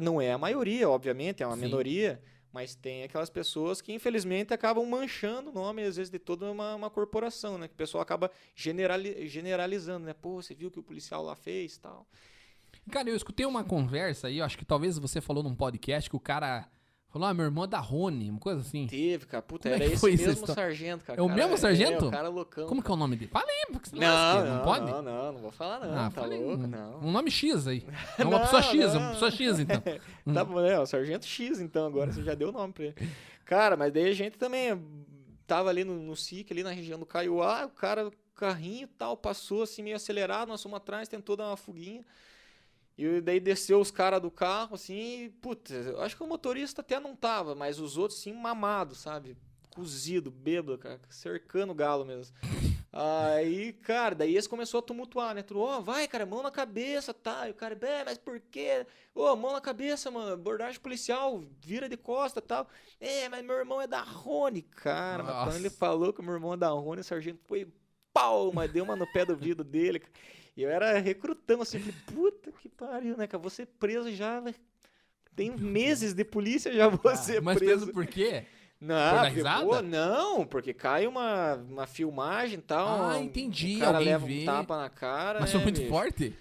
Não é a maioria, obviamente, é uma Sim. minoria. Mas tem aquelas pessoas que, infelizmente, acabam manchando o nome, às vezes, de toda uma, uma corporação, né? Que o pessoal acaba generali- generalizando, né? Pô, você viu o que o policial lá fez e tal. Cara, eu escutei uma conversa aí, eu acho que talvez você falou num podcast que o cara falou, ah, meu irmão é da Rony, uma coisa assim. Teve, cara. Puta, Como é era que esse mesmo história? sargento, cara. É o Cara, mesmo sargento? É, o cara loucão. Como que é o nome dele? Fala aí, porque você Não, lasca, não, não pode? Não, não, não vou falar não, ah, tá fala aí, louco, um, não. um nome X aí. É uma Não, pessoa X, é uma não. pessoa X, então. Hum. Tá bom, é, o Sargento X, então, agora você já deu o nome pra ele. Cara, mas daí a gente também tava ali no, no SIC, ali na região do Caiuá, o cara, o carrinho e tal, passou assim meio acelerado, nós fomos atrás, tentou dar uma fuguinha. E daí desceu os caras do carro, assim, e, putz, eu acho que o motorista até não tava, mas os outros, sim, mamados, sabe? Cozido, bêbado, cara, cercando o galo mesmo. Aí, cara, daí eles começou a tumultuar, né? Tudo, ó, vai, cara, mão na cabeça, tá? E o cara, é, mas por quê? Ô, mão na cabeça, mano, abordagem policial, vira de costa tal. É, mas meu irmão é da Rony, cara. Mas quando ele falou que meu irmão é da Rony, o sargento foi pau, mas deu uma no pé do vidro dele. cara. E eu era recrutão, assim, falei, puta que pariu, né, cara? Vou ser preso já, né? Tem meses de polícia, já vou ser Mas preso. preso por quê? Não, pô, não, porque cai uma, uma filmagem e tal. Ah, entendi, O cara alguém leva vê. um tapa na cara. Mas né, foi muito bicho? forte?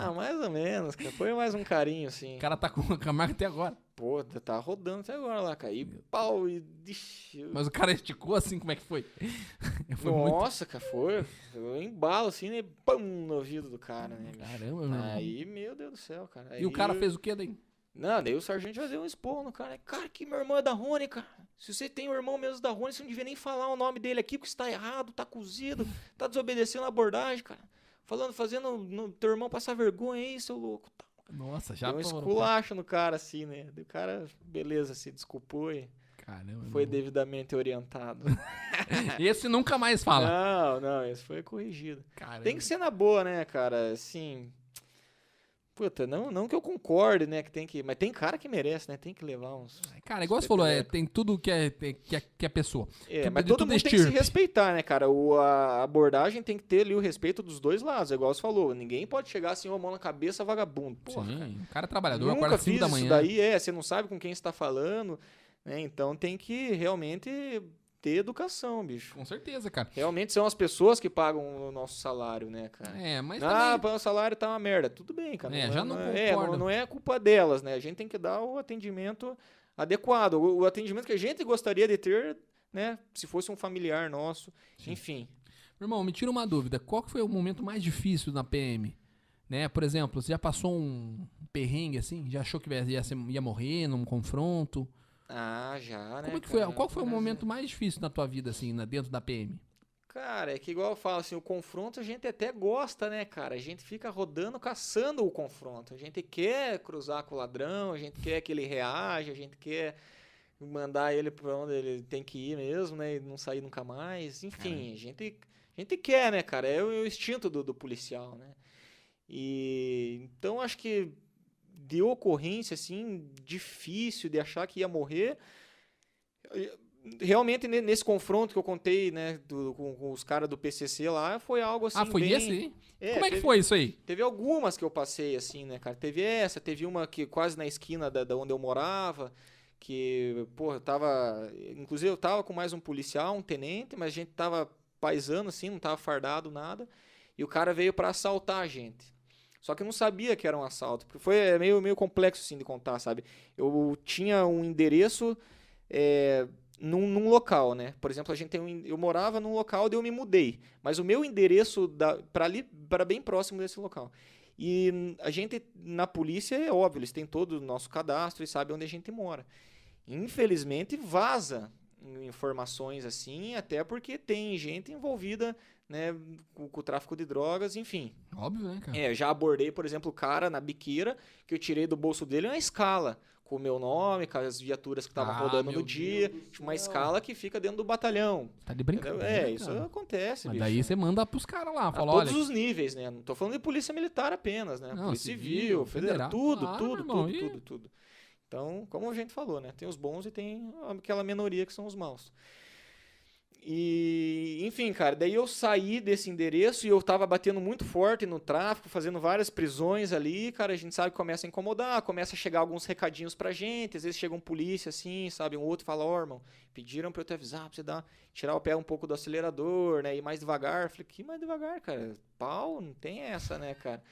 Não, mais ou menos, cara. Foi mais um carinho, assim. O cara tá com a marca até agora. Pô, tá rodando até agora lá, cara. E pau, e... Ixi, eu- Mas o cara esticou assim, como é que foi? foi muito... Nossa, cara, foi. Eu embalo assim, né? Pum, no ouvido do cara, né? Caramba, irmão. Aí, meu Deus do céu, cara. E o cara Aí- fez o quê daí? Não, daí o sargento já deu um esporro no cara. Cara, que meu irmão é da Rony, cara. Se você tem o irmão mesmo da Rony, você não devia nem falar o nome dele aqui, porque está errado, tá cozido, tá desobedecendo a abordagem, cara. Falando, fazendo no teu irmão passar vergonha aí, seu louco. Tá. Nossa, já Deu um esculacho no cara, assim, né? O cara, beleza, se desculpou e. Caramba. foi meu devidamente orientado. Esse nunca mais fala. Não, não, esse foi corrigido. Caramba. Tem que ser na boa, né, cara? Assim. Puta, não, não que eu concorde, né? Que tem que. Mas tem cara que merece, né? Tem que levar uns. Cara, igual você falou, é, tem tudo que é, tem- que é, que é pessoa. É, Tudo- mas todo mundo tem que se estirpe. respeitar, né, cara? O, a abordagem tem que ter ali o respeito dos dois lados, é igual você falou. Ninguém pode chegar assim, ó, mão na cabeça, vagabundo. Porra, cara. Sim, o cara é trabalhador, Nunca acorda às 5 fiz da isso manhã. daí, é, você não sabe com quem você tá falando, né? Então tem que realmente ter educação, bicho. Com certeza, cara. Realmente são as pessoas que pagam o nosso salário, né, cara? É, mas ah, também... o salário tá uma merda. Tudo bem, cara. É, já não é, concordo. não, não é culpa delas, né? A gente tem que dar o atendimento adequado. O, o atendimento que a gente gostaria de ter, né? Se fosse um familiar nosso. Sim. Enfim. Meu irmão, me tira uma dúvida. Qual foi o momento mais difícil na PM? Né? Por exemplo, você já passou um perrengue assim? Já achou que ia, ia morrer num confronto? Ah, já, né? Como é que foi? cara? Qual foi o momento mais difícil na tua vida, assim, na- dentro da PM? Cara, é que igual eu falo assim, o confronto a gente até gosta, né, cara? A gente fica rodando, caçando o confronto. A gente quer cruzar com o ladrão, a gente quer que ele reaja, a gente quer mandar ele pra onde ele tem que ir mesmo, né? E não sair nunca mais. Enfim, a gente, a gente quer, né, cara? É o, é o instinto do, do policial, né? E então acho que de ocorrência, assim, difícil de achar que ia morrer. Realmente, ne- nesse confronto que eu contei, né, do- com, com os caras do PCC lá, foi algo assim. ah, foi bem- esse? É, Como é que teve- foi isso aí? Teve algumas que eu passei, assim, né, cara? Teve essa, teve uma que quase na esquina da, da onde eu morava, que, pô, eu tava. Inclusive, eu tava com mais um policial, um tenente, mas a gente tava paisando, assim, não tava fardado, nada. E o cara veio pra assaltar a gente. Só que eu não sabia que era um assalto, porque foi é, meio, meio complexo, assim, de contar, sabe? Eu tinha um endereço. é, num, num local, né? Por exemplo, a gente um, eu morava num local daí eu me mudei, mas o meu endereço para ali para bem próximo desse local. E a gente na polícia é óbvio, eles têm todo o nosso cadastro e sabem onde a gente mora. Infelizmente vaza informações assim, até porque tem gente envolvida, né, com, com o tráfico de drogas, enfim. Óbvio, né, cara? É, já abordei, por exemplo, o cara na biqueira que eu tirei do bolso dele uma escala com o meu nome, com as viaturas que estavam Ah, rodando no dia, tipo, uma escala que fica dentro do batalhão. Tá de brincadeira. É, isso cara. acontece, Mas bicho. daí você manda pros caras lá, A fala, todos olha. os níveis, né? Não tô falando de polícia militar apenas, né? Não, polícia civil, federal, federal. tudo, tudo, irmão, tudo, e- tudo, tudo. Então, como a gente falou, né? Tem os bons e tem aquela minoria que são os maus. E, enfim, cara, daí eu saí desse endereço e eu tava batendo muito forte no tráfico, fazendo várias prisões ali, cara, a gente sabe que começa a incomodar, começa a chegar alguns recadinhos pra gente, às vezes chega um polícia assim, sabe, um outro fala, ó, irmão, pediram pra eu te avisar, pra você dar, tirar o pé um pouco do acelerador, né, ir mais devagar, falei, que mais devagar, cara, pau, não tem essa, né, cara.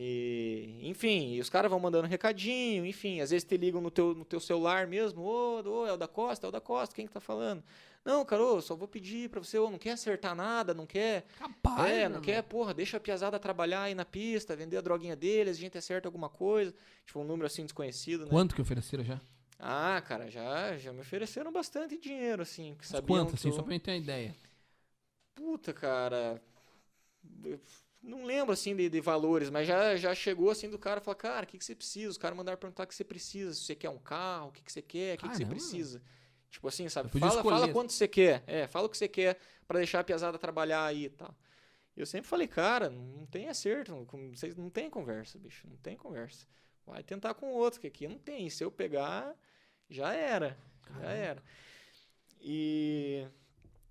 E, enfim, e os caras vão mandando recadinho, enfim, às vezes te ligam no teu, no teu celular mesmo, ô, ô, é o da Costa, é o da Costa, quem que tá falando? Não, cara, ô, só vou pedir pra você, ô, não quer acertar nada, não quer, Capaz, é, não irmão. quer, porra, deixa a piazada trabalhar aí na pista, vender a droguinha deles, a gente acerta alguma coisa, tipo um número assim desconhecido, né? Quanto que ofereceram já? Ah, cara, já, já me ofereceram bastante dinheiro, assim, que sabiam Quanto, que assim, eu- só pra eu ter uma ideia. Puta, cara. eu Não lembro assim de, de valores, mas já, já chegou assim do cara falar, cara, o que, que você precisa? Os caras mandaram perguntar o que você precisa. Se você quer um carro, o que, que você quer, o que, que você precisa. Tipo assim, sabe? Fala, fala quanto você quer. É, fala o que você quer pra deixar a piazada trabalhar aí e tal. Eu sempre falei, cara, não tem acerto, não, vocês não tem conversa, bicho, não tem conversa. Vai tentar com outro, que aqui não tem. Se eu pegar, já era. Já Caramba. era. E.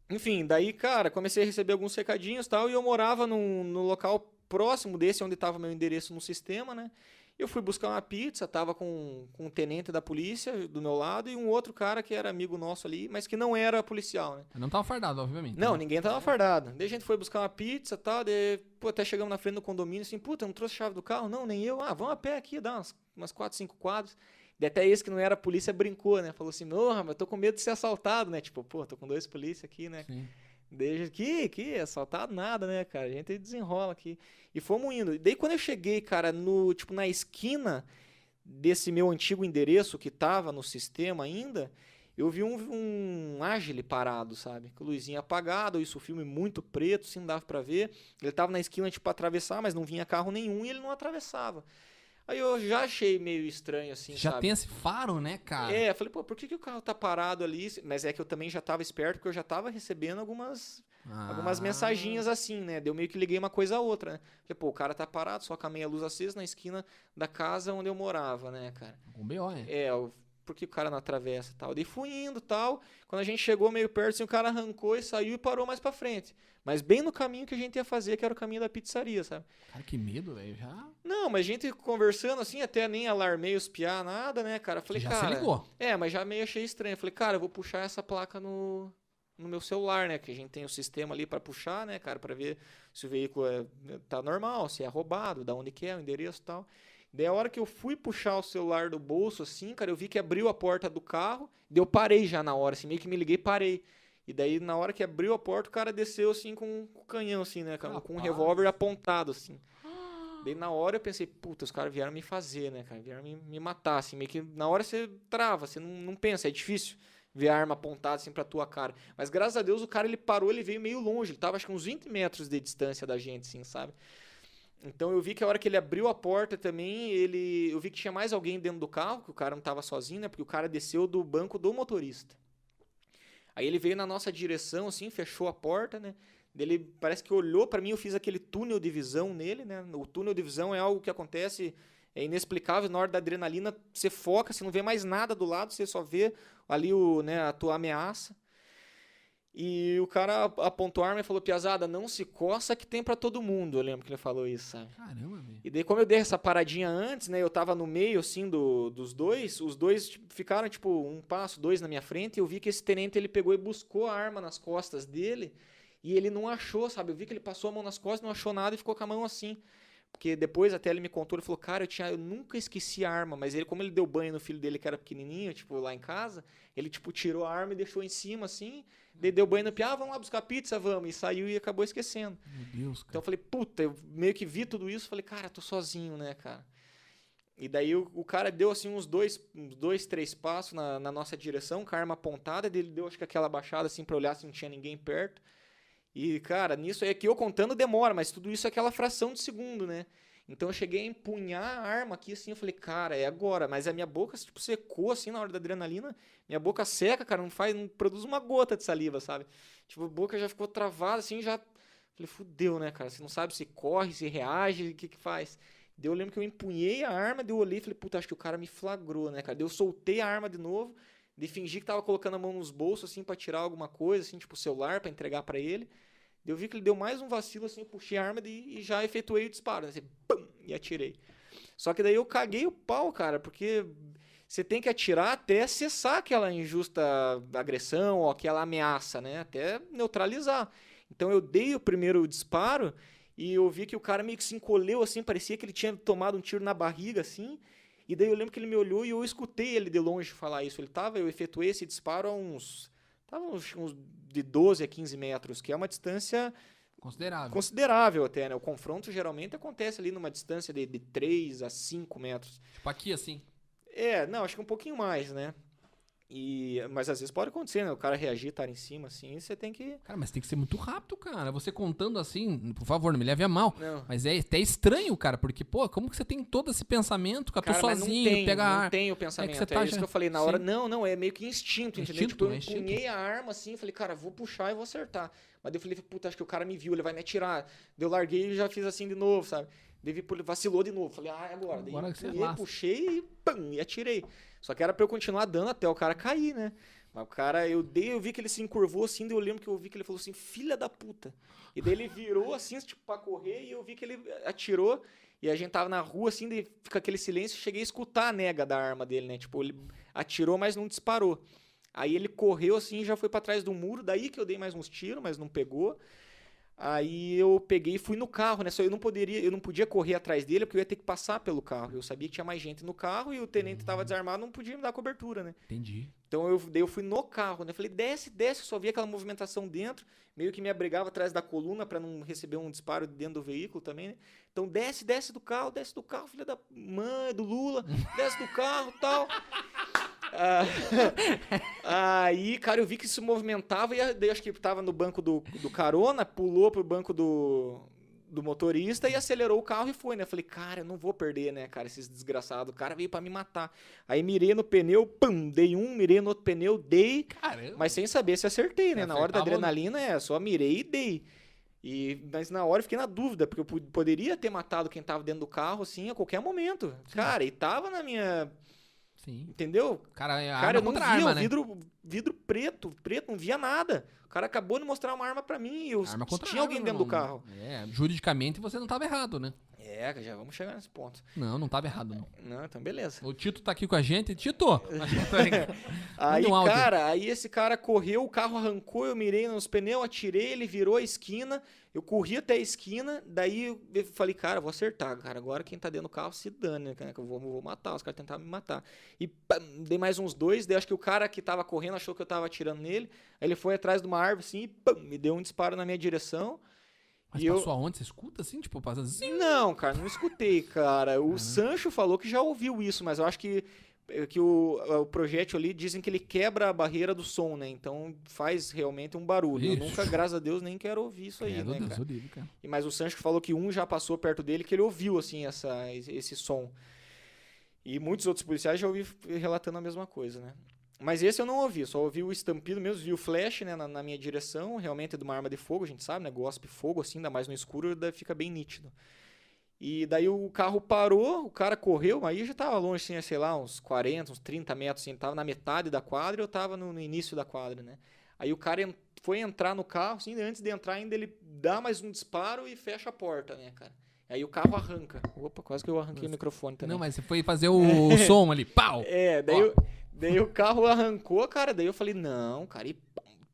Enfim, daí, cara, comecei a receber alguns recadinhos e tal, e eu morava num, no local próximo desse, onde estava meu endereço no sistema, né? Eu fui buscar uma pizza, tava com, com um tenente da polícia do meu lado e um outro cara que era amigo nosso ali, mas que não era policial, né? Não tava fardado, obviamente. Não, né? ninguém tava fardado. Daí a gente foi buscar uma pizza e tal, daí, pô, até chegamos na frente do condomínio, assim, puta, não trouxe a chave do carro? Não, nem eu. Ah, vamos a pé aqui, dá umas, umas quatro, cinco quadros. Daí até esse que não era polícia brincou, né? Falou assim, porra, mas eu tô com medo de ser assaltado, né? Tipo, pô, tô com dois polícia aqui, né? Sim. Desde que, que assaltado nada, né, cara? A gente desenrola aqui. E fomos indo. E daí quando eu cheguei, cara, no, tipo, na esquina desse meu antigo endereço que tava no sistema ainda, eu vi um, um Agile parado, sabe? Com a luzinha apagada, isso o filme muito preto, assim, não dava pra ver. Ele tava na esquina, tipo, pra atravessar, mas não vinha carro nenhum e ele não atravessava. Aí eu já achei meio estranho, assim, Já sabe? tem esse faro, né, cara? É, eu falei, pô, por que, que o carro tá parado ali? Mas é que eu também já tava esperto, porque eu já tava recebendo algumas algumas Ah. mensaginhas assim, né? Deu meio que liguei uma coisa a outra, né? Falei, pô, o cara tá parado, só com a meia luz acesa na esquina da casa onde eu morava, né, cara? Com B.O., é. É, eu- por que o cara não atravessa e tal? Daí fui indo e tal. Quando a gente chegou meio perto, assim, o cara arrancou e saiu e parou mais pra frente. Mas bem no caminho que a gente ia fazer, que era o caminho da pizzaria, sabe? Cara, que medo, velho. Já, Não, mas a gente conversando assim, até nem alarmei os piá, nada, né, cara? Falei, já cara. se ligou. É, mas já meio achei estranho. Falei, cara, eu vou puxar essa placa no, no meu celular, né? Que a gente tem o sistema ali pra puxar, né, cara? Pra ver se o veículo é, tá normal, se é roubado, da onde que é, o endereço e tal. Daí a hora que eu fui puxar o celular do bolso, assim, cara, eu vi que abriu a porta do carro. Daí eu parei já na hora, assim, meio que me liguei e parei. E daí, na hora que abriu a porta, o cara desceu, assim, com o canhão, assim, né, cara? Com um Rapaz. revólver apontado, assim. Daí na hora eu pensei, puta, os caras vieram me fazer, né, cara? Vieram me, me matar, assim, meio que na hora você trava, você não, não pensa, é difícil ver a arma apontada assim pra tua cara. Mas graças a Deus o cara ele parou, ele veio meio longe, ele tava acho que uns 20 metros de distância da gente, assim, sabe? Então eu vi que a hora que ele abriu a porta também, ele. Eu vi que tinha mais alguém dentro do carro, que o cara não tava sozinho, né? Porque o cara desceu do banco do motorista. Aí ele veio na nossa direção, assim, fechou a porta, né? Ele parece que olhou pra mim, eu fiz aquele túnel de visão nele, né? O túnel de visão é algo que acontece, é inexplicável, na hora da adrenalina você foca, você não vê mais nada do lado, você só vê ali o, né, a tua ameaça. E o cara ap- apontou a arma e falou: Piazada, não se coça que tem pra todo mundo. Eu lembro que ele falou isso, sabe? Caramba, velho. E daí, como eu dei essa paradinha antes, né? Eu tava no meio, assim, do, dos dois. Os dois tipo, ficaram, tipo, um passo, dois na minha frente. E eu vi que esse tenente, ele pegou e buscou a arma nas costas dele. E ele não achou, sabe? Eu vi que ele passou a mão nas costas, não achou nada e ficou com a mão assim. Porque depois até ele me contou, ele falou, cara, eu, tinha, eu nunca esqueci a arma. Mas ele, como ele deu banho no filho dele, que era pequenininho, tipo, lá em casa, ele, tipo, tirou a arma e deixou em cima, assim. Daí deu banho no piá, ah, vamos lá buscar pizza, vamos. E saiu e acabou esquecendo. Meu Deus, Então cara. eu falei, puta, eu meio que vi tudo isso, falei, cara, tô sozinho, né, cara? E daí o, o cara deu assim uns dois, uns dois três passos na, na nossa direção, com a arma apontada, daí ele deu acho que aquela baixada assim pra olhar se não tinha ninguém perto. E, cara, nisso aí que eu contando demora, mas tudo isso é aquela fração de segundo, né? Então eu cheguei a empunhar a arma aqui assim, eu falei, cara, é agora. Mas a minha boca, tipo, secou assim na hora da adrenalina. Minha boca seca, cara, não faz, não produz uma gota de saliva, sabe? Tipo, a boca já ficou travada assim, já. Falei, fudeu, né, cara? Você não sabe se corre, se reage, o que que faz. Daí eu lembro que eu empunhei a arma, daí eu olhei e falei, puta, acho que o cara me flagrou, né, cara? Daí eu soltei a arma de novo, de fingi que tava colocando a mão nos bolsos, assim, pra tirar alguma coisa, assim, tipo o celular, pra entregar pra ele. Eu vi que ele deu mais um vacilo, assim, eu puxei a arma de- e já efetuei o disparo? Assim, pum, e atirei. Só que daí eu caguei o pau, cara, porque você tem que atirar até cessar aquela injusta agressão ou aquela ameaça, né? Até neutralizar. Então eu dei o primeiro disparo e eu vi que o cara meio que se encolheu assim, parecia que ele tinha tomado um tiro na barriga assim. E daí eu lembro que ele me olhou e eu escutei ele de longe falar isso. Ele tava, eu efetuei esse disparo a uns tava uns, uns de 12 a 15 metros, que é uma distância Considerável. considerável até, né? O confronto geralmente acontece ali numa distância de, de 3 a 5 metros. Tipo aqui, assim. É, não, acho que um pouquinho mais, né? E, mas às vezes pode acontecer, né? O cara reagir, estar em cima, assim, você tem que. Cara, mas tem que ser muito rápido, cara. Você contando assim, por favor, não me leve a mal. Não. Mas é até estranho, cara, porque, pô, como que você tem todo esse pensamento, cara, Cara, sozinho, não tem, pega a não tem o pensamento. você É, tá isso já- que eu falei na Sim. hora. Não, não, é meio que instinto, entendeu? Instinto, tipo, eu é instinto. empunhei a arma assim, falei, cara, vou puxar e vou acertar. Mas daí eu falei, puta, acho que o cara me viu, ele vai me atirar. Daí eu larguei e já fiz assim de novo, sabe? Daí ele vacilou de novo. Falei, ah, é agora. Daí Agora que lasca. puxei e pam, e atirei. Só que era pra eu continuar dando até o cara cair, né? Mas o cara, eu dei, eu vi que ele se encurvou assim, daí eu lembro que eu vi que ele falou assim, filha da puta. E daí ele virou assim, tipo, pra correr, e eu vi que ele atirou. E a gente tava na rua, assim, daí fica aquele silêncio, cheguei a escutar a nega da arma dele, né? Tipo, ele atirou, mas não disparou. Aí ele correu assim e já foi pra trás do muro, daí que eu dei mais uns tiros, mas não pegou. Aí eu peguei e fui no carro, né? Só eu não poderia, eu não podia correr atrás dele porque eu ia ter que passar pelo carro. Eu sabia que tinha mais gente no carro e o tenente tava desarmado, não podia me dar cobertura, né? Entendi. Então eu, daí eu fui no carro, né? Falei, desce, desce, só vi aquela movimentação dentro, meio que me abrigava atrás da coluna pra não receber um disparo dentro do veículo também, né? Então desce, desce do carro, desce do carro, filha da mãe, do Lula, desce do carro tal. Ah, aí, cara, eu vi que se movimentava e daí acho que tava no banco do, do carona, pulou pro banco do, do motorista e acelerou o carro e foi, né? Falei, cara, eu não vou perder, né, cara, esses desgraçados. O cara veio pra me matar. Aí mirei no pneu, pum, dei um, mirei no outro pneu, dei, Caramba. mas sem saber se acertei, né? Na hora da adrenalina, é, só mirei e dei. E, mas na hora eu fiquei na dúvida, porque eu poderia ter matado quem tava dentro do carro, assim, a qualquer momento. Cara, e tava na minha. Sim. Entendeu? Cara, é Cara, eu não via arma, né? vidro, vidro preto, preto, não via nada. O cara acabou de mostrar uma arma pra mim e eu Arma contra tinha alguém arma, dentro do carro. É, juridicamente você não tava errado, né? É, já vamos chegar nesse ponto. Não, não tava errado, não. Não, então beleza. O Tito tá aqui com a gente. Tito! Aí, um cara, aí esse cara correu, o carro arrancou, eu mirei nos pneus, atirei, ele virou a esquina, eu corri até a esquina, daí eu falei, cara, eu vou acertar, cara, agora quem tá dentro do carro se dane, né, que eu vou, vou matar, os caras tentaram me matar. E pam, dei mais uns dois, daí acho que o cara que tava correndo achou que eu tava atirando nele, aí ele foi atrás de uma árvore assim e pam, me deu um disparo na minha direção. Mas E eu- passou aonde? Você escuta assim? Tipo, passa assim? Não, cara, não escutei, cara. O Sancho falou que já ouviu isso, mas eu acho que, que o, o projétil ali dizem que ele quebra a barreira do som, né? Então faz realmente um barulho. Eu Ixi. nunca, graças a Deus, nem quero ouvir isso aí, Credo, né, Deus, cara? livre, cara. E- Mas o Sancho falou que um já passou perto dele, que ele ouviu, assim, essa, esse som. E muitos outros policiais já ouvi relatando a mesma coisa, né? Mas esse eu não ouvi, só ouvi o estampido mesmo, vi o flash, né, na, na minha direção, realmente é de uma arma de fogo, a gente sabe, né, gospe fogo, assim, ainda mais no escuro, fica bem nítido. E daí o carro parou, o cara correu, aí já tava longe, assim, sei lá, uns 40, uns 30 metros, assim, tava na metade da quadra e eu tava no, no início da quadra, né. Aí o cara foi entrar no carro, assim, antes de entrar ainda ele dá mais um disparo e fecha a porta, né, cara. Aí o carro arranca. Opa, quase que eu arranquei o microfone também. Não, mas você foi fazer o, som ali. Pau! É, daí, eu- daí o carro arrancou, cara, daí eu falei, não, cara, e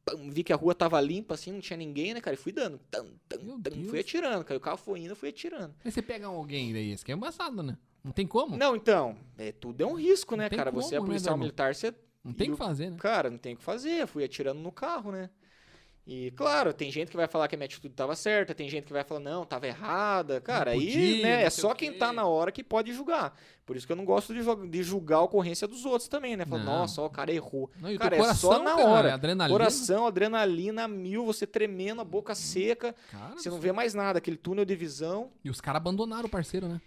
pam, vi que a rua tava limpa, assim, não tinha ninguém, né, cara, e fui dando, tam, tam, tam, fui atirando, cara, o carro foi indo, eu fui atirando. Mas você pega alguém daí, esse que é embaçado, né? Não tem como. Não, então, é, tudo é um risco, né, cara, você é como, né, policial irmão? militar, você, Não tem o que fazer, né? cara, não tem o que fazer, fui atirando no carro, né. E, claro, tem gente que vai falar que a minha atitude tava certa, tem gente que vai falar, não, tava errada. Cara, aí, podia, né, não é só quem quê. tá na hora que pode julgar. Por isso que eu não gosto de, de julgar a ocorrência dos outros também, né? Falar, nossa, ó, o cara errou. Não, Cara, teu é só coração, na hora. Adrenalina. Coração, adrenalina, mil, você tremendo, a boca seca, Cara, você não vê mais nada, aquele túnel de visão. E os caras abandonaram o parceiro, né?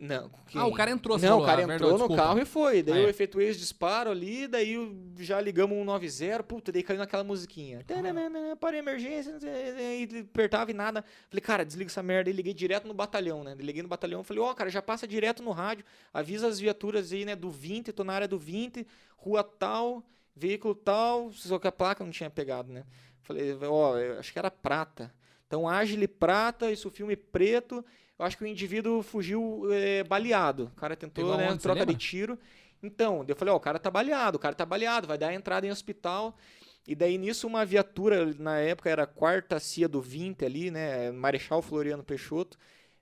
Não. Ah, o cara entrou, Não, falou, o cara ah, entrou verdade, no desculpa. carro e foi. Daí Ah, eu é. efetuei esse disparo ali, daí eu já ligamos um 90, puta, daí caiu naquela musiquinha. Ah. Parei emergência, e apertava e nada. Falei, cara, desliga essa merda. E liguei direto no batalhão, né? Liguei no batalhão, falei, ó, cara, já passa direto no rádio, avisa as viaturas aí, né, do 20, tô na área do 20, rua tal, veículo tal, só que a placa não tinha pegado, né? Falei, ó, eu acho que era prata. Então, Agile prata, isso filme preto. Eu acho que o indivíduo fugiu é, baleado. O cara tentou, né, troca de tiro. Então, eu falei, ó, o cara tá baleado, o cara tá baleado, vai dar a entrada em hospital. E daí nisso uma viatura, na época era a quarta CIA do 20 ali, né, Marechal Floriano Peixoto,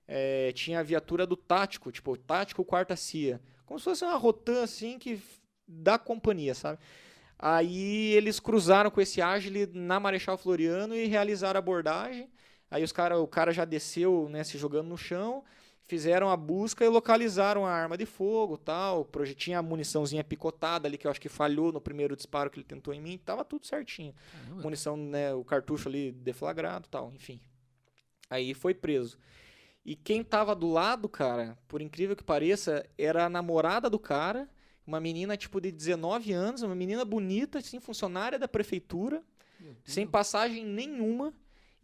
é, tinha a viatura do tático, tipo, tático quarta CIA. Como se fosse uma rotan assim que da companhia, sabe? Aí eles cruzaram com esse Agile na Marechal Floriano e realizaram a abordagem. Aí os cara, o cara já desceu, né, se jogando no chão, fizeram a busca e localizaram a arma de fogo, tal. Tinha a muniçãozinha picotada ali que eu acho que falhou no primeiro disparo que ele tentou em mim, tava tudo certinho. Caramba. Munição, né, o cartucho ali deflagrado, tal, enfim. Aí foi preso. E quem tava do lado, cara, por incrível que pareça, era a namorada do cara, uma menina tipo de 19 anos, uma menina bonita, assim, funcionária da prefeitura, sem passagem nenhuma,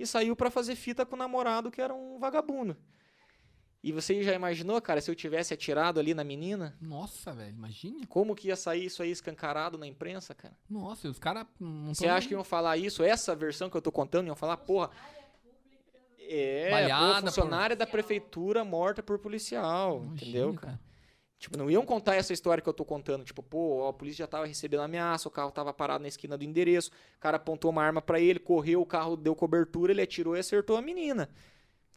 e saiu pra fazer fita com o namorado que era um vagabundo. E você já imaginou, cara, se eu tivesse atirado ali na menina, Nossa, velho, imagine. como que ia sair isso aí escancarado na imprensa, cara? Nossa, e os caras não Você acha que iam falar isso? Essa versão que eu tô contando, iam falar, porra. É, Baleada pô, funcionária da prefeitura morta por policial, entendeu, cara? Tipo, não iam contar essa história que eu tô contando. Tipo, pô, a polícia já tava recebendo ameaça, o carro tava parado na esquina do endereço, o cara apontou uma arma pra ele, correu, o carro deu cobertura, ele atirou e acertou a menina.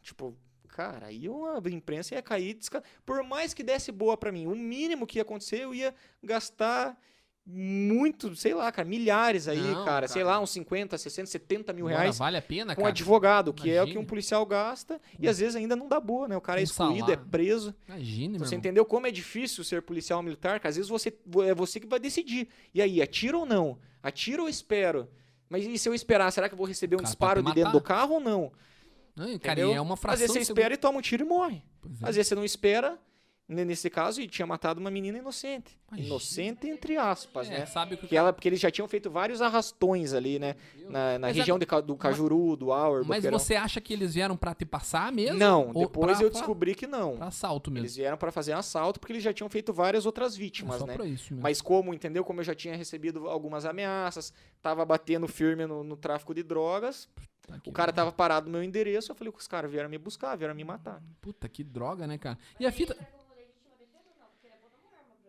Tipo, cara, aí uma imprensa ia cair. Por mais que desse boa pra mim, o mínimo que ia acontecer, eu ia gastar muito, sei lá, cara, milhares aí, Não, cara, sei cara. lá, uns 50, 60, 70 mil Agora, reais vale a pena, com cara? advogado, que é o que um policial gasta, e às vezes ainda não dá boa, né? O cara é excluído, é preso. Imagine, meu Você entendeu como é difícil ser policial militar? Que às vezes você, é você que vai decidir. E aí, atira ou não? Atira ou espero? Mas e se eu esperar, será que eu vou receber um cara disparo de dentro do carro ou não? Não, cara, é uma Às fração vezes você espera e toma um tiro e morre. É. Às vezes você não espera, nesse caso, e tinha matado uma menina inocente. Imagina. Inocente entre aspas, É, né? sabe que, Que ela, porque eles já tinham feito vários arrastões ali, né? Na, na Mas região do Cajuru, do Auer, Mas Boqueirão. você acha que eles vieram pra te passar mesmo? Não, Ou depois pra- eu pra- descobri que não. Pra assalto mesmo. Eles vieram pra fazer assalto porque eles já tinham feito várias outras É vítimas, né? pra isso mesmo. Mas como, entendeu? Como eu já tinha recebido algumas ameaças, tava batendo firme no, no tráfico de drogas, Tá aqui, o cara tava parado no meu endereço, eu falei que os caras vieram me buscar, vieram me matar. Puta, que droga, né, cara? E a fita...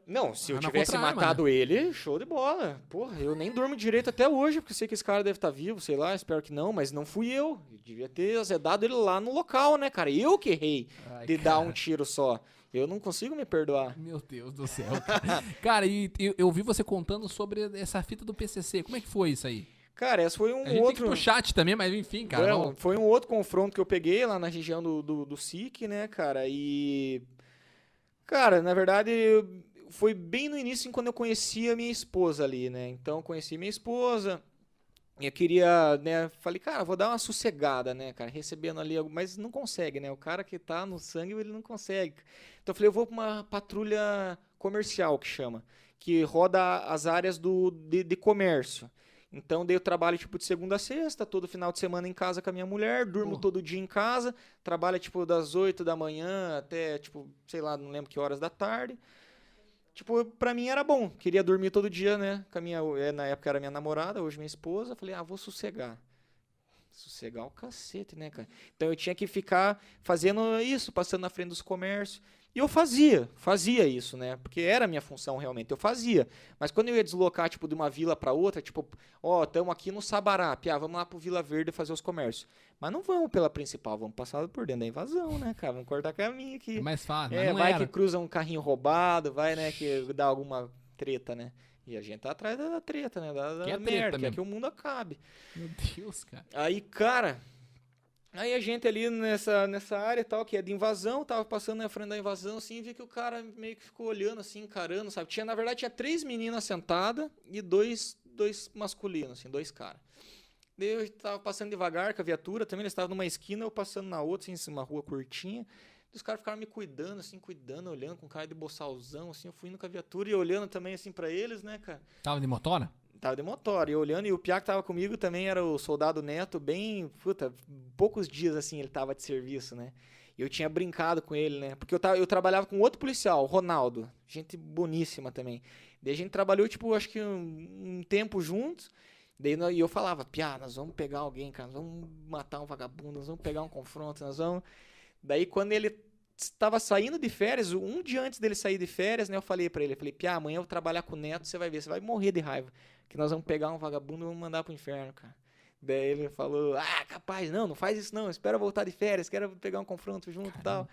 Não, se eu Ah, tivesse matado ele, show de bola. Porra, eu nem durmo direito até hoje, porque sei que esse cara deve estar vivo, sei lá, espero que não, mas não fui eu. Eu devia ter azedado ele lá no local, né, cara? Eu que errei Ai, de dar cara. um tiro só. Eu não consigo me perdoar. Meu Deus do céu. cara. cara, e eu, eu vi você contando sobre essa fita do PCC. Como é que foi isso aí? Cara, esse foi um A gente tem que ir outro. pro chat também, mas enfim, cara. Não, foi um outro confronto que eu peguei lá na região do, do, do SIC, né, cara? E. Cara, na verdade, eu- foi bem no início quando eu conheci a minha esposa ali, né? Então, conheci minha esposa. e Eu queria, né? Falei, cara, vou dar uma sossegada, né, cara? Recebendo ali, algo- mas não consegue, né? O cara que tá no sangue, ele não consegue. Então, eu falei, eu vou pra uma patrulha comercial, que chama, que roda as áreas do, de, de comércio. Então, daí eu trabalho, tipo, de segunda a sexta, todo final de semana em casa com a minha mulher, durmo todo dia em casa, trabalho, tipo, das 8 da manhã até, tipo, sei lá, não lembro que horas da tarde. Tipo, pra mim era bom. Queria dormir todo dia, né? Com minha, eh, na época era minha namorada, hoje minha esposa. Falei, ah, vou sossegar. Sossegar o cacete, né, cara? Então eu tinha que ficar fazendo isso, passando na frente dos comércios. E eu fazia, fazia isso, né? Porque era a minha função realmente, eu fazia. Mas quando eu ia deslocar, tipo, de uma vila pra outra, tipo, ó, estamos aqui no Sabará, piá, vamos lá pro Vila Verde fazer os comércios. Mas não vamos pela principal, vamos passar por dentro da invasão, né, cara? Vamos cortar caminho aqui. É mais fácil, É, vai era. que cruza um carrinho roubado, vai, né, que dá alguma treta, né? E a gente tá atrás da, da treta, né? Da, da Que é merda, treta que é que o mundo acabe. Meu Deus, cara. Aí, cara, aí a gente ali nessa, nessa área tal, que é de invasão, tava passando na frente da invasão, assim, vi que o cara meio que ficou olhando, assim, encarando, sabe? Tinha, na verdade, tinha três meninas sentadas e dois, dois masculinos, assim, dois caras. Daí eu tava passando devagar com a viatura, também eles estavam numa esquina, eu passando na outra, assim, uma rua curtinha. Os caras ficaram me cuidando, assim, cuidando, olhando com cara de boçalzão, assim, eu fui indo com a viatura e olhando também, assim, pra eles, né, cara? Tava de motora? Tava de motor, e olhando, e o Piá que tava comigo também era o soldado Neto, bem, puta, poucos dias assim ele tava de serviço, né? E eu tinha brincado com ele, né? Porque eu, tava, eu trabalhava com outro policial, Ronaldo, gente boníssima também. Daí a gente trabalhou, tipo, acho que um, um tempo juntos, daí e eu falava, Piá, nós vamos pegar alguém, cara, nós vamos matar um vagabundo, nós vamos pegar um confronto, nós vamos... Daí quando ele estava saindo de férias, um dia antes dele sair de férias, né, eu falei pra ele, eu falei, Piá, amanhã eu vou trabalhar com o Neto, você vai ver, você vai morrer de raiva que nós vamos pegar um vagabundo e vamos mandar pro inferno, cara. Daí ele falou, ah, capaz, não, não faz isso não, espera voltar de férias, quero pegar um confronto junto e tal.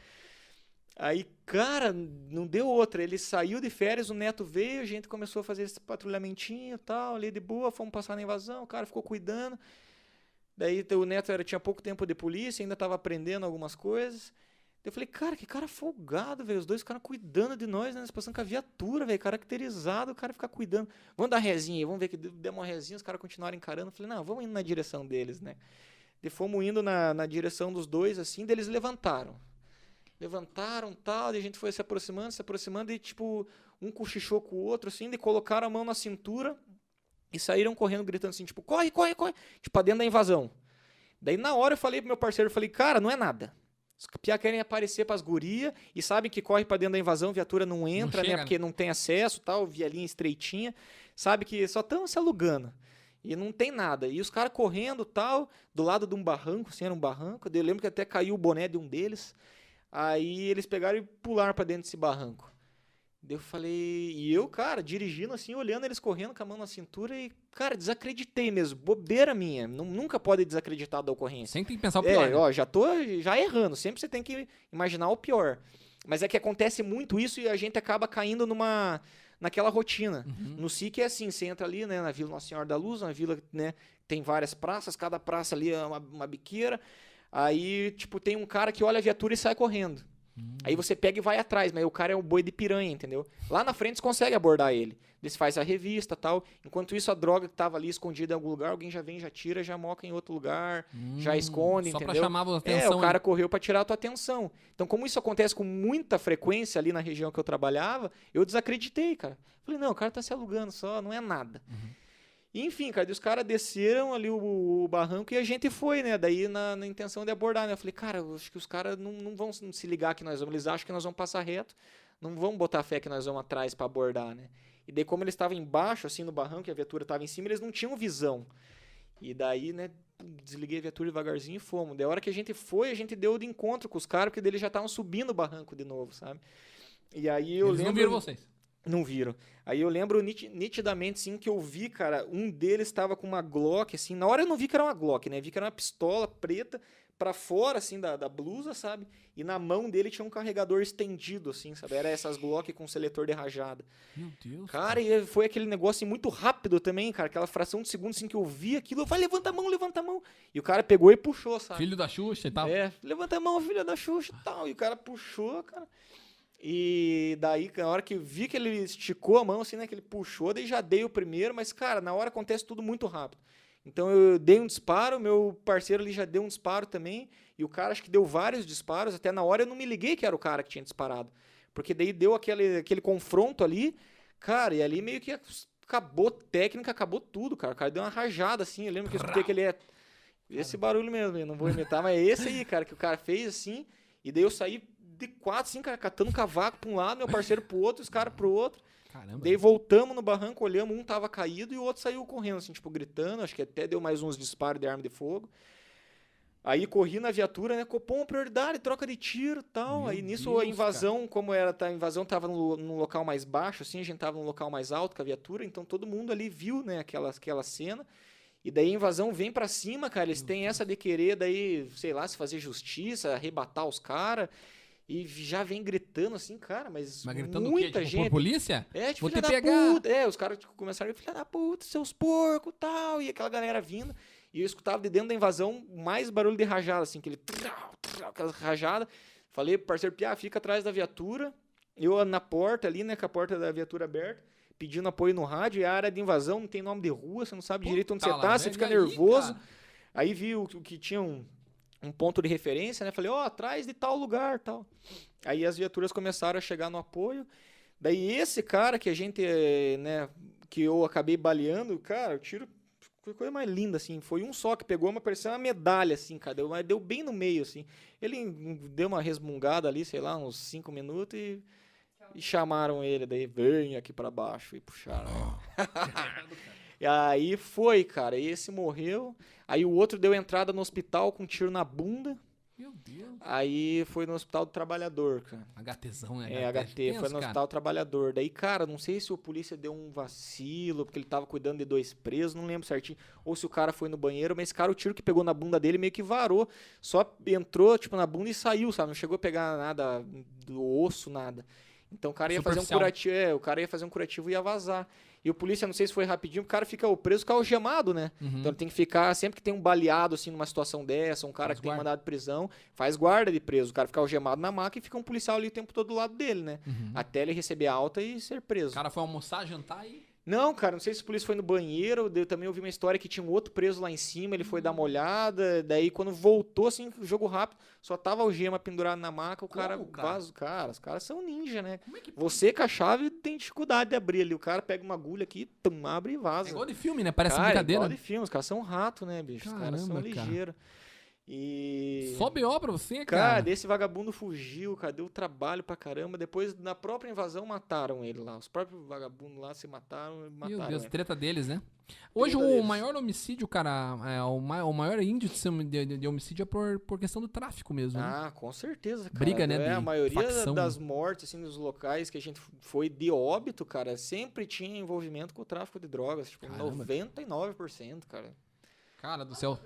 Aí, cara, não deu outra, ele saiu de férias, o Neto veio, a gente começou a fazer esse patrulhamentinho e tal, ali de boa, fomos passar na invasão, o cara ficou cuidando. Daí o Neto era, tinha pouco tempo de polícia, ainda tava aprendendo algumas coisas. Eu falei, cara, que cara folgado, velho. Os dois caras cuidando de nós, né? Nós passando com a viatura, velho. Caracterizado, o cara ficar cuidando. Vamos dar rezinha aí, vamos ver que deu uma rezinha, os caras continuaram encarando. Eu falei, não, vamos indo na direção deles, né? E fomos indo na, na direção dos dois, assim, daí eles levantaram. Levantaram tal, daí a gente foi se aproximando, se aproximando, e tipo, um cochichou com o outro, assim, daí colocaram a mão na cintura e saíram correndo, gritando assim, tipo, corre, corre, corre, tipo, dentro da invasão. Daí na hora eu falei pro meu parceiro, eu falei, cara, não é nada. Os piá querem aparecer pras gurias e sabem que corre pra dentro da invasão, viatura não entra, chega, né? né? Porque não tem acesso, tal, via linha estreitinha. Sabe que só estão se alugando. E não tem nada. E os caras correndo, tal, do lado de um barranco, assim, era um barranco. Eu lembro que até caiu o boné de um deles. Aí eles pegaram e pularam pra dentro desse barranco. Daí eu falei, e eu, cara, dirigindo assim, olhando eles correndo com a mão na cintura e, cara, desacreditei mesmo, bobeira minha. Nu- Nunca pode desacreditar da ocorrência. Sempre tem que pensar o pior. É, né? ó, já tô já errando. Sempre você tem que imaginar o pior. Mas é que acontece muito isso e a gente acaba caindo numa naquela rotina. Uhum. No SIC é assim, você entra ali, né, na Vila Nossa Senhora da Luz, uma vila, né, tem várias praças, cada praça ali é uma, uma biqueira. Aí, tipo, tem um cara que olha a viatura e sai correndo. Aí você pega e vai atrás, mas o cara é o boi de piranha, entendeu? Lá na frente você consegue abordar ele. Eles faz a revista tal. Enquanto isso, a droga que tava ali escondida em algum lugar, alguém já vem, já tira, já moca em outro lugar, já Hum, esconde, Só pra entendeu? chamar a É, atenção. o cara correu pra tirar a tua atenção. Então, como isso acontece com muita frequência ali na região que eu trabalhava, eu desacreditei, cara. Falei, não, o cara tá se alugando só, não é nada. E, enfim, cara, os caras desceram ali o, o barranco e a gente foi, né? Daí na, na intenção de abordar, né? Eu falei, cara, acho que os caras não, não vão se ligar que nós vamos, eles acham que nós vamos passar reto, não vão botar fé que nós vamos atrás pra abordar, né? E daí, como eles estavam embaixo, assim, no barranco, e a viatura tava em cima, eles não tinham visão. E daí, né, desliguei a viatura devagarzinho e fomos. Daí, a hora que a gente foi, a gente deu de encontro com os caras, porque daí eles já estavam subindo o barranco de novo, sabe? E aí eu Eles lembro. não viram vocês. Não viram. Aí eu lembro niti- nitidamente, sim, que eu vi, cara, um deles estava com uma Glock, assim. Na hora eu não vi que era uma Glock, né? Vi que era uma pistola preta pra fora, assim, da, da blusa, sabe? E na mão dele tinha um carregador estendido, assim, sabe? Era essas Glock com seletor de rajada. Meu Deus. Cara, e foi aquele negócio assim, muito rápido também, cara. Aquela fração de segundo, assim, que eu vi aquilo. Eu falei, levanta a mão, levanta a mão. E o cara pegou e puxou, sabe? Filho da Xuxa e tal. É, levanta a mão, filha da Xuxa e tal. E o cara puxou, cara. E daí, na hora que vi que ele esticou a mão, assim, né? Que ele puxou, daí já dei o primeiro, mas, cara, na hora acontece tudo muito rápido. Então eu dei um disparo, meu parceiro ali já deu um disparo também, e o cara acho que deu vários disparos, até na hora eu não me liguei que era o cara que tinha disparado. Porque daí deu aquele, aquele confronto ali, cara, e ali meio que acabou técnica, acabou tudo, cara. O cara deu uma rajada assim, eu lembro que eu escutei aquele. é- Esse barulho mesmo, eu não vou imitar, mas é esse aí, cara, que o cara fez assim, e daí eu saí de quatro, assim, cara, catando cavaco pra um lado, meu parceiro pro outro, os caras pro outro. Caramba. Daí voltamos no barranco, olhamos, um tava caído e o outro saiu correndo, assim, tipo, gritando. Acho que até deu mais uns disparos de arma de fogo. Aí corri na viatura, né? Copom, prioridade, troca de tiro e tal. Meu Aí nisso Deus, a invasão, como era, tá, a invasão tava num, num local mais baixo, assim, a gente tava num local mais alto com a viatura, então todo mundo ali viu, né, aquela, aquela cena. E daí a invasão vem pra cima, cara. Eles têm essa de querer, daí, sei lá, se fazer justiça, arrebatar os caras. E já vem gritando assim, cara, mas, Mas gritando muita? Tipo, gente. por polícia? É, tipo, Vou te pegar. puta. É, os caras tipo, começaram a filha da puta, seus porcos e tal. E aquela galera vindo. E eu escutava de dentro da invasão mais barulho de rajada, assim, aquele. trau, trau, Aquela rajada. Falei pro parceiro Piá, fica atrás da viatura. Eu na porta ali, né, com a porta da viatura aberta, pedindo apoio no rádio. E a área de invasão não tem nome de rua, você não sabe direito onde Puta você tá, você fica aí, nervoso. cara? Aí vi o, o que tinha um, um ponto de referência, né? Falei, ó, atrás de tal lugar, tal. Aí as viaturas começaram a chegar no apoio. Daí esse cara que a gente, eh, né, que eu acabei baleando, cara, o tiro foi coisa mais linda, assim. Foi um só que pegou, mas parecia uma medalha, assim, cara. Deu, mas deu bem no meio, assim. Ele deu uma resmungada ali, sei lá, uns cinco minutos e, e chamaram ele. Daí, vem aqui pra baixo e puxaram. E aí foi, cara. Esse morreu. Aí o outro deu entrada no hospital com um tiro na bunda. Meu Deus. Aí foi no Hospital do Trabalhador, cara. HTzão, né? É, HT, foi no cara. Hospital do Trabalhador. Daí, cara, não sei se o polícia deu um vacilo, porque ele tava cuidando de dois presos, não lembro certinho. Ou se o cara foi no banheiro, mas, cara, o tiro que pegou na bunda dele meio que varou. Só entrou, tipo, na bunda e saiu, sabe? Não chegou a pegar nada do osso, nada. Então o cara ia fazer um curativo, é, o cara ia fazer um curativo e ia vazar. E o polícia, não sei se foi rapidinho, o cara fica o preso, fica algemado, né? Uhum. Então ele tem que ficar, sempre que tem um baleado assim numa situação dessa, um cara Faz que tem guarda. mandado de prisão, faz guarda de preso. O cara fica algemado na maca e fica um policial ali o tempo todo do lado dele, né? Uhum. Até ele receber alta e ser preso. O cara foi almoçar, jantar e. Não, cara, não sei se o polícia foi no banheiro. Eu também ouvi uma história que tinha um outro preso lá em cima. Ele foi dar uma olhada. Daí, quando voltou, assim, jogo rápido, só tava algema pendurado na maca. O cara Como, cara? vaza. Cara, os caras são ninja, né? É que. Você com a chave tem dificuldade de abrir ali. O cara pega uma agulha aqui, tum, abre e É vaza. igual de filme, né? Parece cara, brincadeira. igual de filme. Os caras são rato, né, bicho? os caras são Caramba, cara. E. Só BO pra você, Cara, cara. desse vagabundo fugiu, cara, deu trabalho pra caramba. Depois, na própria invasão, mataram ele lá. Os próprios vagabundos lá se mataram mataram Meu Deus, ele. treta deles, né? Hoje Treta o deles. maior homicídio, cara, é, o, ma- o maior índice de, de- de homicídio é por, por questão do tráfico mesmo. né? Ah, com certeza, cara. Briga, né, É, a maioria facção. das mortes, assim, nos locais que a gente foi de óbito, cara, sempre tinha envolvimento com o tráfico de drogas. Tipo, Caramba. 99%, cara. Cara do céu.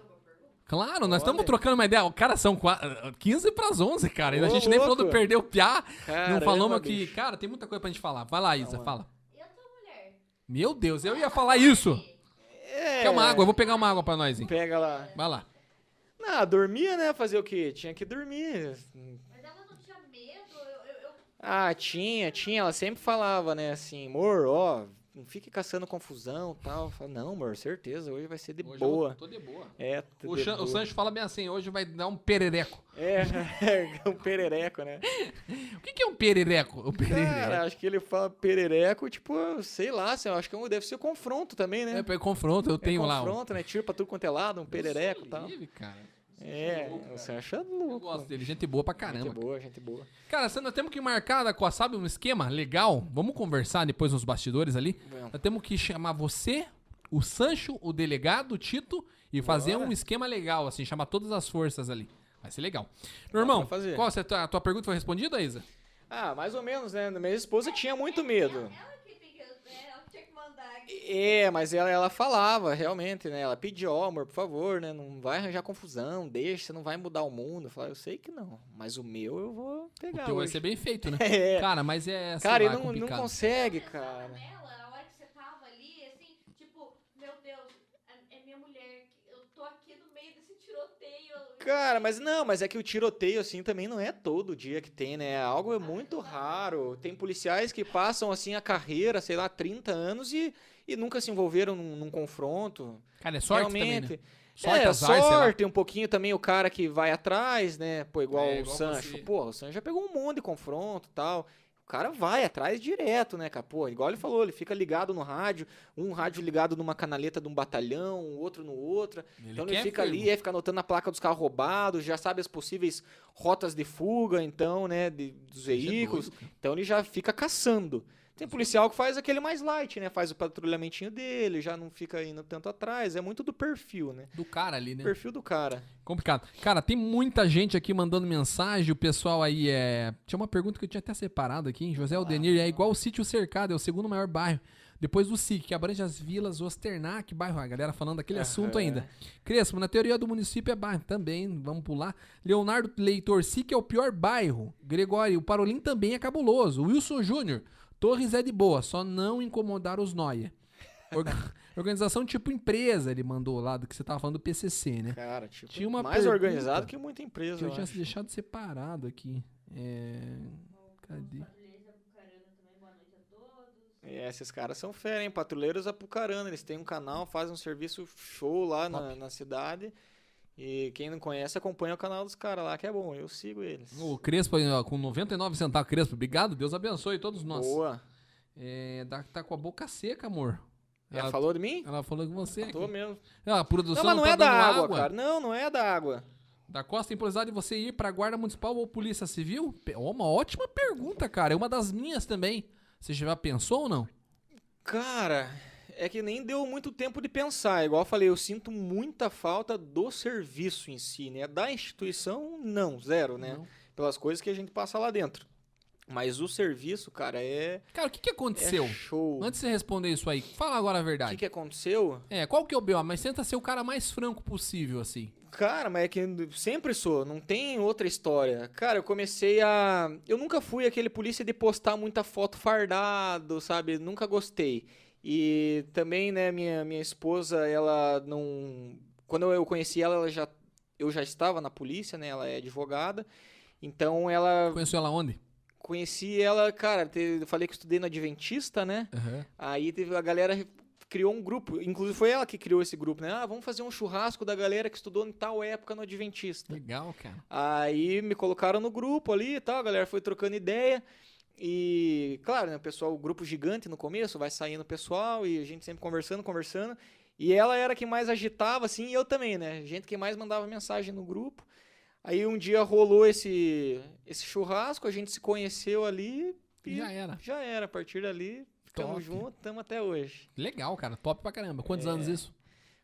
Claro, nós estamos trocando uma ideia. Cara, são qua- 15 para as 11, cara. E a Ô, gente nem falou do perder o piá. não Caramba, falamos que. bicho. Cara, tem muita coisa pra gente falar. Vai lá, Isa, Não, fala. Eu tô mulher. Meu Deus, eu ia falar isso. É, Quer uma água? Eu vou pegar uma água pra nós, hein? Pega lá. Vai lá. Ah, dormia, né? Fazer o quê? Tinha que dormir. Mas ela não tinha medo Ah, tinha, tinha. Ela sempre falava, né, assim, amor, ó, não fique caçando confusão e tal. Não, amor, certeza, hoje vai ser de Hoje boa. eu tô de boa. É, O, de Chan- o boa. Sancho fala bem assim, hoje vai dar um perereco. É, é um perereco, né? O que, que é um perereco? O perereco. Cara, acho que ele fala perereco, tipo, sei lá, assim, acho que é um- deve ser confronto também, né? É, pra confronto, eu É tenho lá. um- confronto, né? Tiro pra tudo quanto é lado, um perereco e tal. Livre, cara. É, louco, você acha Eu louco. gosto dele, gente boa pra caramba. Gente boa, gente boa. Cara, você nós temos que marcar da Coa, sabe, um esquema legal? Vamos conversar depois nos bastidores ali. Vamos. Nós temos que chamar você, o Sancho, o delegado, o Tito e fazer Bora. um esquema legal, assim, chamar todas as forças ali. Vai ser legal. Meu irmão, fazer. qual a tua pergunta foi respondida, Isa? Ah, mais ou menos, né? Minha esposa tinha muito medo. Ela que tem que. é, Ela que tinha que mandar aqui. É, mas ela, ela falava, realmente, né? Ela pediu, ó, amor, por favor, né? Não vai arranjar confusão, deixa, você não vai mudar o mundo. Eu falei, eu sei que não, mas o meu eu vou O pegar teu vai hoje. ser bem feito, né? É. Cara, mas é. Cara, ele não, não consegue, cara. nela, a hora que você tava ali, assim, tipo, meu Deus, é, é minha mulher, eu tô aqui no meio desse tiroteio. Cara, mas não, mas é que o tiroteio, assim, também não é todo dia que tem, né? É algo é muito raro. Tem policiais que passam, assim, a carreira, sei lá, 30 anos e, e nunca se envolveram num, num confronto. Cara, é sorte Realmente. também, né? Sorte, é, azar, sorte, um pouquinho também o cara que vai atrás, né? Pô, igual É, o igual Sancho. você. Pô, o Sancho já pegou um monte de confronto e tal. O cara vai atrás direto, né, cara? Pô, igual ele falou, ele fica ligado no rádio, um rádio ligado numa canaleta de um batalhão, o outro no outro. Ele então ele fica firme. ali, é, fica anotando a placa dos carros roubados, já sabe as possíveis rotas de fuga, então, né, de- dos Bicho é veículos. doido. Então ele já fica caçando. Tem policial que faz aquele mais light, né? Faz o patrulhamentinho dele, já não fica indo tanto atrás. É muito do perfil, né? Do cara ali, né? Perfil do cara. Complicado. Cara, tem muita gente aqui mandando mensagem. O pessoal aí é. Tinha uma pergunta que eu tinha até separado aqui. hein? José Aldenir é igual o sítio cercado, é o segundo maior bairro. Depois do SIC, que abrange as vilas Osternac, bairro. A galera falando daquele assunto Aham. ainda. Crespo, na teoria do município é bairro. Também, vamos pular. Leonardo Leitor, SIC é o pior bairro. Gregório, o Parolim também é cabuloso. Wilson Júnior, Torres é de boa, só não incomodar os noia. Orga- Organização tipo empresa, ele mandou lá do que você tava falando do PCC, né? Cara, tipo, Tinha uma mais organizado que muita empresa. Que eu eu tinha acho. deixado separado aqui. É. Cadê? É, esses caras são fera, hein? Patrulheiros Apucarana. Eles têm um canal, fazem um serviço show lá na, na cidade. E quem não conhece, acompanha o canal dos caras lá, que é bom. Eu sigo eles. O Crespo ó, com 99 centavos. Crespo, obrigado. Deus abençoe todos nós. Boa. É, tá, com a boca seca, amor. Ela Ela, falou de mim? ela falou com você. Tô aqui. mesmo. Ah, a produção Não, mas não, tá é da dando água, cara. Não, não é da água. Da Costa tem possibilidade de você ir pra Guarda Municipal ou Polícia Civil? Uma ótima pergunta, cara. É uma das minhas também. Você já pensou ou não? Cara, é que nem deu muito tempo de pensar. Igual eu falei, eu sinto muita falta do serviço em si, né? Da instituição, não, zero, né? Não. Pelas coisas que a gente passa lá dentro. Mas o serviço, cara, é, Cara, o que, que aconteceu? é show. Antes de você responder isso aí, fala agora a O verdade. que, que aconteceu? É, qual que é o B.O.? Mas tenta ser o cara mais franco possível, assim. Cara, mas é que sempre sou, não tem outra história. Cara, eu comecei a. Eu nunca fui aquele polícia de postar muita foto fardado, sabe? Nunca gostei. E também, né, minha, minha esposa, ela não. Quando eu conheci ela, ela já. Eu já estava na polícia, né? Ela é advogada. Então ela. Conheceu ela onde? Conheci ela, cara, te- eu falei que eu estudei na Adventista, né? Aí teve a galera criou um grupo, inclusive foi ela que criou esse grupo, né? Ah, vamos fazer um churrasco da galera que estudou em tal época no Adventista. Legal, cara. Aí me colocaram no grupo ali e tal, a galera foi trocando ideia. E, claro, né, o pessoal, o grupo gigante no começo, vai saindo o pessoal e a gente sempre conversando, conversando. E ela era quem mais agitava, assim, e eu também, né? Gente que mais mandava mensagem no grupo. Aí um dia rolou esse, esse churrasco, a gente se conheceu ali e Já era. já era. A partir dali, ficamos juntos, estamos até hoje. Legal, cara. Top pra caramba. Quantos anos isso?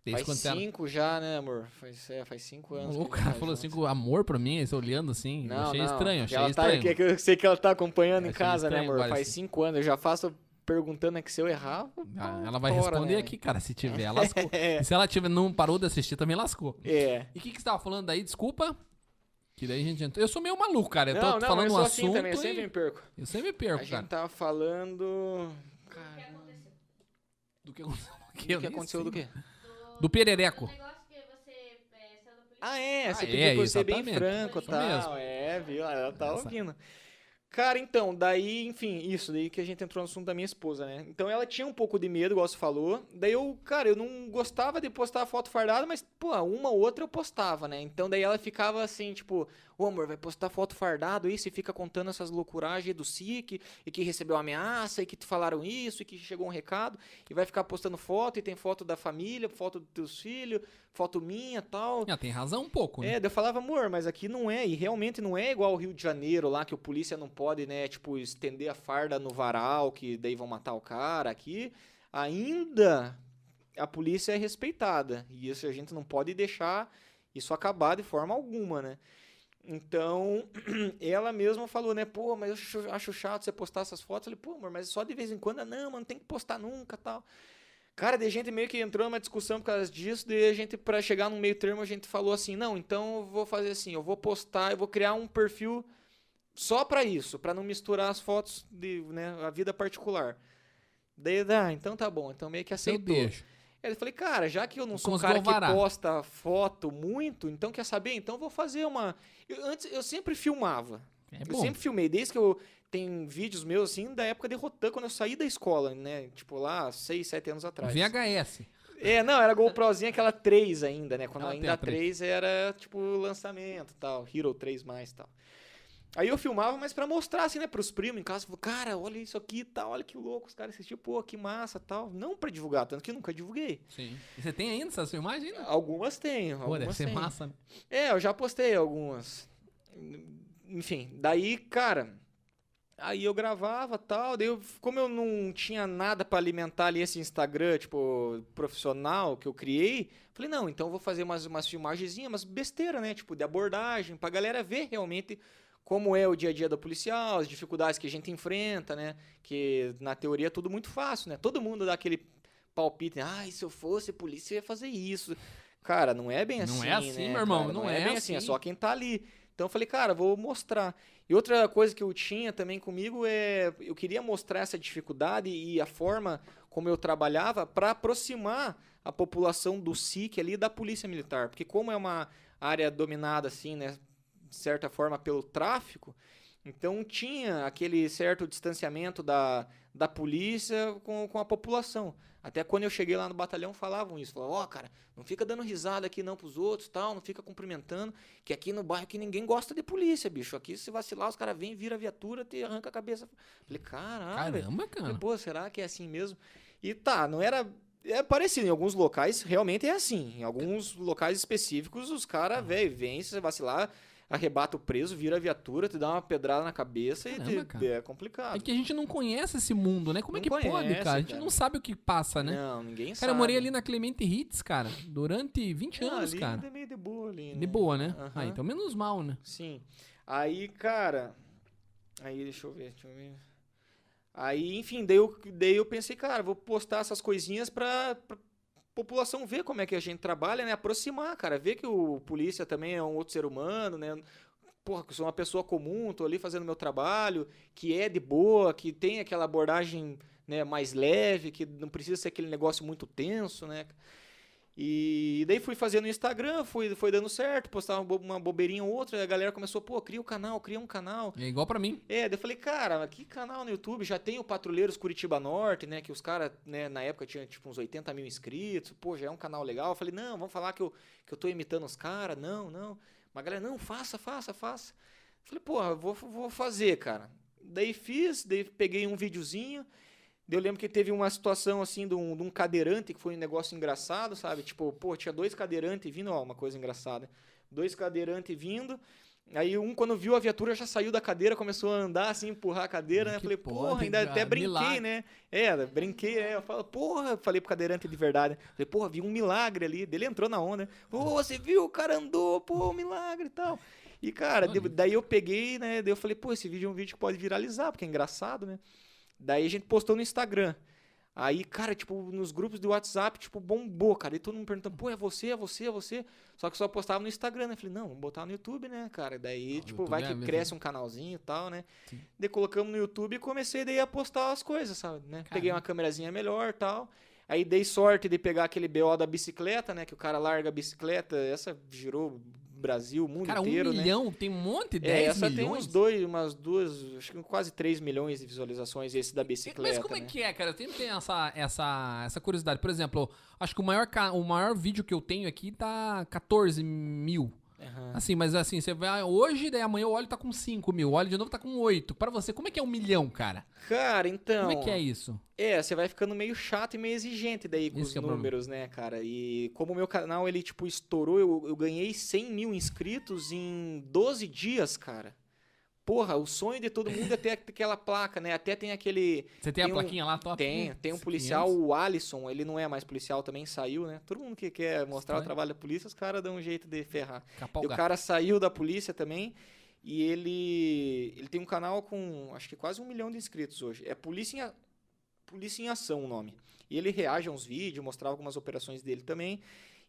Desde É. faz quando você era? cinco já, né, amor? Faz, é, faz cinco anos. O que a gente cara tá falou assim amor pra mim, olhando assim. Não, achei não, estranho, que achei ela tá- estranho. que- que eu sei que ela tá acompanhando em casa, né, estranho amor? agora, Faz assim. cinco anos. Eu já faço perguntando é que se eu errar. Ah, ela vai tora, responder né? aqui, cara. Se tiver, lascou. É. E se ela tiver, não parou de assistir, também lascou. É. E o que, que você tava falando daí? Desculpa. Que daí a gente entrou. Eu sou meio maluco, cara. Eu tô não, falando eu um sou assunto. assim também, eu sempre me perco. Eu sempre A perco, gente cara. tá falando. O que Cara, aconteceu? Do que aconteceu? o que aconteceu do quê? Do perereco. É, polícia. Ah, é, você Ah, pediu é, pra ser bem franco e tal. mesmo. É, viu? Ela tá Essa. ouvindo. Cara, então, daí, enfim, isso, daí que a gente entrou no assunto da minha esposa, né? Então ela tinha um pouco de medo, igual você falou. Daí eu, cara, eu não gostava de postar foto fardada, mas, pô, uma ou outra eu postava, né? Então daí ela ficava assim, tipo, ô amor, vai postar foto fardado isso e fica contando essas loucuragens do SIC e que recebeu ameaça e que te falaram isso e que chegou um recado e vai ficar postando foto e tem foto da família, foto dos teus filhos, foto minha tal. Ah, tem razão um pouco, né? É, eu falava, amor, mas aqui não é, e realmente não é igual o Rio de Janeiro lá, que o polícia não pode, né, tipo, estender a farda no varal, que daí vão matar o cara. Aqui, ainda a polícia é respeitada, e isso a gente não pode deixar isso acabar de forma alguma, né. Então, ela mesma falou, né, pô, mas eu acho, acho chato você postar essas fotos. Eu falei, pô, amor, mas só de vez em quando, não, mas não tem que postar nunca, tal. Cara, de gente meio que entrou numa discussão por causa disso, daí a gente, pra chegar num meio termo, a gente falou assim, não, então eu vou fazer assim, eu vou postar, eu vou criar um perfil só pra isso, pra não misturar as fotos de, né, a vida particular. Daí, ah, então tá bom, então meio que Eu aceitou. deixo. Aí eu falei, cara, já que eu não sou um cara que posta foto muito, então quer saber? Então eu vou fazer uma. Eu, antes eu sempre filmava. É eu bom. sempre filmei, desde que eu tenho vídeos meus assim, da época de Rotan, quando eu saí da escola, né? Tipo lá, 6, 7 anos atrás. VHS. É, não, era GoProzinha aquela 3 ainda, né? Quando Ela ainda tem a a 3 era tipo lançamento e tal, Hero 3 mais e tal. Aí eu filmava, mas pra mostrar assim, né, pros primos em casa, cara, olha isso aqui e tal, olha que louco, os caras assistiam, pô, que massa tal. Não pra divulgar, tanto que eu nunca divulguei. Sim. E você tem ainda essas filmagens ainda? Algumas tenho, Pô, deve algumas ser tenho. massa. né? É, eu já postei algumas. Enfim, daí, cara, aí eu gravava tal, daí eu, como eu não tinha nada pra alimentar ali esse Instagram, tipo, profissional que eu criei, falei, não, então eu vou fazer umas, umas filmagenzinhas, umas besteira, né, tipo, de abordagem, pra galera ver realmente como é o dia a dia do policial, as dificuldades que a gente enfrenta, né, que na teoria é tudo muito fácil, né, todo mundo dá aquele palpite, ai, se eu fosse polícia eu ia fazer isso. Cara, não é bem Não assim, é assim, né, meu irmão, cara? não é, é bem assim, é assim. só quem tá ali. Então eu falei, cara, vou mostrar. E outra coisa que eu tinha também comigo é, eu queria mostrar essa dificuldade e a forma como eu trabalhava para aproximar a população do SIC ali da polícia militar, porque como é uma área dominada assim, né, de certa forma pelo tráfico, então tinha aquele certo distanciamento da, da polícia com, com a população. Até quando eu cheguei lá no batalhão falavam isso, falavam, ó, cara, não fica dando risada aqui não pros outros, tal, não fica cumprimentando, que aqui no bairro que ninguém gosta de polícia, bicho. Aqui se vacilar os caras vêm, vira a viatura, te arranca a cabeça. Falei, caralho. Caramba, Falei, cara. Pô, será que é assim mesmo? E tá, não era. É parecido, em alguns locais realmente é assim. Em alguns locais específicos, os caras, velho, vêm, se vacilar, arrebata o preso, vira a viatura, te dá uma pedrada na cabeça e Caramba, te- cara. é complicado. É que a gente não conhece esse mundo, né? Como é Não que pode, conhece, cara? A gente cara. não sabe o que passa, né? Não, ninguém Cara, sabe. eu morei ali na Clemente Hits, cara, durante 20 Ah, anos, ali cara. É meio de boa ali, né? De boa, né? Aham. Ah, então menos mal, né? Sim. Aí, cara. Aí, deixa eu ver, deixa eu ver. Aí, enfim, daí eu, daí eu pensei, cara, vou postar essas coisinhas pra, pra população ver como é que a gente trabalha, né? Aproximar, cara. Ver que o polícia também é um outro ser humano, né? Porra, que sou uma pessoa comum, tô ali fazendo meu trabalho, que é de boa, que tem aquela abordagem né, mais leve, que não precisa ser aquele negócio muito tenso, né? E daí fui fazendo no Instagram, fui, foi dando certo, postava uma bo- uma bobeirinha ou outra, e a galera começou, pô, cria o canal, cria um canal. É igual pra mim. É, daí eu falei, cara, que canal no YouTube? Já tem o Patrulheiros Curitiba Norte, né? Que os caras, né, na época tinha tipo uns 80 mil inscritos, pô, já é um canal legal. Eu falei, não, vamos falar que eu, que eu tô imitando os caras, não, não. Mas a galera, não, faça, faça, faça. Eu falei, porra, vou, vou fazer, cara. Daí fiz, daí peguei um videozinho. Eu lembro que teve uma situação assim de um, de um cadeirante que foi um negócio engraçado, sabe? Tipo, pô, tinha dois cadeirantes vindo, ó, uma coisa engraçada. Dois cadeirantes vindo. Aí um, quando viu a viatura, já saiu da cadeira, começou a andar assim, empurrar a cadeira, né? Que Falei, porra, ainda cara, até brinquei, milagre. né? É, brinquei, é. Eu falo, porra, falei pro cadeirante de verdade. Falei, porra, vi um milagre ali. Daí Ele entrou na onda. Pô, você viu? O cara andou, pô, um milagre e tal. E, cara, daí eu peguei, né? Daí eu falei, pô, esse vídeo é um vídeo que pode viralizar, porque é engraçado, né? Daí a gente postou no Instagram. Aí, cara, tipo, nos grupos do WhatsApp, tipo, bombou, cara. E todo mundo perguntando, pô, é você, é você, é você. Só que só postava no Instagram, né? Falei, não, vamos botar no YouTube, né, cara? Daí, Ah, o tipo, YouTube vai é que mesmo. cresce um canalzinho e tal, né? Sim. Daí colocamos no YouTube e comecei daí a postar as coisas, sabe? Né? Peguei uma câmerazinha melhor e tal. Aí dei sorte de pegar aquele BO da bicicleta, né? Que o cara larga a bicicleta, essa girou Brasil, mundo Cara, um inteiro, né? milhão, tem um monte, É, 10 essa tem milhões. uns dois, umas duas, acho que quase 3 milhões de visualizações, esse da bicicleta, Mas como é né? que é, cara? Eu sempre tenho essa, essa, essa curiosidade. Por exemplo, acho que o maior, o maior vídeo que eu tenho aqui tá 14 mil. Aham. Assim, mas assim, você vai hoje, daí amanhã eu olho tá com 5 mil, olho de novo tá com 8. Pra você, como é que é um milhão, cara? Cara, então... Como é que é isso? É, você vai ficando meio chato e meio exigente daí com os é o números, né, cara? E como o meu canal, ele, tipo, estourou, eu, eu ganhei 100 mil inscritos em 12 dias, cara. Porra, o sonho de todo mundo é ter aquela placa, né? Até tem aquele... Você tem, a Tem um- plaquinha lá, top? Tem, tem um 500? policial, o Alisson, ele não é mais policial, também saiu, né? Todo mundo que quer mostrar o Estranho. trabalho da polícia, os caras dão um jeito de ferrar. Capar E o cara saiu da polícia também e ele ele tem um canal com acho que quase um milhão de inscritos hoje. É Polícia em, A- polícia em Ação o nome. E ele reage a uns vídeos, mostrava algumas operações dele também.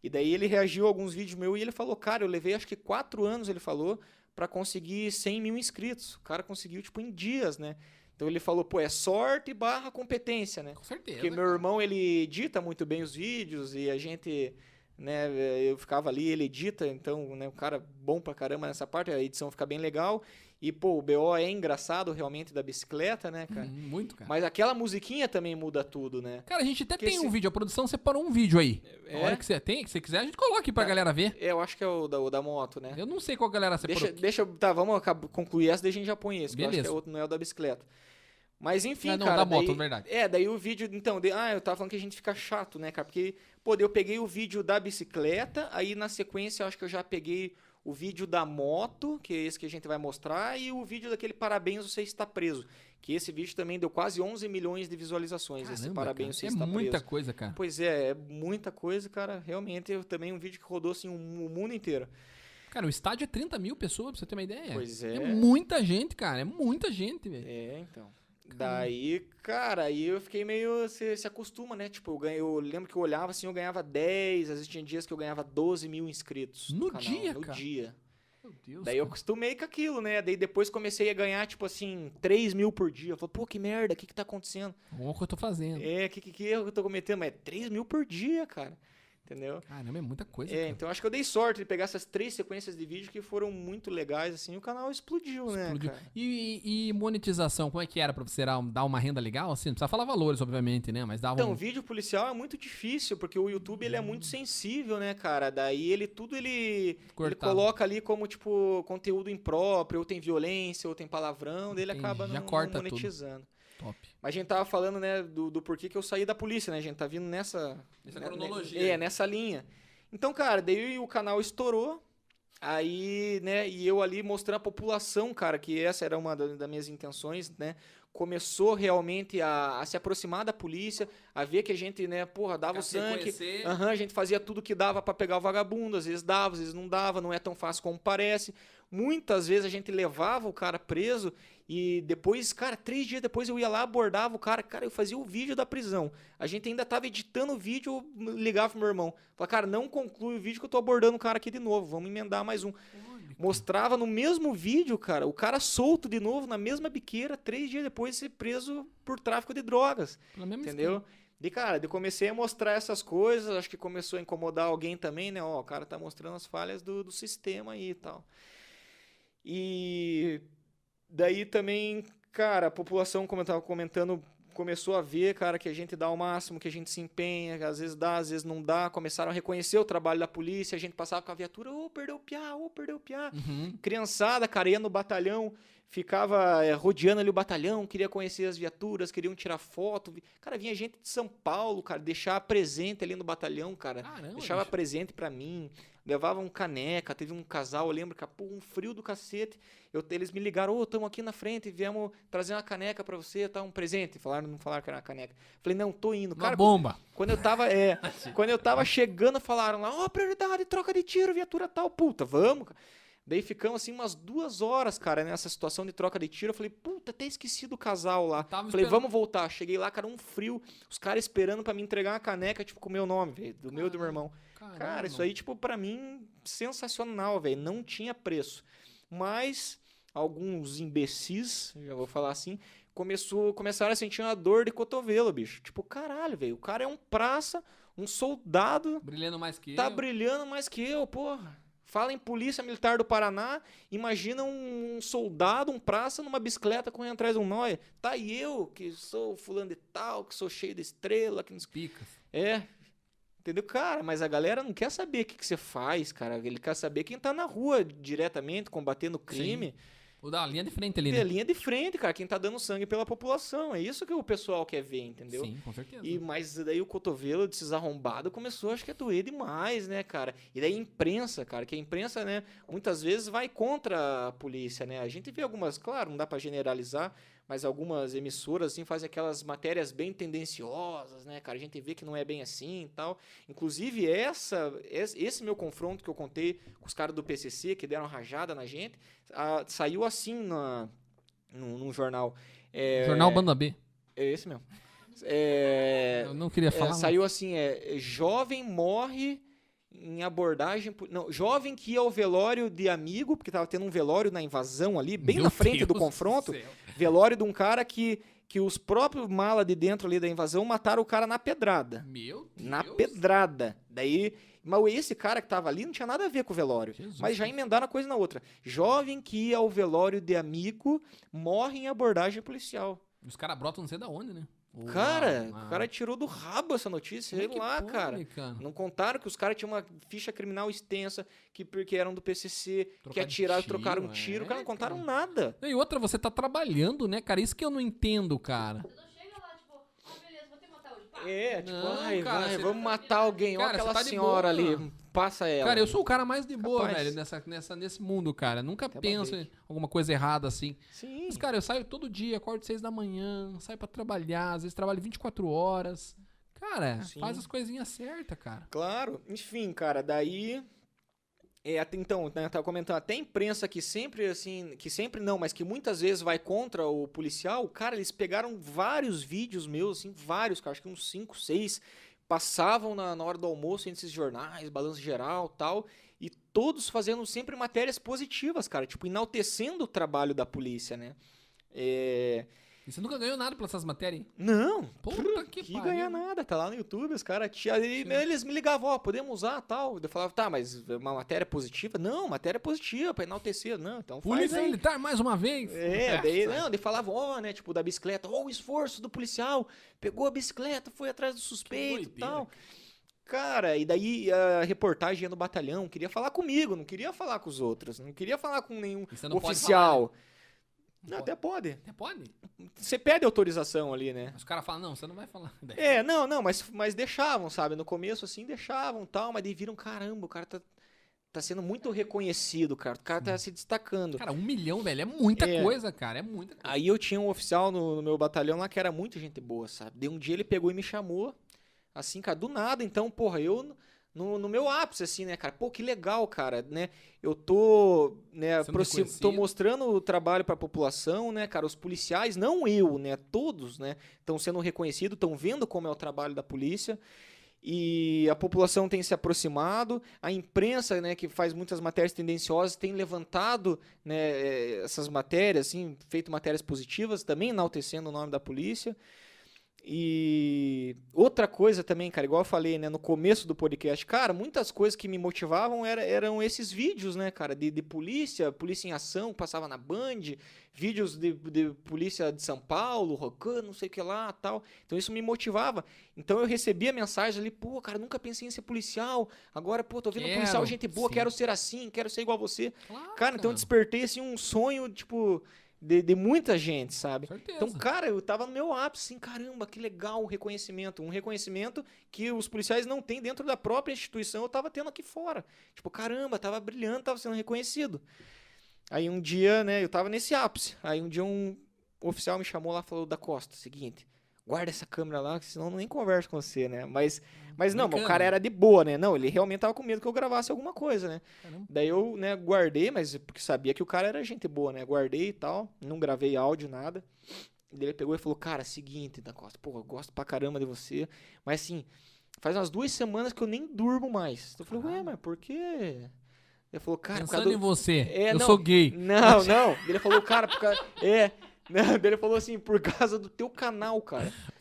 E daí ele reagiu a alguns vídeos meus e ele falou, cara, eu levei acho que quatro anos, ele falou, pra conseguir 100 mil inscritos. O cara conseguiu, tipo, em dias, né? Então ele falou, pô, é sorte barra competência, né? Com certeza. Porque meu irmão, ele edita muito bem os vídeos e a gente, né, eu ficava ali, ele edita, então, né, o cara bom pra caramba nessa parte, a edição fica bem legal. E, pô, o BO é engraçado realmente da bicicleta, né, cara? Hum, muito, cara. Mas aquela musiquinha também muda tudo, né? Cara, a gente até Porque tem se- um vídeo, a produção separou um vídeo aí. É? A hora que você tem, que você quiser, a gente coloca aqui pra É. galera ver. É, eu acho que é o da, o da moto, né? Eu não sei qual galera separou. Deixa, deixa, eu- tá, vamos concluir essa, daí a gente já põe esse, que eu acho que é Beleza. outro, não é o da bicicleta. Mas enfim, Ah, não, cara, da moto, daí- verdade. É, daí o vídeo, então, de- ah, eu tava falando que a gente fica chato, né, cara? Porque, pô, eu peguei o vídeo da bicicleta, aí na sequência eu acho que eu já peguei o vídeo da moto, que é esse que a gente vai mostrar, e o vídeo daquele Parabéns Você Está Preso, que esse vídeo também deu quase 11 milhões de visualizações, esse Caramba, Parabéns cara, Você é Está muita Preso. coisa, cara. Pois é, é muita coisa, cara. Realmente, eu, também um vídeo que rodou, assim, o, o mundo inteiro. Cara, o estádio é 30 mil pessoas, pra você ter uma ideia. Pois É é. muita gente, cara. É muita gente, velho. É, então. Daí, cara, aí eu fiquei meio. Você se acostuma, né? Tipo, eu, ganhei, eu lembro que eu olhava assim, eu ganhava 10, às vezes tinha dias que eu ganhava 12 mil inscritos. No canal, dia, No cara? dia. Meu Deus. Daí eu cara. acostumei com aquilo, né? Daí depois comecei a ganhar, tipo assim, 3 mil por dia. Eu falei, pô, que merda, o que que tá acontecendo? O que eu tô fazendo. É, que, que, que que eu tô cometendo? Mas é 3 mil por dia, cara. Entendeu? Caramba, é muita coisa. É, cara. então acho que eu dei sorte de pegar essas três sequências de vídeo que foram muito legais, assim, e o canal explodiu, Explodiu. né, cara? E, e monetização, como é que era pra você dar, uma renda legal? Assim, não precisa falar valores, obviamente, né? Mas dava Então, um... vídeo policial é muito difícil, porque o YouTube ele é muito sensível, né, cara? Daí ele tudo ele, ele coloca ali como tipo conteúdo impróprio, ou tem violência, ou tem palavrão, daí ele Entendi, acaba já não, não corta tudo. Top. Mas a gente tava falando, né, do, do porquê que eu saí da polícia, né? A gente tá vindo nessa Nessa né, cronologia É, nessa linha. Então, cara, daí o canal estourou. Aí, né, e eu ali mostrando a população, cara, que essa era uma da- das minhas intenções, né? Começou realmente a, a se aproximar da polícia, a ver que a gente, né, porra, dava o sangue. Aham, a gente fazia tudo que dava pra pegar o vagabundo, às vezes dava, às vezes não dava, não é tão fácil como parece. Muitas vezes a gente levava o cara preso e depois, cara, três dias depois eu ia lá, abordava o cara, cara, eu fazia o vídeo da prisão. A gente ainda tava editando o vídeo, eu ligava pro meu irmão. Falava, cara, não conclui o vídeo que eu tô abordando o cara aqui de novo, vamos emendar mais um. Mostrava no mesmo vídeo, cara, o cara solto de novo na mesma biqueira, três dias depois de ser preso por tráfico de drogas. Entendeu? E, cara, eu comecei a mostrar essas coisas, acho que começou a incomodar alguém também, né? Ó, o cara tá mostrando as falhas do, do sistema aí e tal. E daí também, cara, a população, como eu tava comentando, começou a ver, cara, que a gente dá o máximo, que a gente se empenha, que às vezes dá, às vezes não dá. Começaram a reconhecer o trabalho da polícia, a gente passava com a viatura, ô, perdeu o piá, ô, perdeu o piá. Uhum. Criançada, cara, ia no batalhão, ficava é, rodeando ali o batalhão, queria conhecer as viaturas, queriam tirar foto. Cara, vinha gente de São Paulo, cara, deixar presente ali no batalhão, cara. Caramba, deixava bicho. presente pra mim, levavam caneca, teve um casal, eu lembro que, pô, um frio do cacete. Eu, eles me ligaram, ô, estamos aqui na frente, viemos trazer uma caneca pra você, tá, um presente. Falaram, não falaram que era uma caneca. Falei, não, tô indo. Uma Cara, bomba. quando eu tava, é, quando eu tava chegando, falaram lá, ó, prioridade, troca de tiro, viatura tal, puta, vamos. cara. Daí ficamos assim umas duas horas, cara, nessa situação de troca de tiro. Eu falei, puta, até esqueci do casal lá. Tava falei, esperando. vamos voltar. Cheguei lá, cara, um frio, os caras esperando pra me entregar uma caneca, tipo, com o meu nome, velho, do meu e do meu irmão. Cara, isso aí, tipo, pra mim, sensacional, velho. Não tinha preço. Mas alguns imbecis, já vou falar assim, começou, começaram a sentir uma dor de cotovelo, bicho. Tipo, caralho, velho. O cara é um praça, um soldado, Brilhando mais que tá eu. brilhando mais que eu, porra. Fala em polícia militar do Paraná, imagina um, um soldado, um praça numa bicicleta correndo atrás de um nóia. Tá e eu, que sou fulano de tal, que sou cheio de estrela, que o Picas. é. Entendeu? Cara, mas a galera não quer saber o que, que você faz, cara. Ele quer saber quem tá na rua diretamente, combatendo o crime. O da linha de frente ali, Ter né? linha de frente, cara. Quem tá dando sangue pela população. É isso que o pessoal quer ver, entendeu? Sim, com certeza. E, mas daí o cotovelo desses arrombados começou, acho que a doer demais, né, cara? E daí a imprensa, cara, que a imprensa, né, muitas vezes vai contra a polícia, né? A gente vê algumas, claro, não dá pra generalizar, mas algumas emissoras, assim, fazem aquelas matérias bem tendenciosas, né, cara? A gente vê que não é bem assim e tal. Inclusive, essa, es- esse meu confronto que eu contei com os caras do PCC, que deram rajada na gente, ah, saiu assim na, num, num jornal. É, Jornal Banda B. É esse mesmo. É, Eu não queria é, falar. saiu assim, é, jovem morre em abordagem, não, jovem que ia ao velório de amigo, porque tava tendo um velório na invasão ali, bem Meu na frente do Deus confronto, céu. velório de um cara que que os próprios mala de dentro ali da invasão mataram o cara na pedrada. Meu Deus. Na pedrada. Daí, mas esse cara que tava ali não tinha nada a ver com o velório. Jesus mas já emendaram a coisa na outra. Jovem que ia ao velório de amigo morre em abordagem policial. Os caras brotam não sei da onde, né? Uau, Cara, ah. o cara tirou do rabo essa notícia, é sei lá, cara. cara? Não contaram que os caras tinham uma ficha criminal extensa, que porque eram do PCC, que Trocar atiraram, tiro, trocaram um tiro, é, cara, não contaram cara. nada. E outra, você tá trabalhando, né, cara? Isso que eu não entendo, cara. Você não chega lá, tipo, ah, beleza, vou te matar hoje. Pá. É, tipo, Não, ai, cara, vai, você- vamos matar alguém. Olha Cara, você aquela tá senhora boa. ali, passa ela. Cara, eu sou o cara mais de boa, Capaz. velho, nessa, nessa, nesse mundo, cara. Nunca Até penso em alguma coisa errada assim. Sim. Mas, cara, eu saio todo dia, acordo seis da manhã, saio pra trabalhar, às vezes trabalho 24 horas. Cara, Sim. faz as coisinhas certas, cara. Claro, enfim, cara, daí. É, então, né, eu tava comentando, até a imprensa que sempre, assim, que sempre não, mas que muitas vezes vai contra o policial, cara, eles pegaram vários vídeos meus, assim, vários, cara, acho que uns 5, 6, passavam na, na hora do almoço nesses jornais, balanço geral tal, e todos fazendo sempre matérias positivas, cara, tipo, enaltecendo o trabalho da polícia, né? É... E você nunca ganhou nada pelas essas matérias, hein? Não, Puta que, que pariu. ganhar nada, tá lá no YouTube, os caras eles me ligavam, ó, podemos usar tal. Eu falava, tá, mas uma matéria positiva? Não, matéria positiva pra enaltecer. Não, então faz Polícia aí. Militar, mais uma vez. É, daí, não, daí falavam, ó, né, tipo, da bicicleta, ó, o esforço do policial, pegou a bicicleta, foi atrás do suspeito e tal. Cara, e daí a reportagem ia no batalhão, queria falar comigo, não queria falar com os outros, não queria falar com nenhum E você não pode oficial. Não até pode. Até pode. Você pede autorização ali, né? Os caras falam, não, você não vai falar. É, não, não, mas, mas deixavam, sabe? No começo, assim, deixavam tal, mas daí viram, caramba, o cara tá, tá sendo muito reconhecido, cara. O cara tá se destacando. Cara, um milhão, velho, é muita É. coisa, cara. É muita coisa. Aí eu tinha um oficial no, no meu batalhão lá que era muito gente boa, sabe? Daí um dia ele pegou e me chamou, assim, cara, do nada. Então, porra, eu no, no meu ápice, assim, né, cara? Pô, que legal, cara, né? Eu tô, né, Sendo aproxim- tô mostrando o trabalho pra população, né, cara? Os policiais, não eu, né? Todos, né? Estão sendo reconhecidos, estão vendo como é o trabalho da polícia. E a população tem se aproximado, a imprensa, né, que faz muitas matérias tendenciosas, tem levantado né, eh, essas matérias, assim, feito matérias positivas, também enaltecendo o nome da polícia. E outra coisa também, cara, igual eu falei, né, no começo do podcast, cara, muitas coisas que me motivavam era- eram esses vídeos, né, cara, de, de polícia, polícia em ação, passava na Band, vídeos de, de polícia de São Paulo, Rocan, não sei o que lá, tal. Então isso me motivava. Então eu recebia mensagem ali, pô, cara, nunca pensei em ser policial. Agora, pô, tô vendo Quero, policial gente boa, sim. quero ser assim, quero ser igual a você. Claro, Cara, então eu despertei assim um sonho, tipo, de, de muita gente, sabe? Certeza. Então, cara, eu tava no meu ápice, assim, caramba, que legal o reconhecimento. Um reconhecimento que os policiais não têm dentro da própria instituição, eu tava tendo aqui fora. Tipo, caramba, tava brilhando, tava sendo reconhecido. Aí um dia, né, eu tava nesse ápice. Aí um dia um oficial me chamou lá e falou, da Costa, seguinte, guarda essa câmera lá, senão eu nem converso com você, né? Mas, mas não, mas o cara era de boa, né? Não, ele realmente tava com medo que eu gravasse alguma coisa, né? Caramba. Daí eu, né, guardei, mas porque sabia que o cara era gente boa, né? Guardei e tal, não gravei áudio, nada. Ele pegou e falou, cara, seguinte, da Costa, pô, eu gosto pra caramba de você, mas assim, faz umas duas semanas que eu nem durmo mais. Eu falei, ué, mas por quê? Ele falou, cara, Pensando causa em do... você, É, eu não. sou gay. Não, não. Ele falou, cara, por causa... É. Não, ele falou assim, por causa do teu canal, cara.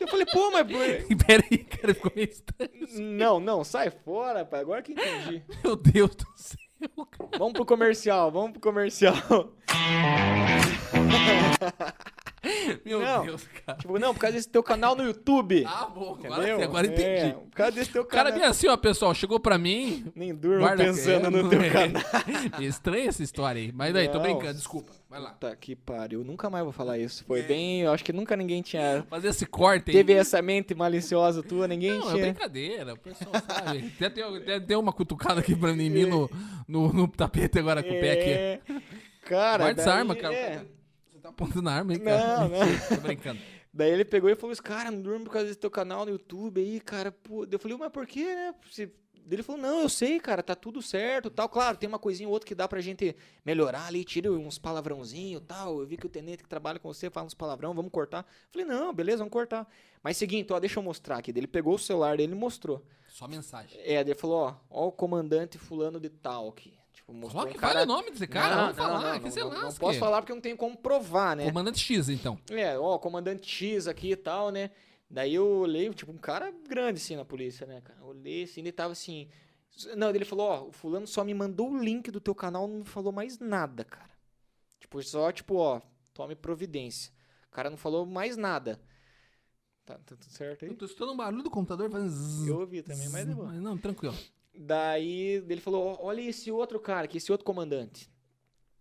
Eu falei, pô, mas. Pera aí, cara, ficou meio estranho. Não, não, sai fora, pai. Agora que entendi. Meu Deus do céu, cara. Vamos pro comercial, vamos pro comercial. Meu Não. Deus, cara. Tipo, não, por causa desse teu canal no YouTube. Ah, bom, agora, agora entendi. É, por causa desse teu O cara canal. bem assim, ó, pessoal, chegou pra mim. Nem durma Guarda pensando é, no teu é. canal. Estranha essa história aí. Mas daí, tô brincando, desculpa. Vai lá. Puta que pariu, nunca mais vou falar isso. Foi bem, eu acho que nunca ninguém tinha. Fazer esse corte aí. Teve essa mente maliciosa tua, ninguém Não, é tinha. brincadeira, o pessoal sabe. Até deu, até deu uma cutucada aqui pra mim no, no, no tapete agora com o pé aqui. É, Cara, Guarda essa arma, cara. é. Você tá apontando a arma aí, cara. Não, não. Tô brincando. Daí ele pegou e falou assim, cara, não durmo por causa desse teu canal no YouTube aí, cara. Pô. Eu falei, mas por quê, né? Daí Ele falou, não, eu sei, cara, tá tudo certo, tal. Claro, tem uma coisinha ou outra que dá pra gente melhorar ali, tira uns palavrãozinhos tal. Eu vi que o tenente que trabalha com você fala uns palavrão, vamos cortar. Eu falei, não, beleza, vamos cortar. Mas seguinte, ó, deixa eu mostrar aqui. Ele pegou o celular dele e mostrou. Só mensagem. É, ele falou, ó, ó o comandante fulano de tal aqui. Tipo, mostrou um cara... fala o nome desse cara, Não, vamos não, falar, não, que não, você não, posso falar porque não tem como provar, né? Comandante X, então. É, ó, comandante X aqui e tal, né? Daí eu olhei, tipo, um cara grande assim na polícia, né, cara? Eu olhei assim, ele tava assim. Não, ele falou, ó, o fulano só me mandou o link do teu canal, não me falou mais nada, cara. Tipo, só, tipo, ó, tome providência. O cara não falou mais nada. Tá, tá tudo certo Eu aí? tô escutando um barulho do computador fazendo zzz, Eu ouvi também, mas é bom. Não, tranquilo. Daí ele falou, olha esse outro cara, que esse outro comandante.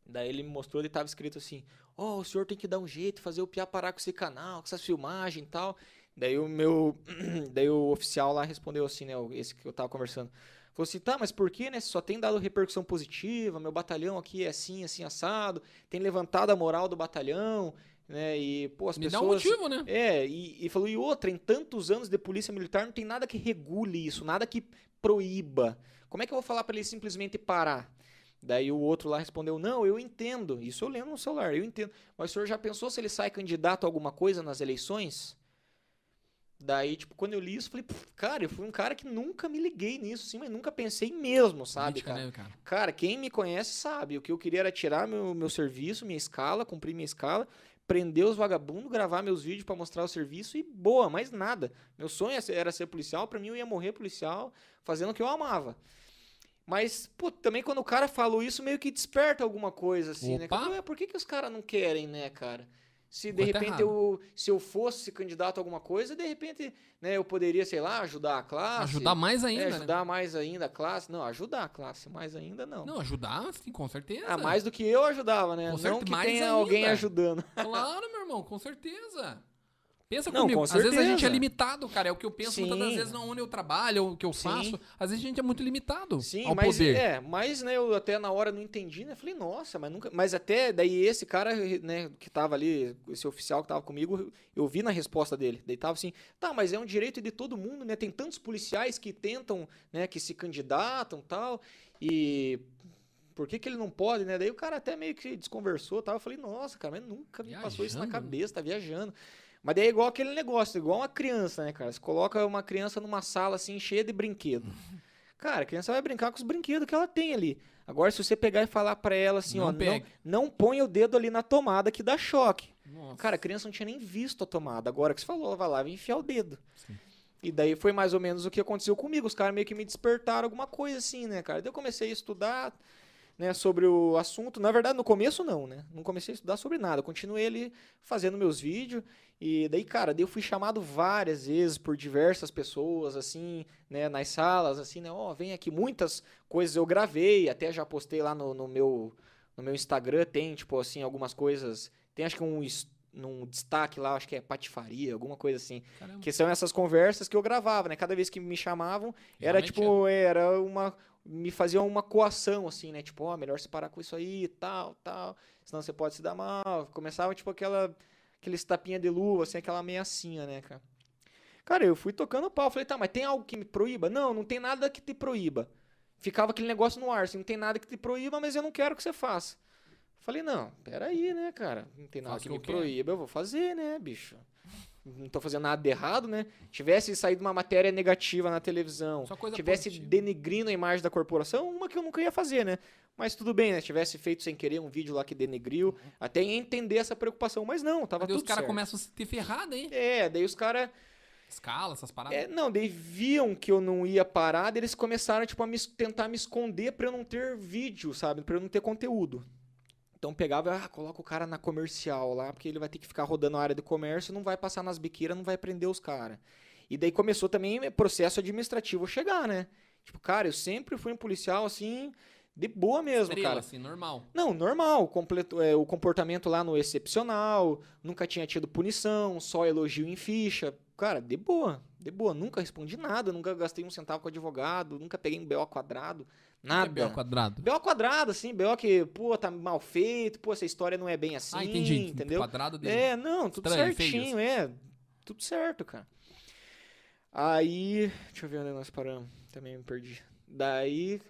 Daí ele me mostrou, ele tava escrito assim, ó, o senhor tem que dar um jeito, fazer o Piá parar com esse canal, com essas filmagens e tal. Daí o meu, daí o oficial lá respondeu assim, né, esse que eu tava conversando. Falou assim, tá, mas por que, né, só tem dado repercussão positiva, meu batalhão aqui é assim, assim, assado, tem levantado a moral do batalhão, né, e, pô, as Me pessoas... dá um motivo, né? É, e, e falou, e outra, em tantos anos de polícia militar não tem nada que regule isso, nada que proíba. Como é que eu vou falar pra ele simplesmente parar? Daí o outro lá respondeu, não, eu entendo, isso eu lembro no celular, eu entendo. Mas o senhor já pensou se ele sai candidato a alguma coisa nas eleições? Daí, tipo, quando eu li isso, eu falei, "Pff, cara, eu fui um cara que nunca me liguei nisso, sim, mas nunca pensei mesmo, sabe, Política, cara? né, cara? Cara, quem me conhece sabe. O que eu queria era tirar meu, meu serviço, minha escala, cumprir minha escala, prender os vagabundos, gravar meus vídeos pra mostrar o serviço e boa, mais nada. Meu sonho era ser- era ser policial, pra mim eu ia morrer policial fazendo o que eu amava. Mas, pô, também quando o cara falou isso, meio que desperta alguma coisa, assim, né? Opa! cara? Ué, por que, que os caras não querem, né, cara? Se de Coisa repente eu, se eu fosse candidato a alguma coisa, de repente, né, eu poderia, sei lá, ajudar a classe. Ajudar mais é, ainda, né? ajudar mais ainda a classe. Não, ajudar a classe, mais ainda não. Não, ajudar, sim, com certeza. Ah, mais do que eu ajudava, né? Com Não certeza, que tenha ainda. alguém ajudando. Claro, meu irmão, com certeza. Pensa Não, comigo, com às vezes a gente é certeza. limitado, cara. É o que eu penso muitas das Sim. vezes onde eu trabalho, o que eu Sim. faço. Às vezes a gente é muito limitado Sim, ao mas poder. é, mas né, eu até na hora não entendi, né? Falei, nossa, mas nunca. Mas até daí esse cara, né, que tava ali, esse oficial que tava comigo, eu vi na resposta dele. Daí tava assim, tá, mas é um direito de todo mundo, né? Tem tantos policiais que tentam, né, que se candidatam tal. E por que, que ele não pode, né? Daí o cara até meio que desconversou tal. Eu falei, nossa, cara, mas nunca me passou isso na Viajando, cabeça, tá viajando. Mas daí é igual aquele negócio, igual uma criança, né, cara? Você coloca uma criança numa sala assim, cheia de brinquedo. Cara, a criança vai brincar com os brinquedos que ela tem ali. Agora, se você pegar e falar pra ela assim, Não ó, não, pegue. não põe o dedo ali na tomada que dá choque. Nossa. Cara, a criança não tinha nem visto a tomada. Agora que você falou, ela vai lá e enfiar o dedo. Sim. E daí foi mais ou menos o que aconteceu comigo. Os caras meio que me despertaram alguma coisa assim, né, cara? Daí eu comecei a estudar, né, sobre o assunto. Na verdade, no começo não, né? Não comecei a estudar sobre nada. Eu continuei ali fazendo meus vídeos. E daí, cara, daí eu fui chamado várias vezes por diversas pessoas, assim, né, nas salas, assim, né? Ó, vem aqui. Muitas coisas eu gravei, até já postei lá no, no meu, no meu Instagram. Tem, tipo, assim, algumas coisas. Tem acho que um, num destaque lá, acho que é patifaria, alguma coisa assim. Caramba. Que são essas conversas que eu gravava, né? Cada vez que me chamavam, era Realmente tipo, era uma. Me faziam uma coação, assim, né? Tipo, ó, melhor você parar com isso aí, tal, tal. Senão você pode se dar mal. Começava, tipo, aquela. Aqueles tapinha de luva, assim, aquela ameaçinha, né, cara? Cara, eu fui tocando pau. Falei, tá, mas tem algo que me proíba? Não, não tem nada que te proíba. Ficava aquele negócio no ar, assim, não tem nada que te proíba, mas eu não quero que você faça. Falei, não, peraí, né, cara? Não tem nada Faço que o me que eu quero. proíba, eu vou fazer, né, bicho? Não tô fazendo nada de errado, né? Tivesse saído uma matéria negativa na televisão, tivesse positiva. denegrindo a imagem da corporação, uma que eu nunca ia fazer, né? Mas tudo bem, né? Se tivesse feito sem querer um vídeo lá que denegriu, até ia entender essa preocupação. Mas não, tava Daí tudo os caras certo. começam a se ter ferrado, hein? É, daí os caras... Escala, essas paradas. É, não, daí viam que eu não ia parar, daí eles começaram, tipo, a me tentar me esconder pra eu não ter vídeo, sabe? Pra eu não ter conteúdo. Então pegava, ah, coloca o cara na comercial lá, porque ele vai ter que ficar rodando a área de comércio, não vai passar nas biqueiras, não vai prender os caras. E daí começou também o processo administrativo chegar, né? Tipo, cara, eu sempre fui um policial, assim, de boa mesmo, Estrela, cara. assim, normal. Não, normal. completo- é, o comportamento lá no excepcional, nunca tinha tido punição, só elogio em ficha. Cara, de boa, de boa. Nunca respondi nada, nunca gastei um centavo com advogado, nunca peguei um BO quadrado, nada. O que é BO quadrado? BO quadrado, assim, BO que, pô, tá mal feito, pô, essa história não é bem assim, ah, entendi. entendeu? Quadrado dele. É, não, tudo Estranho, certinho, é. Tudo certo, cara. Aí, deixa eu ver onde nós paramos. Também me perdi. Daí.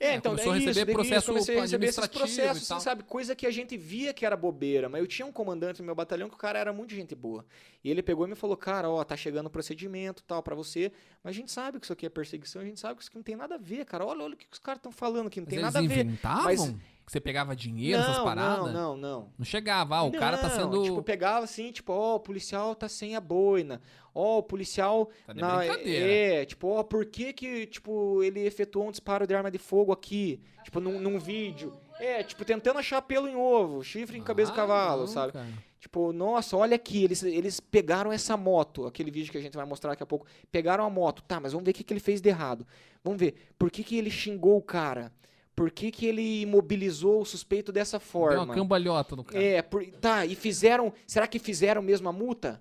É, É, então, começou a daí receber isso, processo comecei a receber esses processos, tal. assim, sabe? Coisa que a gente via que era bobeira. Mas eu tinha um comandante no meu batalhão que o cara era muito gente boa. E ele pegou e me falou, cara, ó, tá chegando o procedimento tal pra você. Mas a gente sabe que isso aqui é perseguição, a gente sabe que isso aqui não tem nada a ver, cara. Olha, olha o que os caras estão falando que não Mas tem nada a ver. inventavam? mas- Que você pegava dinheiro, essas não, paradas? não, não, não. Não chegava, ah, o cara tá Não, sendo. Tipo, pegava assim, tipo, ó, o policial tá sem a boina. Ó, o policial. Tá de na- brincadeira. é, tipo, ó, por que que, tipo, ele efetuou um disparo de arma de fogo aqui? Tipo, num, num vídeo. É, tipo, tentando achar pelo em ovo, chifre em cabeça Ah, cavalo, não, sabe? cara. Tipo, nossa, olha aqui, eles, eles pegaram essa moto, aquele vídeo que a gente vai mostrar daqui a pouco. Pegaram a moto, tá, mas vamos ver o que, que ele fez de errado. Vamos ver, por que, que ele xingou o cara? Por que, que ele imobilizou o suspeito dessa Deu forma? uma cambalhota no cara. É, por- tá, e fizeram. Será que fizeram mesmo a multa?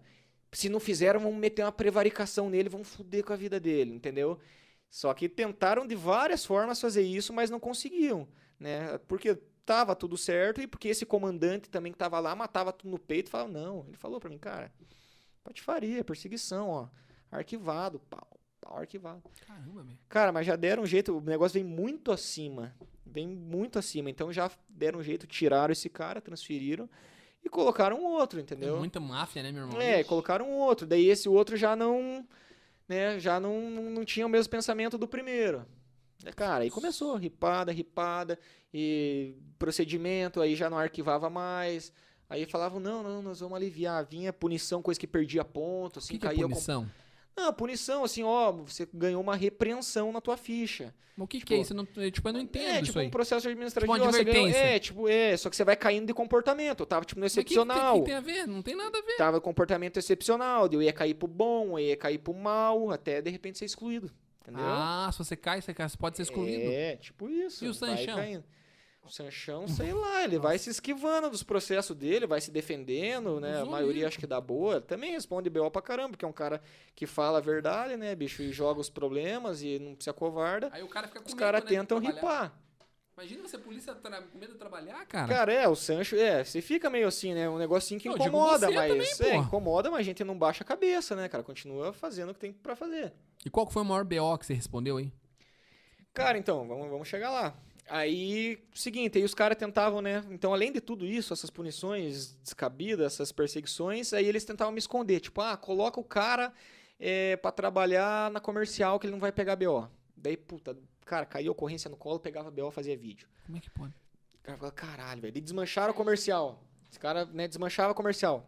Se não fizeram, vão meter uma prevaricação nele, vão foder com a vida dele, entendeu? Só que tentaram de várias formas fazer isso, mas não conseguiam, né? Porque tava tudo certo e porque esse comandante também que tava lá matava tudo no peito e falava, não, ele falou pra mim, cara, patifaria, perseguição, ó, arquivado, pau arquivado. Caramba, velho. Cara, mas já deram um jeito, o negócio vem muito acima. Vem muito acima. Então já deram um jeito, tiraram esse cara, transferiram e colocaram um outro, entendeu? muita máfia, né, meu irmão? É, colocaram um outro. Daí esse outro já não, né, já não, não, tinha o mesmo pensamento do primeiro. É, cara, aí começou, ripada, ripada, e procedimento, aí já não arquivava mais. Aí falavam, não, não, nós vamos aliviar. Vinha punição, coisa que perdia ponto, O assim, que, que é caía com punição? Não, punição, assim, ó, você ganhou uma repreensão na tua ficha. Mas o que, que Tipo, é isso? Eu, não, tipo, eu não entendo é, tipo aí. um processo administrativo. Tipo uma ganhou- é, tipo, é, só que você vai caindo de comportamento. Eu tava, tipo, no Mas o que, que, excepcional. que tem a ver? Não tem nada a ver. Tava comportamento excepcional, eu ia cair pro bom, eu ia cair pro mal, até de repente ser excluído. Entendeu? Ah, se você cai, você, pode ser excluído. É, tipo isso. E o Sanchão? O Sanchão, sei lá, ele vai se esquivando dos processos dele, vai se defendendo, né? A maioria acho que dá boa. Também responde BO pra caramba, porque é um cara que fala a verdade, né, bicho? E joga os problemas e não se acovarda. Aí o cara fica com Os caras né, tentam ripar. Imagina você, polícia, tra... com medo de trabalhar, cara. Cara, é, o Sancho, é, você fica meio assim, né? Um negocinho que digo incomoda, mas. também, é, incomoda, mas a gente não baixa a cabeça, né, cara? Continua fazendo o que tem pra fazer. E qual foi o maior BO que você respondeu aí? Cara, então, vamos, vamos chegar lá. Aí, seguinte, aí os caras tentavam, né? Então, além de tudo isso, essas punições descabidas, essas perseguições, aí eles tentavam me esconder. Tipo, ah, coloca o cara é, pra trabalhar na comercial que ele não vai pegar BO. Daí, puta, cara, caiu ocorrência no colo, pegava BO, fazia vídeo. Como é que pode? O cara falava, caralho, velho. Eles desmancharam o comercial. Esse cara, né, desmanchava o comercial.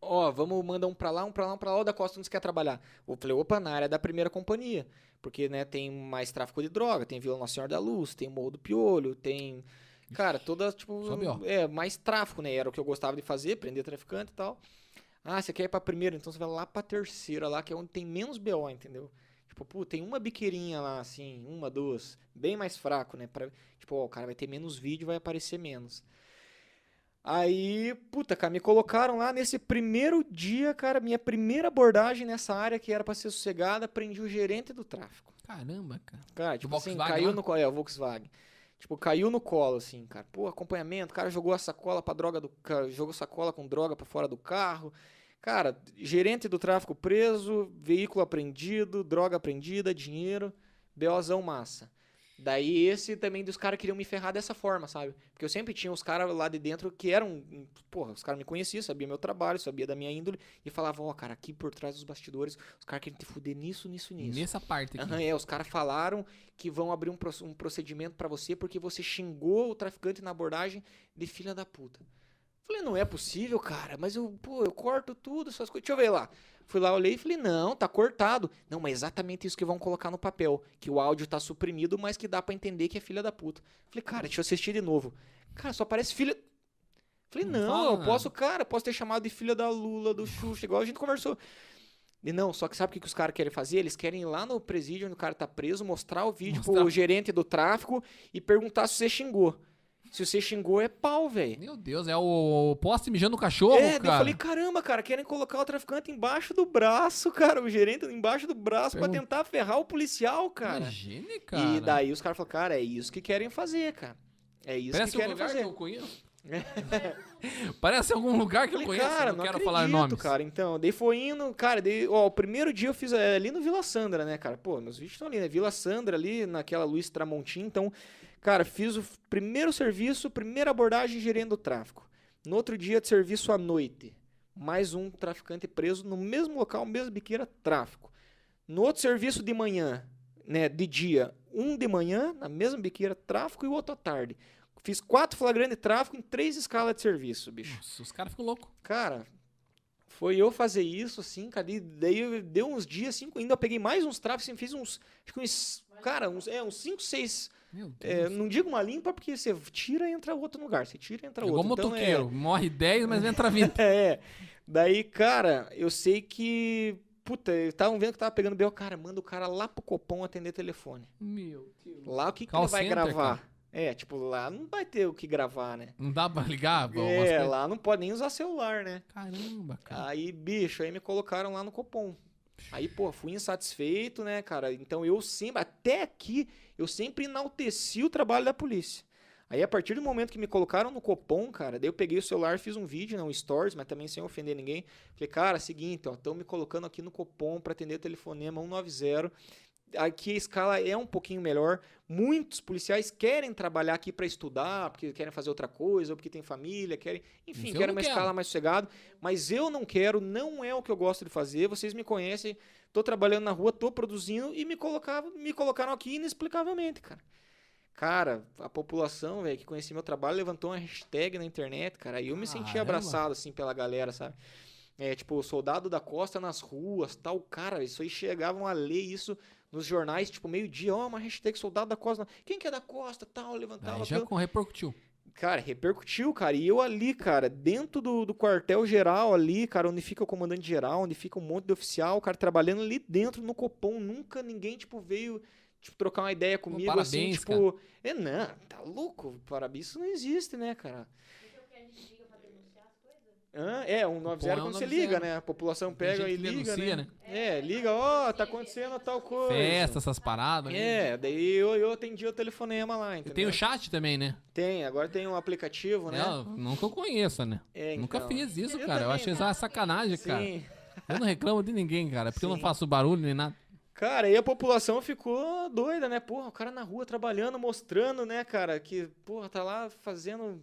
Ó, vamos mandar um pra lá, um pra lá, um pra lá, o da Costa não quer trabalhar. Eu falei, opa, na área da primeira companhia. Porque, né, tem mais tráfico de droga, tem Vila Nossa Senhora da Luz, tem Morro do Piolho, tem... Cara, toda, tipo... É, mais tráfico, né? Era o que eu gostava de fazer, prender traficante e tal. Ah, você quer ir pra primeira, então você vai lá pra terceira lá, que é onde tem menos BO, entendeu? Tipo, pô, tem uma biqueirinha lá, assim, uma, duas, bem mais fraco, né? Pra, tipo, ó, o cara vai ter menos vídeo, vai aparecer menos. Aí, puta, cara, me colocaram lá nesse primeiro dia, cara, minha primeira abordagem nessa área que era pra ser sossegada, prendi o gerente do tráfico. Caramba, cara. Cara, tipo assim, Volkswagen caiu lá? no colo, é, o Volkswagen. Tipo, caiu no colo, assim, cara. Pô, acompanhamento, o cara jogou a sacola pra droga do jogou sacola com droga pra fora do carro. Cara, gerente do tráfico preso, veículo apreendido, droga apreendida, dinheiro, BOzão massa. Daí esse também dos caras queriam me ferrar dessa forma, sabe? Porque eu sempre tinha os caras lá de dentro que eram. Porra, os caras me conheciam, sabia meu trabalho, sabia da minha índole. E falavam, ó, cara, aqui por trás dos bastidores, os caras querem te fuder nisso, nisso, nisso. Nessa parte aqui. Aham, é, os caras falaram que vão abrir um, um procedimento pra você porque você xingou o traficante na abordagem de filha da puta. Falei, não é possível, cara, mas eu, pô, eu corto tudo, essas coisas. Deixa eu ver lá. Fui lá, olhei e falei, não, tá cortado. Não, mas é exatamente isso que vão colocar no papel. Que o áudio tá suprimido, mas que dá pra entender que é filha da puta. Falei, cara, deixa eu assistir de novo. Cara, só parece filha. Falei, Não não, eu posso, cara, posso ter chamado de filha da Lula, do Xuxa, igual a gente conversou. E não, só que sabe o que, que os caras querem fazer? Eles querem ir lá no presídio onde o cara tá preso, mostrar o vídeo Mostrar. pro gerente do tráfico e perguntar se você xingou. Se você xingou, é pau, velho. Meu Deus, é o poste mijando no cachorro, É, daí eu cara. falei, caramba, cara, querem colocar o traficante embaixo do braço, cara, o gerente embaixo do braço pra Pergun- tentar ferrar o policial, cara. Imagine, cara. E daí os caras falaram, cara, é isso que querem fazer, cara. É isso Parece que um querem lugar fazer. que eu conheço. Parece algum lugar que eu Falei, conheço, cara, não, não quero acredito, falar nomes. cara. Então, daí foi indo, cara, daí, ó, o primeiro dia eu fiz é, ali no Vila Sandra, né, cara? Pô, meus vídeos estão ali, né? Vila Sandra ali, naquela Luiz Tramontim, então, cara, fiz o primeiro serviço, primeira abordagem gerendo o tráfico. No outro dia de serviço à noite, mais um traficante preso no mesmo local, mesma biqueira, tráfico. No outro serviço de manhã, né, de dia, um de manhã, na mesma biqueira, tráfico, e o outro à tarde. Fiz quatro flagrantes de tráfico em três escalas de serviço, bicho. Nossa, os caras ficam loucos. Cara, foi eu fazer isso, assim, cara. e Daí eu- deu uns dias, assim, ainda eu peguei mais uns tráficos, assim, fiz uns. Acho que uns. Cara, uns, é, uns 5, 6. Meu Deus. É, não digo uma limpa, porque você tira e entra outro lugar. Você tira e entra Igual outro. Então, motoqueiro. Morre 10, mas entra 20. é. Daí, cara, eu sei que. Puta, estavam vendo que tava pegando B.O. Cara, manda o cara lá pro Copom atender telefone. Meu Deus. Lá o que, que ele vai center, gravar? É, tipo, lá não vai ter o que gravar, né? Não dá pra ligar? algumas É, lá não pode nem usar celular, né? Caramba, cara. Aí, bicho, aí me colocaram lá no Copom. Aí, pô, fui insatisfeito, né, cara? Então eu sempre, até aqui, eu sempre enalteci o trabalho da polícia. Aí, a partir do momento que me colocaram no Copom, cara, daí eu peguei o celular, fiz um vídeo, não, stories, mas também sem ofender ninguém. Falei, cara, seguinte, ó, estão me colocando aqui no Copom pra atender telefonema 190. Aqui a escala é um pouquinho melhor. Muitos policiais querem trabalhar aqui pra estudar, porque querem fazer outra coisa, ou porque tem família, querem, enfim, querem uma quero. escala mais sossegada. Mas eu não quero, não é o que eu gosto de fazer. Vocês me conhecem, tô trabalhando na rua, tô produzindo e me, colocava, me colocaram aqui inexplicavelmente, cara. Cara, a população, velho, que conhecia meu trabalho, levantou uma hashtag na internet, cara. E eu me senti abraçado, assim, pela galera, sabe? É, tipo, soldado da costa nas ruas, tal. Cara, isso aí chegavam a ler isso nos jornais, tipo, meio-dia, ó, uma hashtag soldado da costa. Quem que é da costa, tal, levantava. Aí já com repercutiu. Cara, repercutiu, cara. E eu ali, cara, dentro do, do quartel-geral ali, cara, onde fica o comandante-geral, onde fica um monte de oficial, cara, trabalhando ali dentro no Copom. Nunca ninguém, tipo, veio, tipo, trocar uma ideia comigo, assim, parabéns, tipo... É, não, tá louco? Parabéns, isso não existe, né, cara? Esse é o que a gente liga pra denunciar Hã? É, um 90 Copom é quando você 190. liga, né? A população pega e liga, denuncia, né? né? É, liga, ó, tá acontecendo tal coisa. Festa, essas paradas. né? É, daí eu, eu atendi o telefonema lá, E entendeu? tem o chat também, né? Tem, agora tem um aplicativo, né? Não, não que eu conheça, né? É, Nunca então. fiz isso, Eu cara. Eu também acho não. isso uma sacanagem, cara. Sim. Eu não reclamo de ninguém, cara. Porque eu não Sim. faço barulho nem nada. Cara, e a população ficou doida, né? Porra, o cara na rua trabalhando, mostrando, né, cara, que, porra, tá lá fazendo,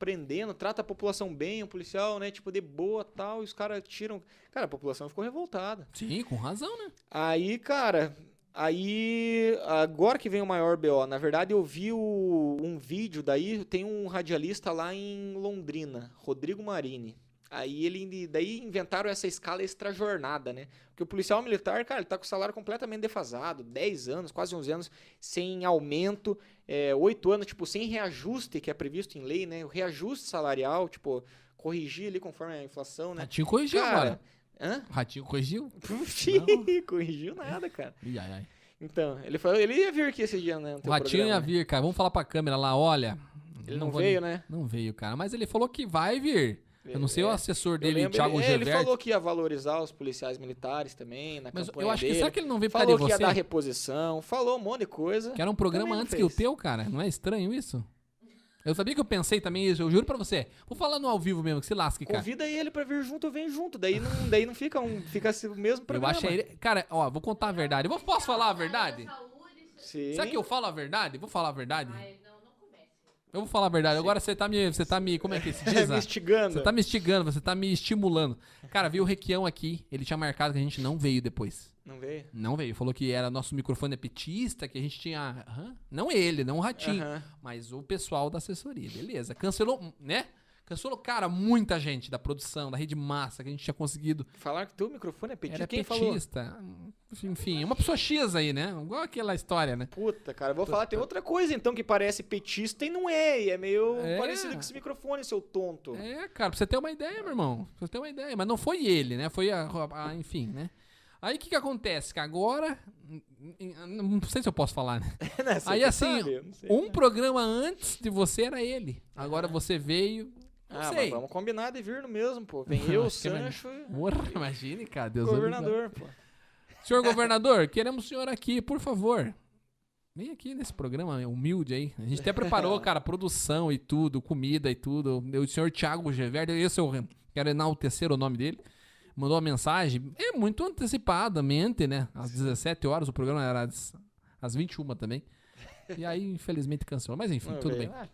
prendendo, trata a população bem, o policial, né, tipo, de boa tal, e os caras tiram. Cara, a população ficou revoltada. Sim, com razão, né? Aí, cara, aí, agora que vem o maior BO, na verdade eu vi o- um vídeo daí, tem um radialista lá em Londrina, Rodrigo Marini. Aí ele, daí inventaram essa escala extra jornada, né? Porque o policial militar, cara, ele tá com o salário completamente defasado, 10 anos, quase 11 anos, sem aumento, é, 8 anos, tipo, sem reajuste que é previsto em lei, né? O reajuste salarial, tipo, corrigir ali conforme a inflação, né? Ratinho corrigiu Cara, agora. hã? Ratinho corrigiu? Puxa, corrigiu nada, cara. Ai, ai. Então, ele falou, ele ia vir aqui esse dia, né? O Ratinho ia programa, né? vir, cara. Vamos falar pra câmera lá, olha. Ele não, vou veio, nem- né? Não veio, cara. Mas ele falou que vai vir. Eu não sei o É, assessor eu dele, lembro, Thiago ele, é, ele falou que ia valorizar os policiais militares também, na Mas campanha eu acho que dele. será que ele não veio por Falou que ia de dar você? reposição, falou um monte de coisa. Que era um programa antes que o teu, cara. Não é estranho isso? Eu sabia que eu pensei também isso, eu juro pra você. Vou falar no ao vivo mesmo, que se lasque, cara. Convida ele pra vir junto, eu venho junto. Daí não, daí não fica um, fica assim o mesmo Eu programa. acho ele. Cara, ó, vou contar a verdade. Eu vou- posso falar a verdade? Saúde, Sim. Será que eu falo a verdade? Vou falar a verdade? Ai. Eu vou falar a verdade. Agora você tá me. Você tá me. Como é que se diz? me ah? instigando. Você tá me instigando, você tá me estimulando. Cara, viu o Requião aqui, ele tinha marcado que a gente não veio depois. Não veio? Não veio. Falou que era nosso microfone é petista, que a gente tinha. Hã? Não ele, não o Ratinho. Aham. Mas o pessoal da assessoria, beleza. Cancelou, né? Cancelou, cara, muita gente da produção, da rede massa, que a gente tinha conseguido. Falaram que teu microfone é petista. Era Quem falou? petista. Enfim, uma pessoa X aí, né? Igual aquela história, né? Puta, cara, vou falar, tem outra coisa então que parece petista e não é, e é meio É. parecido com esse microfone, seu tonto. É, cara, pra você ter uma ideia, meu irmão. Pra você ter uma ideia. Mas não foi ele, né? Foi a. a- enfim, né? Aí o que que acontece? Que agora. Não sei se eu posso falar, né? Né, você Aí assim, sabe, não. Um programa antes de você era ele. Agora você veio. Não ah, sei. vamos combinar de vir no mesmo, pô. Vem eu, é. Sancho Porra, imagine, cara. Deus governador, pô. Senhor governador, queremos o senhor aqui, por favor. Vem aqui nesse programa humilde aí. A gente até preparou, cara, produção e tudo, comida e tudo. O senhor Thiago Geverdi, esse eu quero enaltecer o nome dele. Mandou uma mensagem, é muito antecipadamente, né? Às 17 horas, o programa era às, às 21 também. E aí, infelizmente, cancelou. Mas enfim, Não tudo veio. bem. Ah,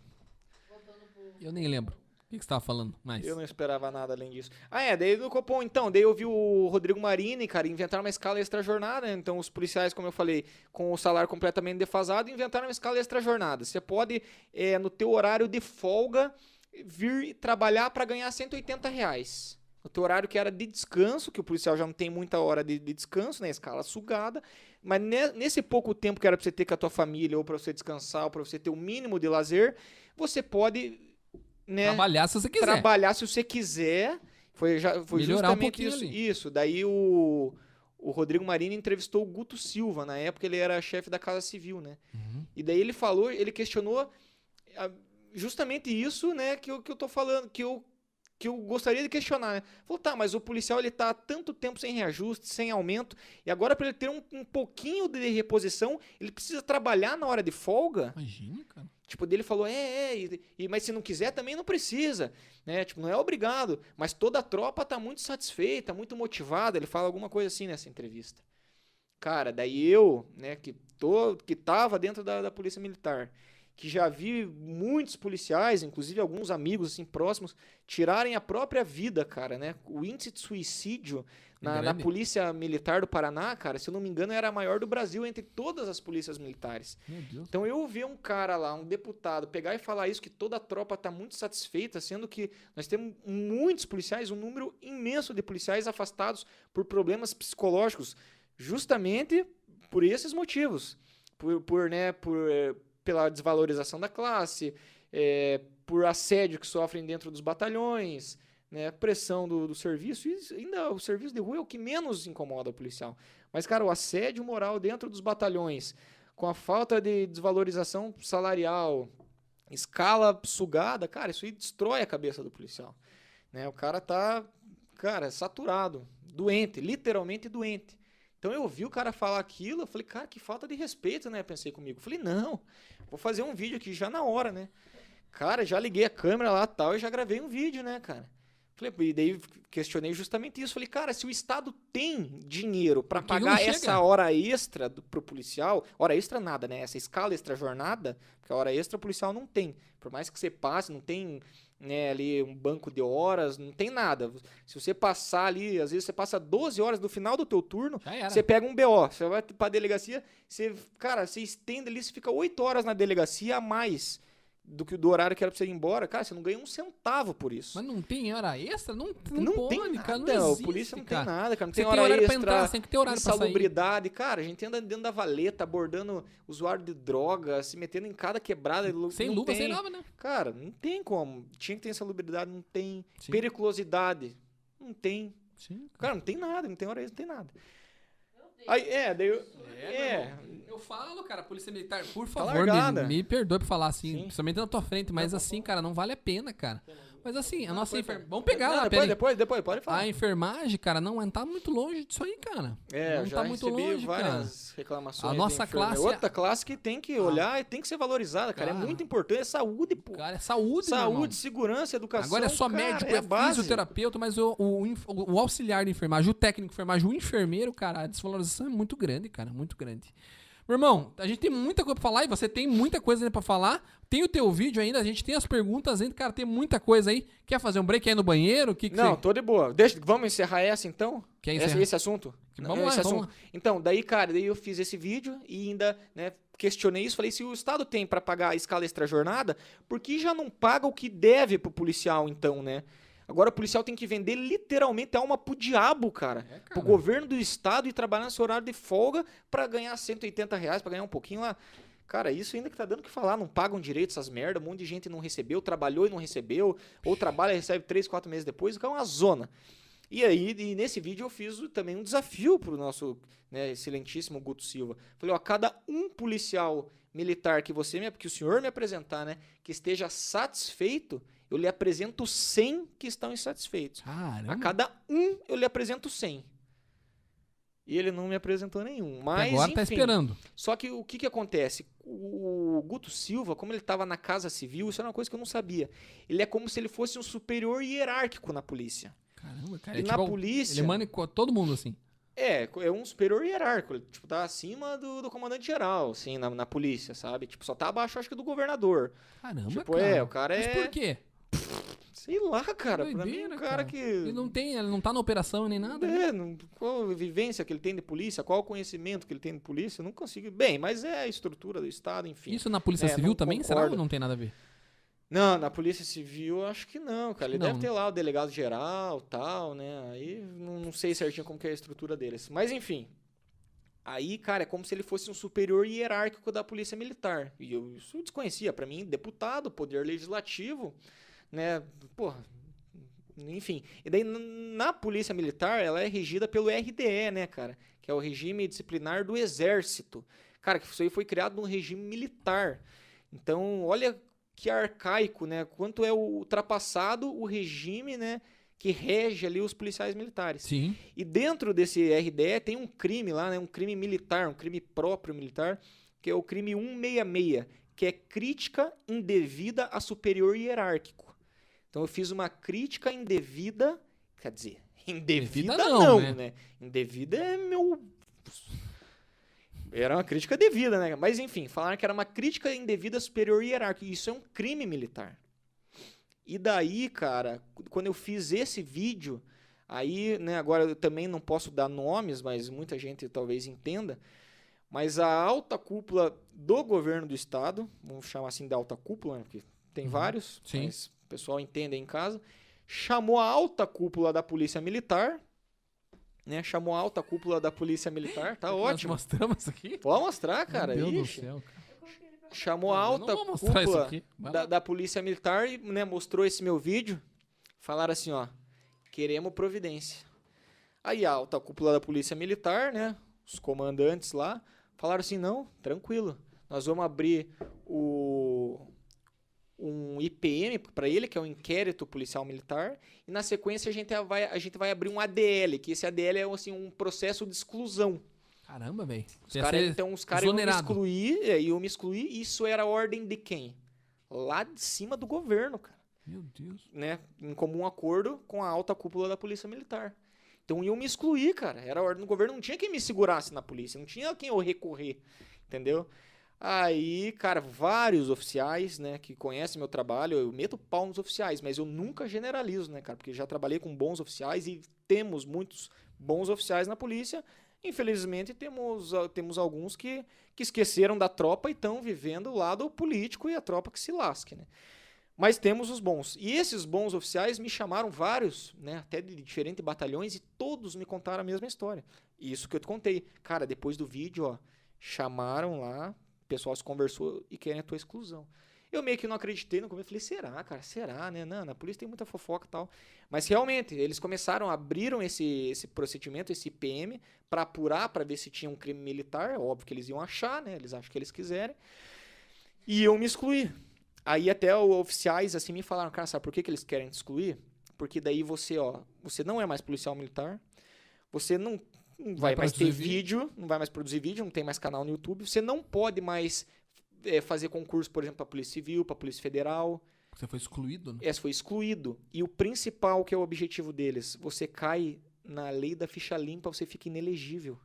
Eu nem lembro. O que, você tava falando mais? Eu não esperava nada além disso. Ah, é, daí do Copom, então, daí eu vi o Rodrigo Marini, cara, inventaram uma escala extra jornada, né? então os policiais, como eu falei, com o salário completamente defasado, inventaram uma escala extra jornada. Você pode, é, no teu horário de folga, vir trabalhar para ganhar 180 reais. No teu horário que era de descanso, que o policial já não tem muita hora de, de descanso, né? Escala sugada. Mas ne- nesse pouco tempo que era pra você ter com a tua família, ou pra você descansar, ou pra você ter o mínimo de lazer, você pode, né? Trabalhar se você quiser. trabalhar se você quiser. Foi, já, foi Melhorar um justamente pouquinho isso. ali. Isso. Daí o, o Rodrigo Marini entrevistou o Guto Silva. Na época ele era chefe da Casa Civil, né? Uhum. E daí ele falou, ele questionou ah, justamente isso, né, que eu, que eu tô falando, que eu, que eu gostaria de questionar. Né? Falou, tá, mas o policial ele tá há tanto tempo sem reajuste, sem aumento, e agora para ele ter um, um pouquinho de reposição, ele precisa trabalhar na hora de folga? Imagina, cara. Tipo, dele falou, é, é, e, e- mas se não quiser também não precisa, né? Tipo, não é obrigado, mas toda a tropa tá muito satisfeita, muito motivada. Ele fala alguma coisa assim nessa entrevista. Cara, daí eu, né, que tô, que tava dentro da, da polícia militar, que já vi muitos policiais, inclusive alguns amigos assim próximos, tirarem a própria vida, cara, né? O índice de suicídio na, na polícia militar do Paraná, cara, se eu não me engano, era a maior do Brasil entre todas as polícias militares. Então eu ver um cara lá, um deputado, pegar e falar isso, que toda a tropa está muito satisfeita, sendo que nós temos muitos policiais, um número imenso de policiais afastados por problemas psicológicos, justamente por esses motivos. Por, por, né, por, eh, pela desvalorização da classe, eh, por assédio que sofrem dentro dos batalhões, né, pressão do, do serviço, e ainda o serviço de rua é o que menos incomoda o policial. Mas, cara, o assédio moral dentro dos batalhões, com a falta de desvalorização salarial, escala sugada, cara, isso aí destrói a cabeça do policial. Né? O cara tá, cara, saturado, doente, literalmente doente. Então eu ouvi o cara falar aquilo, eu falei, cara, que falta de respeito, né? Pensei comigo. Falei, não, vou fazer um vídeo aqui já na hora, né? Cara, já liguei a câmera lá tal e já gravei um vídeo, né, cara? E daí questionei justamente isso. Falei, cara, se o Estado tem dinheiro para pagar essa hora extra do, pro policial, hora extra nada, né? Essa escala extra jornada, porque a hora extra o policial não tem. Por mais que você passe, não tem né, ali um banco de horas, não tem nada. Se você passar ali, às vezes você passa 12 horas do final do teu turno, você pega um BO, você vai pra delegacia, você, cara, você estende ali, você fica 8 horas na delegacia a mais do que do horário que era pra você ir embora. Cara, você não ganha um centavo por isso. Mas não tem hora extra? Não, não, Não, pode, tem cara. nada, Não o existe, polícia não cara. tem nada, cara. Não Você tem tem hora horário extra, pra entrar, tem que ter horário pra sair. insalubridade. Cara, a gente anda dentro da valeta, abordando usuário de droga, se metendo em cada quebrada. Sem não luva, tem. sem nada, né? Cara, não tem como. Tinha que ter insalubridade, não tem. Sim. Periculosidade, não tem. Sim. Cara, não tem nada, não tem hora extra, não tem nada. Aí, é, daí eu, É, é, Eu falo, cara, Polícia Militar, por Tá favor, largada. me, me perdoe por falar assim, Sim. principalmente na tua frente, mas assim, cara, não vale a pena, cara. Mas assim, a nossa enfermagem. Vamos pegar Não, lá, depois, depois, depois, pode falar. A enfermagem, cara, não tá muito longe disso aí, cara. É, não eu já tá muito longe, cara. várias reclamações. A nossa classe é- Outra classe que tem que olhar e tem que ser valorizada, cara. Cara. É muito importante. É saúde, pô. Cara, é saúde. Saúde, segurança, educação. Agora é só cara, médico, é, é, base. fisioterapeuta, mas o, o, inf- o auxiliar de enfermagem, o técnico de enfermagem, o enfermeiro, cara, a desvalorização é muito grande, cara, muito grande. Meu irmão, a gente tem muita coisa pra falar e você tem muita coisa ainda pra falar. Tem o teu vídeo ainda, a gente tem as perguntas ainda. Cara, tem muita coisa aí. Quer fazer um break aí no banheiro? Que que Não, você... tô de boa. Deixa, vamos encerrar essa então? Quer Esse, encerrar? esse assunto? Vamos lá, esse vamos assunto. Então, daí, cara, daí eu fiz esse vídeo e ainda, né, questionei isso. Falei, se o Estado tem pra pagar a escala extra-jornada, por que já não paga o que deve pro policial, então, né? Agora o policial tem que vender literalmente a alma pro diabo, cara. É, Pro cara. governo do Estado e trabalhar nesse horário de folga pra ganhar 180 reais, pra ganhar um pouquinho lá. Cara, isso ainda que tá dando o que falar, não pagam direito essas merda, um monte de gente não recebeu, trabalhou e não recebeu, ou trabalha e recebe 3, 4 meses depois, então é uma zona. E aí, e nesse vídeo eu fiz o- também um desafio pro nosso né, excelentíssimo Guto Silva. Falei, ó, cada um policial militar que você me, que o senhor me apresentar, né, que esteja satisfeito, eu lhe apresento 100 que estão insatisfeitos. Caramba. A cada um eu lhe apresento 100. E ele não me apresentou nenhum. Mas, Agora tá esperando. só que o que, que acontece? O Guto Silva, como ele estava na Casa Civil, isso era uma coisa que eu não sabia. Ele é como se ele fosse um superior hierárquico na polícia. Caramba, cara. e é na tipo, polícia. Ele manda todo mundo assim. É, é um superior hierárquico. Ele, tipo, tá acima do, do comandante geral, assim, na, na polícia, sabe? Tipo, só tá abaixo, acho que, do governador. Caramba, tipo, cara. é, o cara Mas é. por quê? Sei lá, cara. pra mim, Doideira, o cara, cara. que. Ele não tem, ele não tá na operação nem nada. né? É, não- qual a vivência que ele tem de polícia, qual o conhecimento que ele tem de polícia, eu não consigo. Bem, mas é a estrutura do Estado, enfim. Isso na Polícia É, Civil também? Será concordo. ou não tem nada a ver? Não, na Polícia Civil eu acho que não, cara. Ele Não, deve ter lá o delegado geral tal, né? Aí não, não sei certinho como que é a estrutura deles. Mas enfim. Aí, cara, é como se ele fosse um superior hierárquico da Polícia Militar. E eu isso eu desconhecia. Pra mim, deputado, poder legislativo, né? Porra. Enfim. E daí, na Polícia Militar, ela é regida pelo RDE, né, cara? Que é o regime disciplinar do Exército. Cara, que isso aí foi criado num regime militar. Então, olha que arcaico, né? Quanto é ultrapassado o regime, né? Que rege ali os policiais militares. Sim. E dentro desse RDE tem um crime lá, né? Um crime militar, um crime próprio militar, que é o crime 166, que é crítica indevida a superior hierárquico. Então eu fiz uma crítica indevida, quer dizer, indevida, Indevida não, não, né? né? Indevida é meu era uma crítica devida, né? Mas enfim, falaram que era uma crítica indevida superior hierárquica. Isso é um crime militar. E daí, cara, quando eu fiz esse vídeo, aí, né, agora eu também não posso dar nomes, mas muita gente talvez entenda. Mas a alta cúpula do governo do estado, vamos chamar assim de alta cúpula, né, porque tem Uhum, vários, sim. mas o pessoal entende aí em casa, chamou a alta cúpula da polícia militar, né? Chamou a alta cúpula da polícia militar, tá Nós ótimo. mostramos isso aqui? Pode mostrar, cara. Meu Deus Ixi. do céu, cara. Chamou a alta mostrar cúpula da, da polícia militar e né, mostrou esse meu vídeo. Falaram assim, ó, queremos providência. Aí a alta cúpula da polícia militar, né, os comandantes lá, falaram assim, não, tranquilo, nós vamos abrir o um IPM para ele, que é um inquérito policial militar, e na sequência a gente vai, a gente vai abrir um ADL, que esse ADL é assim, um processo de exclusão. Caramba, velho. Os cara, então os caras iam me excluir, é, iam me excluir, e isso era ordem de quem? Lá de cima do governo, cara. Meu Deus. Né? Em comum acordo com a alta cúpula da polícia militar. Então iam me excluir, cara. Era a ordem do governo, não tinha quem me segurasse na polícia, não tinha quem eu recorrer, entendeu? Aí, cara, vários oficiais, né, que conhecem meu trabalho, eu meto pau nos oficiais, mas eu nunca generalizo, né, cara, porque já trabalhei com bons oficiais e temos muitos bons oficiais na polícia. Infelizmente, temos, ah, temos alguns que, que esqueceram da tropa e estão vivendo o lado político e a tropa que se lasque, né? Mas temos os bons. E esses bons oficiais me chamaram vários, né, até de diferentes batalhões, e todos me contaram a mesma história. Isso que eu te contei. Cara, depois do vídeo, ó, chamaram lá, o pessoal se conversou e querem a tua exclusão. Eu meio que não acreditei no começo. Falei, será, cara? Será, né? Não, na polícia tem muita fofoca e tal. Mas realmente, eles começaram, abriram esse, esse procedimento, esse IPM, para apurar, para ver se tinha um crime militar. É Óbvio que eles iam achar, né? Eles acham que eles quiserem. E eu me excluí. Aí até os oficiais assim me falaram, cara, sabe por que, que eles querem te excluir? Porque daí você, ó, você não é mais policial militar, você não, não vai, Vai mais ter vídeo, não vai mais produzir vídeo, não tem mais canal no YouTube, você não pode mais é, fazer concurso, por exemplo, para Polícia Civil, para Polícia Federal. Você foi excluído, né? Esse foi excluído. E o principal, que é o objetivo deles, você cai na lei da ficha limpa, você fica inelegível.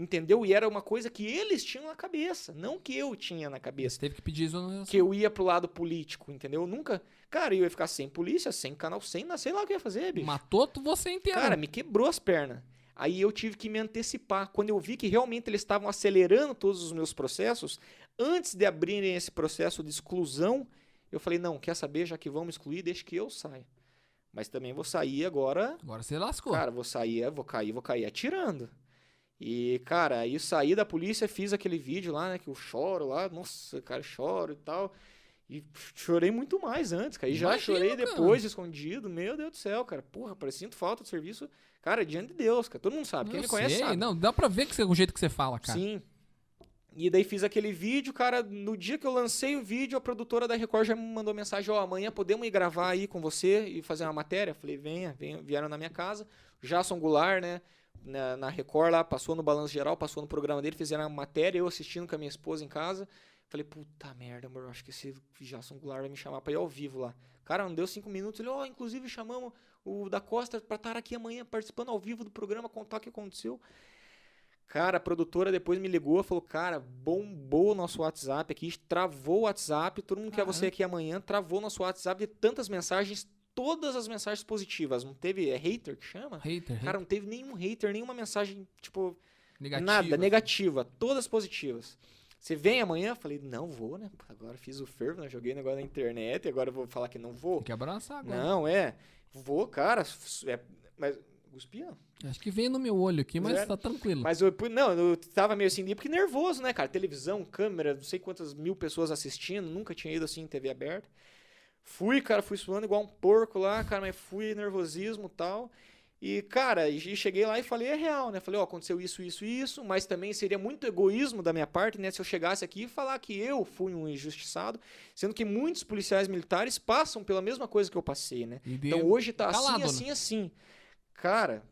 Entendeu? E era uma coisa que eles tinham na cabeça, não que eu tinha na Você cabeça. teve que pedir isso. Que eu ia pro lado político, entendeu? Eu nunca. Cara, eu ia ficar sem polícia, sem canal, sem. Sei lá o que eu ia fazer, bicho. Matou você inteiro. Cara, me quebrou as pernas. Aí eu tive que me antecipar. Quando eu vi que realmente eles estavam acelerando todos os meus processos, antes de abrirem esse processo de exclusão, eu falei: não, quer saber? Já que vão me excluir, deixa que eu saia. Mas também vou sair agora. Agora você lascou. Cara, vou sair, vou cair, vou cair atirando. E, cara, aí eu saí da polícia, fiz aquele vídeo lá, né? Que eu choro lá, nossa, cara, choro e tal. E chorei muito mais antes, cara. E já chorei cara. depois, escondido. Meu Deus do céu, cara. Porra, parece sinto falta do serviço. Cara, diante de Deus, cara. Todo mundo sabe. Quem Eu me conhece sei. sabe. Não, dá pra ver que você, o jeito que você fala, cara. Sim. E daí fiz aquele vídeo, cara. No dia que eu lancei o vídeo, a produtora da Record já me mandou mensagem: Ó, amanhã podemos ir gravar aí com você e fazer uma matéria? Falei: venha, venha. Vieram na minha casa. Jason Goulart, né? Na, na Record lá, passou no Balanço Geral, passou no programa dele, fizeram uma matéria, eu assistindo com a minha esposa em casa. Falei, puta merda, amor, acho que esse Jason Goulart vai me chamar pra ir ao vivo lá. Cara, não deu cinco minutos. Ele, ó, inclusive chamamos o da Costa pra estar aqui amanhã participando ao vivo do programa, contar o que aconteceu. Cara, a produtora depois me ligou, falou, cara, bombou o nosso WhatsApp aqui, travou o WhatsApp, todo mundo quer você aqui amanhã, travou o nosso WhatsApp de tantas mensagens, todas as mensagens positivas. Não teve, é hater que chama? Hater, hater. Cara, não teve nenhum hater, nenhuma mensagem, tipo, Negativa. nada, negativa, todas positivas. Você vem amanhã? Falei, não vou, né? Agora fiz o fervo, né? Joguei o negócio na internet, agora eu vou falar que não vou. Tem que abraçar agora. Não, é. Vou, cara. É, mas. Cuspia? Acho que veio no meu olho aqui, mas Zero. tá tranquilo. Mas eu, não, eu tava meio assim, porque nervoso, né, cara? Televisão, câmera, não sei quantas mil pessoas assistindo, nunca tinha ido assim em TV aberta. Fui, cara, fui suando igual um porco lá, cara, mas fui nervosismo e tal. E, cara, e cheguei lá e falei, é real, né? Falei, ó, aconteceu isso, isso isso, mas também seria muito egoísmo da minha parte, né? Se eu chegasse aqui e falar que eu fui um injustiçado, sendo que muitos policiais militares passam pela mesma coisa que eu passei, né? E Então hoje tá calado, né? assim, assim, assim. Cara,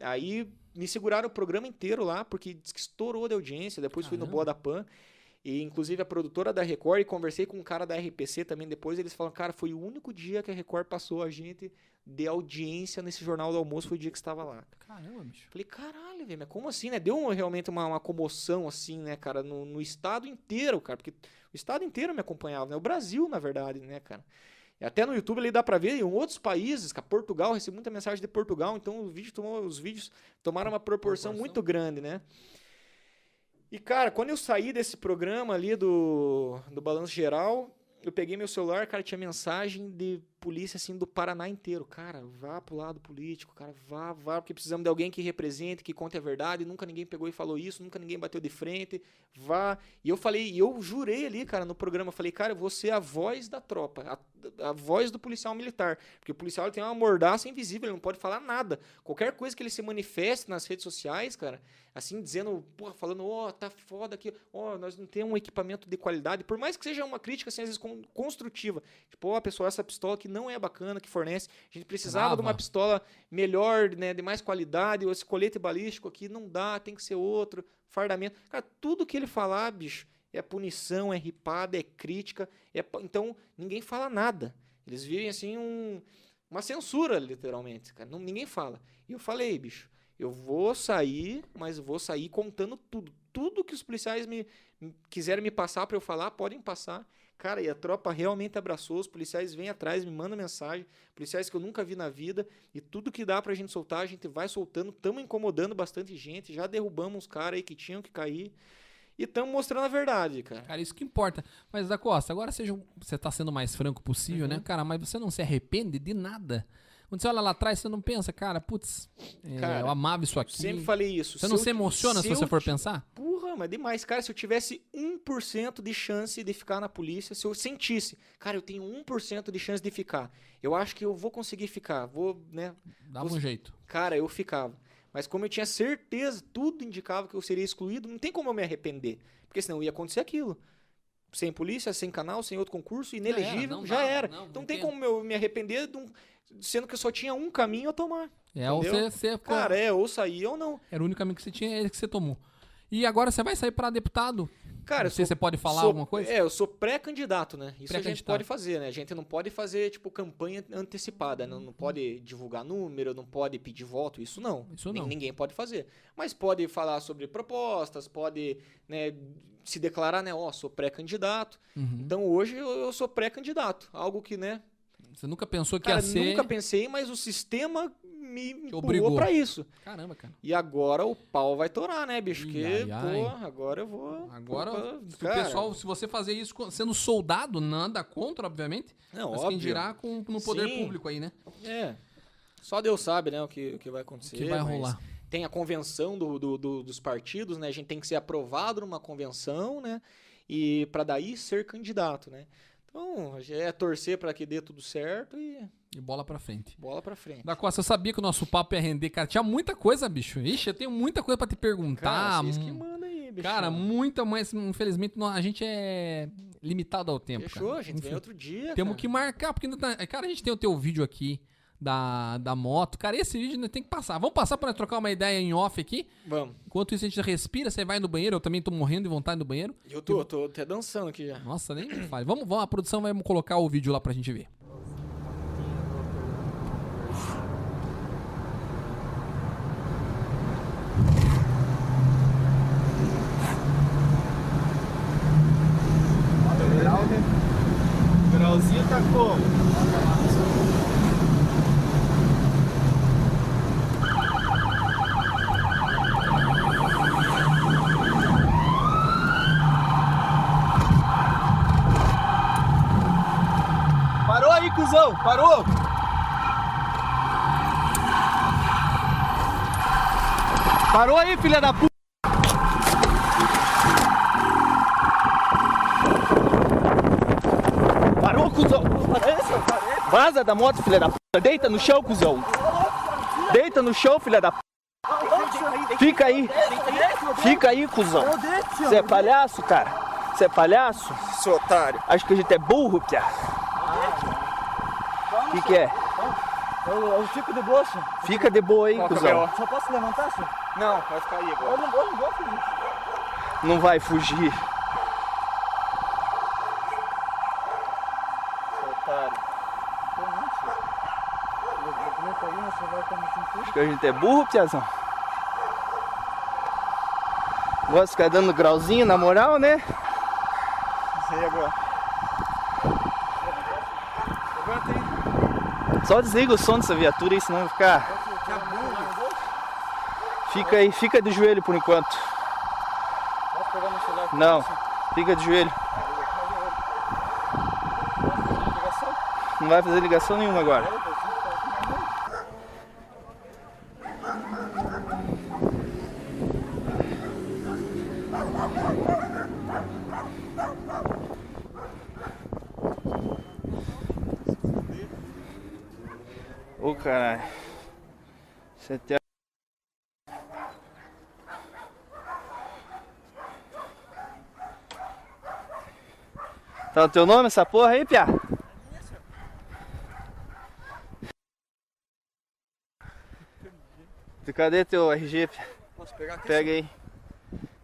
aí me seguraram o programa inteiro lá, porque diz que estourou de audiência. Depois fui no Caramba. Boa da Pan. E inclusive a produtora da Record, e conversei com um cara da RPC também depois. Eles falaram, cara, foi o único dia que a Record passou a gente de audiência nesse jornal do almoço, foi o dia que estava lá. Caramba, bicho. Falei, caralho, velho, mas como assim, né? Deu uma- realmente uma, uma comoção, assim, né, cara, no, no estado inteiro, cara, porque o estado inteiro me acompanhava, né? O Brasil, na verdade, né, cara? E até no YouTube ali dá pra ver em outros países, cara, Portugal, recebi muita mensagem de Portugal, então o vídeo tomou, os vídeos tomaram uma proporção, Proporção. muito grande, né? E, cara, quando eu saí desse programa ali do, do Balanço Geral, eu peguei meu celular, cara, tinha mensagem de polícia, assim, do Paraná inteiro. Cara, vá pro lado político, cara, vá, vá, porque precisamos de alguém que represente, que conte a verdade. Nunca ninguém pegou e falou isso, nunca ninguém bateu de frente. Vá. E eu falei, e eu jurei ali, cara, no programa, eu falei, cara, eu vou ser a voz da tropa, a, a voz do policial militar. Porque o policial tem uma mordaça invisível, ele não pode falar nada. Qualquer coisa que ele se manifeste nas redes sociais, cara, assim, dizendo, porra, falando, ó, tá foda aqui, ó, nós não temos um equipamento de qualidade, por mais que seja uma crítica, assim, às vezes con- construtiva. Tipo, ó, pessoal, essa pistola que não é bacana, que fornece, a gente precisava de uma pistola melhor, né, de mais qualidade, ou esse colete balístico aqui não dá, tem que ser outro, fardamento. Cara, tudo que ele falar, bicho, é punição, é ripada, é crítica, é então ninguém fala nada. Eles vivem assim um, uma censura, literalmente, cara. Não, ninguém fala. E eu falei, bicho, eu vou sair, mas vou sair contando tudo. Tudo que os policiais me, me- quiserem me passar para eu falar, podem passar. Cara, e a tropa realmente abraçou, os policiais vêm atrás, me mandam mensagem, policiais que eu nunca vi na vida, e tudo que dá pra gente soltar, a gente vai soltando, estamos incomodando bastante gente, já derrubamos uns caras aí que tinham que cair, e estamos mostrando a verdade, cara. Cara, isso que importa. Mas, da Costa, agora seja, você tá sendo o mais franco possível, Uhum. né? Cara, mas você não se arrepende de nada. Quando você olha lá atrás, você não pensa, cara, putz, é, Cara, eu amava isso aqui. Sempre falei isso. Você não eu se emociona se, você eu for ti- pensar? Porra, mas demais. Cara, se eu tivesse 1% de chance de ficar na polícia, se eu sentisse, cara, eu tenho 1% de chance de ficar, eu acho que eu vou conseguir ficar, vou, né? Dava Você- um jeito. Cara, eu ficava. Mas como eu tinha certeza, tudo indicava que eu seria excluído, não tem como eu me arrepender. Porque senão ia acontecer aquilo. Sem polícia, sem canal, sem outro concurso, era, inelegível, não já era. não, então não tem tem. como eu me arrepender, de um- sendo que eu só tinha um caminho a tomar. É, ou você, você Cara, é, ou sair ou não. era o único caminho que você tinha, é que você tomou. E agora você vai sair pra deputado? Cara, não sei se sou- você pode falar sou- alguma coisa? É, eu sou pré-candidato, né? Isso a gente pode fazer, né? A gente não pode fazer, tipo, campanha antecipada. Não, não pode divulgar número, não pode pedir voto. Isso não. Isso não. Ninguém pode fazer. Mas pode falar sobre propostas, pode né, se declarar, né? Ó, sou pré-candidato. Uhum. Então hoje eu, eu sou pré-candidato. Algo que, né? Você nunca pensou que Cara, ia ser... nunca pensei, mas o sistema me obrigou. pra isso. Caramba, cara. E agora o pau vai torar, né, bicho? Ai, ai. pô, agora eu vou. Agora, o cara, pessoal, se você fazer isso sendo soldado, nada contra, obviamente. Não, mas óbvio. quem dirá com, no poder Sim. público aí, né? É. Só Deus sabe, né, o que, o que vai O acontecer. que vai rolar. Tem a convenção do, do- do- dos partidos, né? A gente tem que ser aprovado numa convenção, né? E para daí ser candidato, né? Então, é torcer para que dê tudo certo e E bola pra frente. bola para frente. Da Costa, eu sabia que o nosso papo ia render, cara. Tinha muita coisa, bicho. Ixi, eu tenho muita coisa pra te perguntar. Cara, vocês que Hum, manda aí, bicho. Cara, muita, mas infelizmente a gente é limitado ao tempo. Fechou, cara. a gente Enfim, vem outro dia. Temos cara. que marcar, porque ainda tá- cara, a gente tem o teu vídeo aqui da, da moto. Cara, esse vídeo ainda tem que passar. Vamos passar pra nós trocar uma ideia em off aqui. Vamos. Enquanto isso a gente respira, você vai no banheiro. Eu também tô morrendo de vontade no banheiro. Eu tô, tô até dançando aqui já. Nossa, nem me fale. Vamos, vamos, a produção vai colocar o vídeo lá pra gente ver. Grauzinho tá como? Parou aí, cuzão! Parou! Parou aí, filha da puta! Parou, cuzão! Vaza da moto, filha da puta! Deita no chão, cuzão! Deita no chão, filha da puta! Fica aí! Fica aí, cuzão! Você é palhaço, cara? Você é palhaço? Seu otário. Acho que a gente é burro, piá. O que, que é? Eu, eu fico de boa, senhor. Fica de boa aí, cuzão. Só posso levantar, senhor? Não, vai ficar aí agora. Eu não, eu não vou fugir. Não vai fugir. Seu otário. O documento aí, você vai estar me sentindo. Acho que a gente é burro, piazão. Gosta de ficar dando grauzinho na moral, né? Isso aí agora. Só desliga o som dessa viatura aí, senão vai ficar. Fica aí, fica de joelho por enquanto. Não, fica de joelho. Não vai fazer ligação nenhuma agora. Ô caralho. Você tem. Tá o teu nome essa porra aí, Pia? Cadê teu RG? Pia? Posso pegar aqui? Pega aí.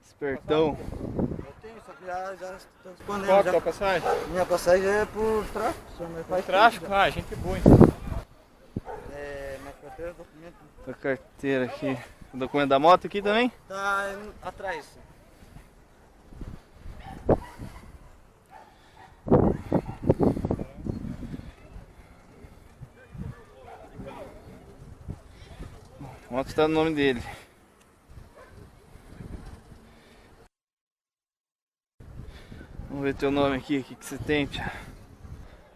Espertão. Eu tenho, só que já, já estou escondendo. Qual que é a passagem? Minha passagem é por tráfico. Mas faz Tráfico? Ah, gente boa. já. É, minha carteira, documento. A carteira aqui. O documento da moto aqui também? Tá em- atrás. Está no nome dele. Vamos ver teu nome aqui, o que, que você tem, Pia?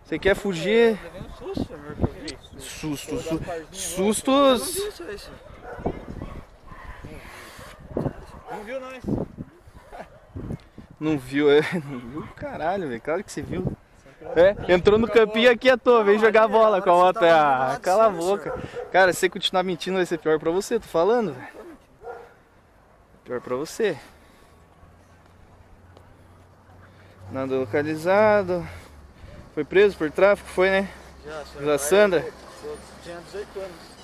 Você quer fugir? Um susto. Susto, sustos. senhor. Não viu nós? Não viu, é? Não viu? Caralho, velho. Claro que você viu. É, entrou no campinho aqui à toa, veio jogar bola com a moto. Ah, cala a boca. Cara, se você continuar mentindo vai ser pior pra você, tô falando, velho. Pior pra você. Nada localizado. Foi preso por tráfico, foi, né? Já. Da Sandra? Tinha 18 anos.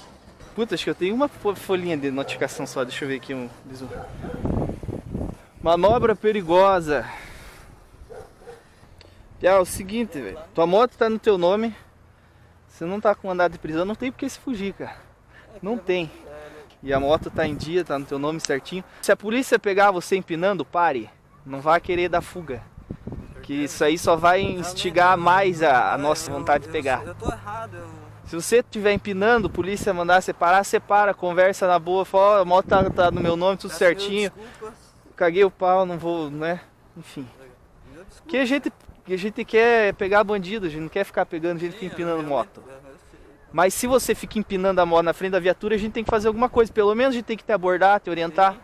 Puta, acho que eu tenho uma fo- folhinha de notificação só. Deixa eu ver aqui um bisu. Manobra perigosa. É o seguinte, velho. Tua moto tá no teu nome. Você não tá com mandado de prisão, não tem por que se fugir, cara. Não tem. E a moto tá em dia, tá no teu nome certinho. Se a polícia pegar você empinando, pare. Não vai querer dar fuga. Que isso aí só vai instigar mais a, a nossa vontade de pegar. Eu tô errado, eu... Se você estiver empinando, a polícia mandar separar, separa, conversa na boa, fala, a moto tá, tá no meu nome, tudo certinho. Caguei o pau, não vou, né? Enfim. Que a gente, que a gente quer é pegar bandido, a gente não quer ficar pegando gente que Sim, empinando eu- moto. eu sei. Mas se você fica empinando a moto na frente da viatura, a gente tem que fazer alguma coisa. Pelo menos a gente tem que te abordar, te orientar.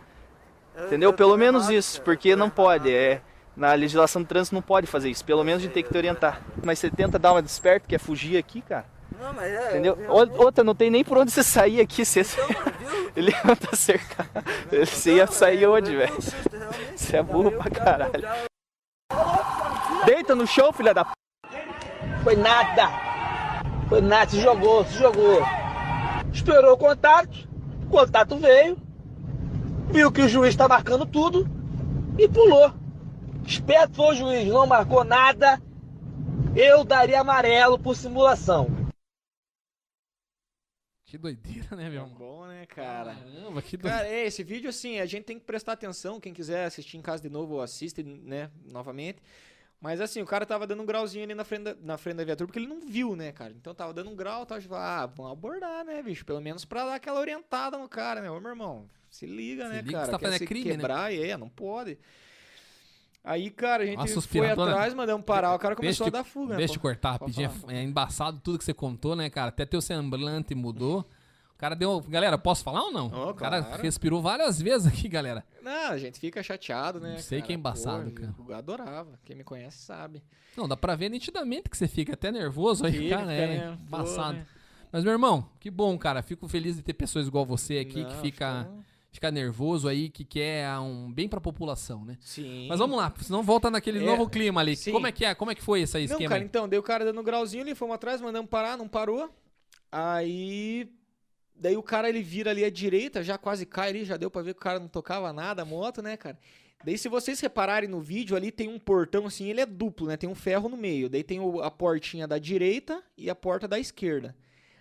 Eu- Entendeu? eu Pelo menos isso, porque não pode. É, na legislação do trânsito não pode fazer isso. Pelo menos a gente tem que te orientar. Mas você tenta dar uma desperto, quer fugir aqui, cara. Não, mas é. Entendeu? eu- Ou- Outra, não tem nem por onde você sair aqui. Você... Então? Ele ia tá cercado. Você ia sair onde, velho? Você é burro pra caralho. Deita no chão, filha da p. Foi nada. Foi nada, se jogou, se jogou. Esperou o contato, o contato veio, viu que o juiz está marcando tudo e pulou. Esperto foi o juiz, não marcou nada. Eu daria amarelo por simulação. Que doideira, né, meu É irmão? bom, né, cara? Caramba, que doideira. Cara, é, esse vídeo, assim, a gente tem que prestar atenção. Quem quiser assistir em casa de novo, assiste, né, novamente. Mas, assim, o cara tava dando um grauzinho ali na frente da, na frente da viatura, porque ele não viu, né, cara? Então tava dando um grau, tava tipo, ah, vamos abordar, né, bicho? Pelo menos pra dar aquela orientada no cara, né? Ô, meu irmão, se liga, Se né, liga que cara? você tá fazendo se crime, né? quebrar, é, não pode. Aí, cara, a gente Uma foi atrás, mandamos parar, o cara começou a eu dar fuga, né, Deixa eu cortar rapidinho. É embaçado tudo que você contou, né, cara? Até teu semblante mudou. O cara deu. Galera, posso falar ou não? Oh, o cara claro. respirou várias vezes aqui, galera. Não, a gente fica chateado, né? Não sei que é embaçado, Pô, cara. Eu adorava. Quem me conhece sabe. Não, dá pra ver nitidamente que você fica até nervoso aí, Fica, cara. É né? Pô, embaçado. né? Mas, meu irmão, que bom, cara. Fico feliz de ter pessoas igual você aqui Não, que fica, ficou- fica nervoso aí, que quer um bem pra população, né? Sim. Mas vamos lá, senão volta naquele É, novo clima ali. sim. Como é que é? Como é que foi esse aí, Não, esquema? cara, aí? então, deu o cara dando um grauzinho ali, fomos atrás, mandamos parar, não parou. Aí. Daí o cara ele vira ali à direita, já quase cai ali, já deu pra ver que o cara não tocava nada a moto, né, cara? Daí se vocês repararem no vídeo ali tem um portão assim, ele é duplo, né? Tem um ferro no meio. Daí tem a portinha da direita e a porta da esquerda.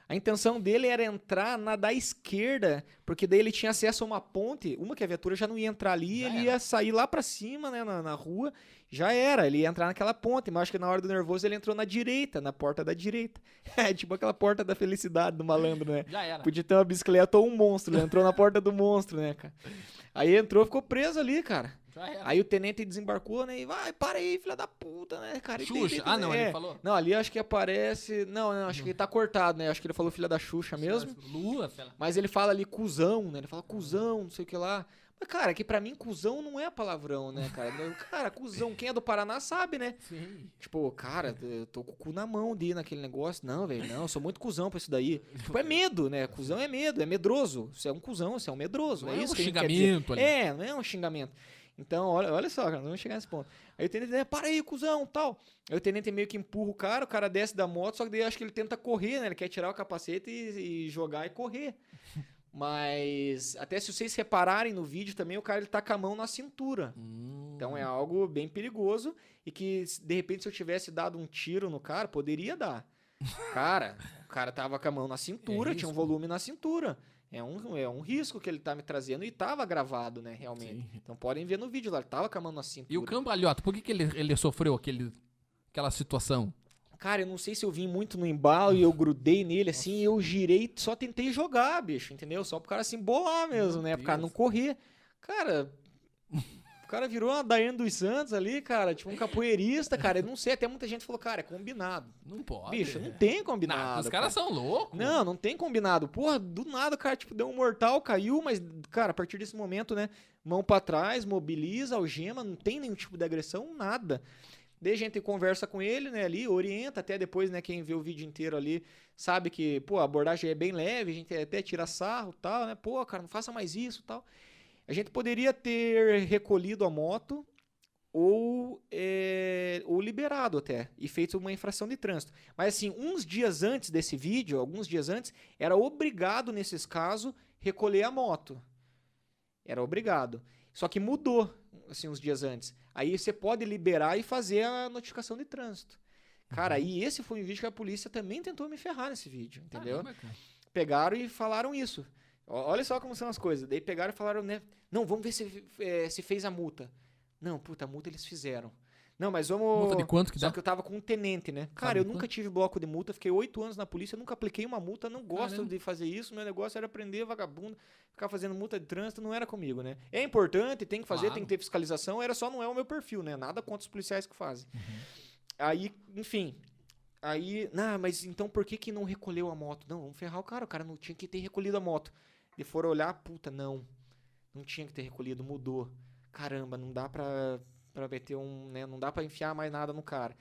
A intenção dele era entrar na da esquerda, porque daí ele tinha acesso a uma ponte, uma que a viatura já não ia entrar ali, Já ele era. ia sair lá pra cima, né, na, na rua, já era, ele ia entrar naquela ponte, mas acho que na hora do nervoso ele entrou na direita, na porta da direita. É tipo aquela porta da felicidade do malandro, né? Já era. Podia ter uma bicicleta ou um monstro, ele entrou na porta do monstro, né, cara? Aí entrou, ficou preso ali, cara. Aí o tenente desembarcou, né? E vai, para aí, filha da puta, né, cara? Xuxa. Ah, não, é. ele falou. Não, ali acho que aparece. Não, não, acho que ele tá cortado, né? Acho que ele falou filha da Xuxa mesmo. Lua, fela. Mas ele fala ali cuzão, né? Ele fala cuzão, não sei o que lá. Mas, cara, que pra mim cuzão não é palavrão, né, cara? Cara, cuzão, quem é do Paraná sabe, né? Sim. Tipo, cara, eu tô com o cu na mão de ir naquele negócio. Não, velho, não, eu sou muito cuzão pra isso daí. Tipo, é medo, né? Cuzão é medo, é medroso. Você é um cuzão, você é um medroso. Não é é isso um que a gente quer dizer. xingamento ali. É, não é um xingamento. Então, olha, olha só, cara, não vamos chegar nesse ponto. Aí o tenente, né, para aí, cuzão, tal. Aí o tenente meio que empurra o cara, o cara desce da moto, só que daí eu acho que ele tenta correr, né? Ele quer tirar o capacete e, e jogar e correr. Mas, até se vocês repararem no vídeo também, o cara ele tá com a mão na cintura. Hum. Então é algo bem perigoso e que, de repente, se eu tivesse dado um tiro no cara, poderia dar. Cara, o cara tava com a mão na cintura, É tinha um volume na cintura. É um, é um risco que ele tá me trazendo e tava gravado, né, realmente. Sim. Então podem ver no vídeo lá, ele tava com a mão na cintura. E o cambalhota, por que, que ele, ele sofreu aquele, aquela situação? Cara, eu não sei se eu vim muito no embalo e eu grudei nele assim, eu girei, só tentei jogar, bicho, entendeu? Só pro cara se embolar mesmo, Meu né? Pro cara Deus. não correr. Cara, o cara virou uma Daiane dos Santos ali, cara, tipo um capoeirista, cara. Eu não sei, até muita gente falou, cara, é combinado. Não pode. Bicho, não tem combinado. Não, os cara. caras são loucos. Não, não tem combinado. Porra, do nada o cara, tipo, deu um mortal, caiu, mas, cara, a partir desse momento, né, mão pra trás, mobiliza, algema, não tem nenhum tipo de agressão, nada. Daí a gente conversa com ele, né, ali, orienta, até depois, né, quem vê o vídeo inteiro ali, sabe que, pô, a abordagem é bem leve, a gente até tira sarro e tal, né, pô, cara, não faça mais isso e tal. A gente poderia ter recolhido a moto ou, é, ou liberado até e feito uma infração de trânsito. Mas assim, uns dias antes desse vídeo, alguns dias antes, era obrigado nesses casos recolher a moto. Era obrigado. Só que mudou. assim, uns dias antes. Aí você pode liberar e fazer a notificação de trânsito. Cara, aí esse foi um vídeo que a polícia também tentou me ferrar nesse vídeo, entendeu? Caramba, cara. pegaram e falaram isso. Olha só como são as coisas. Daí pegaram e falaram, né? Não, vamos ver se, eh, se fez a multa. Não, puta, a multa eles fizeram. Não, mas vamos. Multa de quanto que Só dá? que eu tava com um tenente, né? Cara, Sabe eu nunca quanto? tive bloco de multa, fiquei oito anos na polícia, nunca apliquei uma multa, não gosto Caramba. de fazer isso. Meu negócio era prender vagabundo, ficar fazendo multa de trânsito, não era comigo, né? É importante, tem que fazer, Claro. tem que ter fiscalização, era só não é o meu perfil, né? Nada contra os policiais que fazem. Uhum. Aí, enfim. Aí, não, mas então por que que não recolheu a moto? Não, vamos ferrar o cara, o cara não tinha que ter recolhido a moto. E foram olhar, puta, não. Não tinha que ter recolhido, mudou. Caramba, não dá pra, pra meter um, né, não dá pra enfiar mais nada no cara.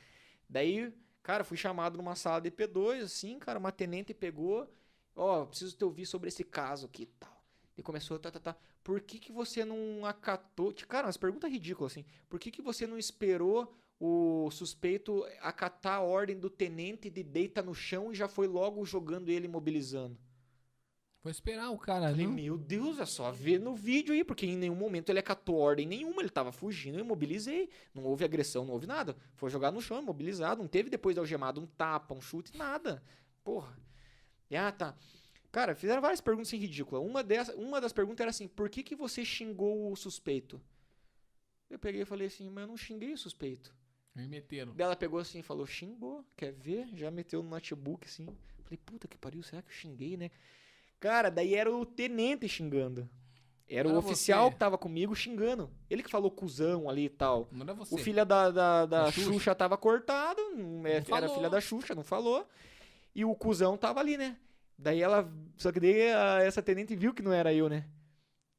Daí, cara, fui chamado numa sala de P2, assim, cara, uma tenente pegou, ó, preciso te ouvir sobre esse caso aqui e tal. E começou, tá, tá, tá. Por que que você não acatou... Cara, umas perguntas ridículas, assim. Por que que você não esperou o suspeito acatar a ordem do tenente de deita no chão e já foi logo jogando ele imobilizando? Vou esperar o cara ali. meu Deus, é só ver no vídeo aí, porque em nenhum momento ele acatou ordem nenhuma, ele tava fugindo, eu imobilizei. Não houve agressão, não houve nada. Foi jogado no chão, imobilizado. Não teve depois da algemada um tapa, um chute, nada. Porra. E, ah, tá. Cara, fizeram várias perguntas assim, ridículas. Uma, dessa, uma das perguntas era assim: por que, que você xingou o suspeito? Eu peguei e falei assim, mas eu não xinguei o suspeito. Me meteram. Daí ela pegou assim e falou, xingou, quer ver? Já meteu no notebook assim. Falei, puta que pariu, será que eu xinguei, né? Cara, daí era o tenente xingando. Era o Era oficial você. que tava comigo xingando. Ele que falou cuzão ali e tal. Não era você. O filho da, da, da Xuxa. Xuxa. tava cortado, não é- era falou. filha da Xuxa, não falou. E o cuzão tava ali, né? Daí ela. Só que daí a- essa tenente viu que não era eu, né?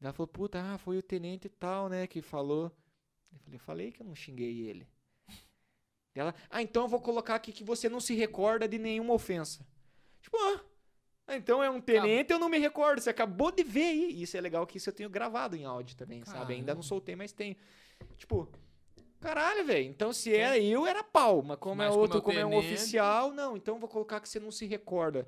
Ela falou, puta, ah, foi o tenente e tal, né, que falou. Eu falei, falei que eu não xinguei ele. Ela, ah, então eu vou colocar aqui que você não se recorda de nenhuma ofensa. Tipo, ah, então é um tenente, eu não me recordo. Você acabou de ver aí. Isso é legal que isso eu tenho gravado em áudio também, sabe? Ainda não Caramba. soltei, mas tenho. Tipo, caralho, velho. Então se era eu, era pau. Mas como Mas é como outro, é como é um tenente- oficial, não. Então eu vou colocar que você não se recorda.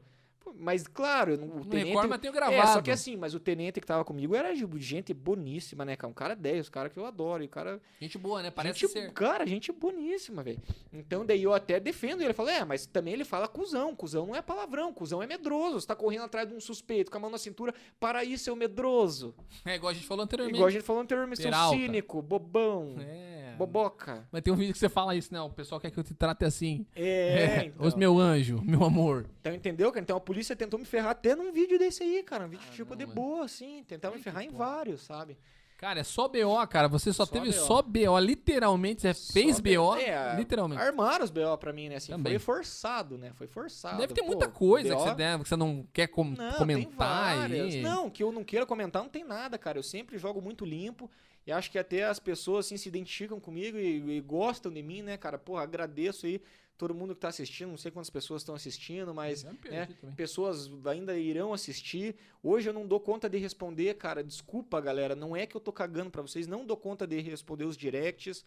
Mas claro, o Não tenente. recordo, mas tenho É, gravado. só que assim, mas o tenente que tava comigo era gente boníssima, né, cara? Um cara 10, um cara que eu adoro. E o cara Gente boa, né? Parece gente, ser. Cara, gente boníssima, velho. Então daí eu até defendo ele. Falo, é, mas também ele fala cuzão. Cuzão não é palavrão, cuzão é medroso. Você tá correndo atrás de um suspeito com a mão na cintura. Para aí, seu medroso. É igual a gente falou anteriormente. Igual a gente falou anteriormente, seu cínico, bobão, É. boboca. Mas tem um vídeo que você fala isso, né? O pessoal quer que eu te trate assim. É, então. Os meu anjo, meu amor. Então, entendeu, cara? Então a polícia tentou me ferrar até num vídeo desse aí, cara. Um vídeo Ah, tipo não, de mano. boa, assim. Tentar me ferrar em vários, sabe? Cara, é só BO, cara. Você só, Só teve BO. só BO. Literalmente, você fez BO. É, literalmente. Armaram os BO pra mim, né? Assim, Também. foi forçado, né? Foi forçado. Deve ter Pô, muita coisa que você, deve, que você não quer com- Não, comentar tem várias. aí. Não, que eu não queira comentar não tem nada, cara. Eu sempre jogo muito limpo e acho que até as pessoas assim se identificam comigo e, e gostam de mim, né, cara? Porra, agradeço aí todo mundo que tá assistindo. Não sei quantas pessoas estão assistindo, mas né, pessoas ainda irão assistir. Hoje eu não dou conta de responder, cara. Desculpa, galera. Não é que eu tô cagando pra vocês. Não dou conta de responder os directs.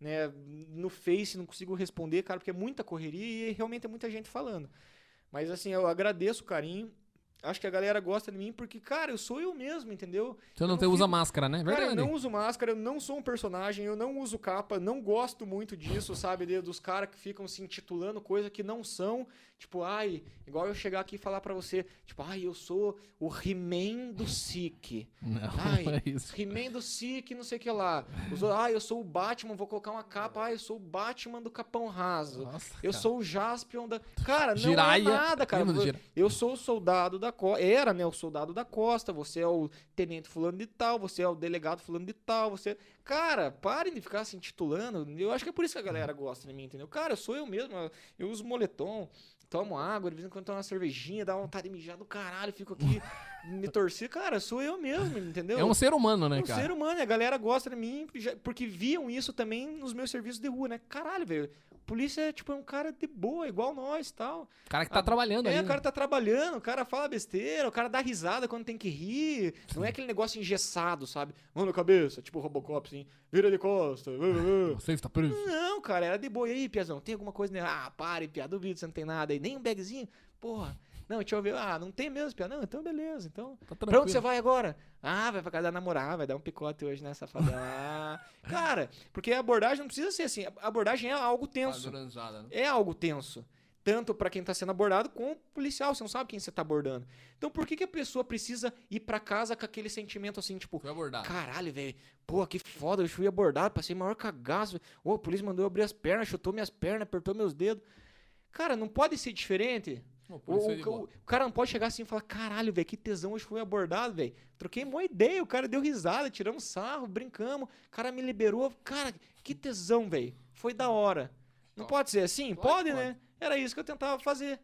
Né, no Face não consigo responder, cara, porque é muita correria e realmente é muita gente falando. Mas assim, eu agradeço o carinho. Acho que a galera gosta de mim porque, cara, eu sou eu mesmo, entendeu? Você não, não tem- usa fico- máscara, né? Cara, eu Verdade. não uso máscara, eu não sou um personagem, eu não uso capa, não gosto muito disso, sabe? dos caras que ficam se intitulando coisa que não são. Tipo, ai, igual eu chegar aqui e falar pra você, tipo, ai, eu sou o He-Man do SIC. Não, Ai, não é isso. He-Man do SIC, não sei o que lá. Os ai, eu sou o Batman, vou colocar uma capa, ai, eu sou o Batman do Capão Raso. Nossa, Eu cara. sou o Jaspion da. Cara, não Jiraya. é nada, cara. Jiraya? Eu sou o soldado da costa. Era, né? O soldado da costa. Você é o tenente fulano de tal. Você é o delegado fulano de tal. Você. Cara, parem de ficar se intitulando. Eu acho que é por isso que a galera gosta de mim, entendeu? Cara, eu sou eu mesmo. eu- uso moletom. Tomo água, de vez em quando tomo uma cervejinha, dá vontade de mijar do caralho, fico aqui me torcer. Cara, sou eu mesmo, entendeu? É um ser humano, né, um cara? ser humano, a galera gosta de mim porque viam isso também nos meus serviços de rua, né? Caralho, velho. Polícia é tipo é um cara de boa, igual nós tal. O cara que tá Ah, trabalhando aí. É, o né? cara tá trabalhando, o cara fala besteira, o cara dá risada quando tem que rir. Não é aquele negócio engessado, sabe? Mão na cabeça, tipo Robocop, assim, vira de costa. uh, uh. Você está preso. Não, cara, era de boa. E aí, Piazão, tem alguma coisa, né? Ah, pare, Pia, duvido, você não tem nada aí. Nem um bagzinho. Porra, Não, deixa eu ver. Ah, não tem mesmo, Pia. Não, então beleza. Então. Tá Pra onde você vai agora? Ah, vai pra casa da namorada, vai dar um picote hoje, né, safadão? Ah, cara, porque a abordagem não precisa ser assim. A abordagem é algo tenso. Né? É algo tenso. Tanto pra quem tá sendo abordado, como o policial. Você não sabe quem você tá abordando. Então por que, que a pessoa precisa ir pra casa com aquele sentimento assim, tipo, Foi abordado. Caralho, velho. Pô, que foda. Eu fui abordado, passei maior cagaço. Ô, a polícia mandou eu abrir as pernas, chutou minhas pernas, apertou meus dedos. Cara, não pode ser diferente. Pô, O, o- o- cara não pode chegar assim e falar: caralho, velho, que tesão, hoje fui abordado, velho. Troquei uma ideia, o cara deu risada, tiramos sarro, brincamos, o cara me liberou. Cara, que tesão, velho. Foi da hora. Não pode ser assim? Pode, que né? Era isso que eu tentava fazer.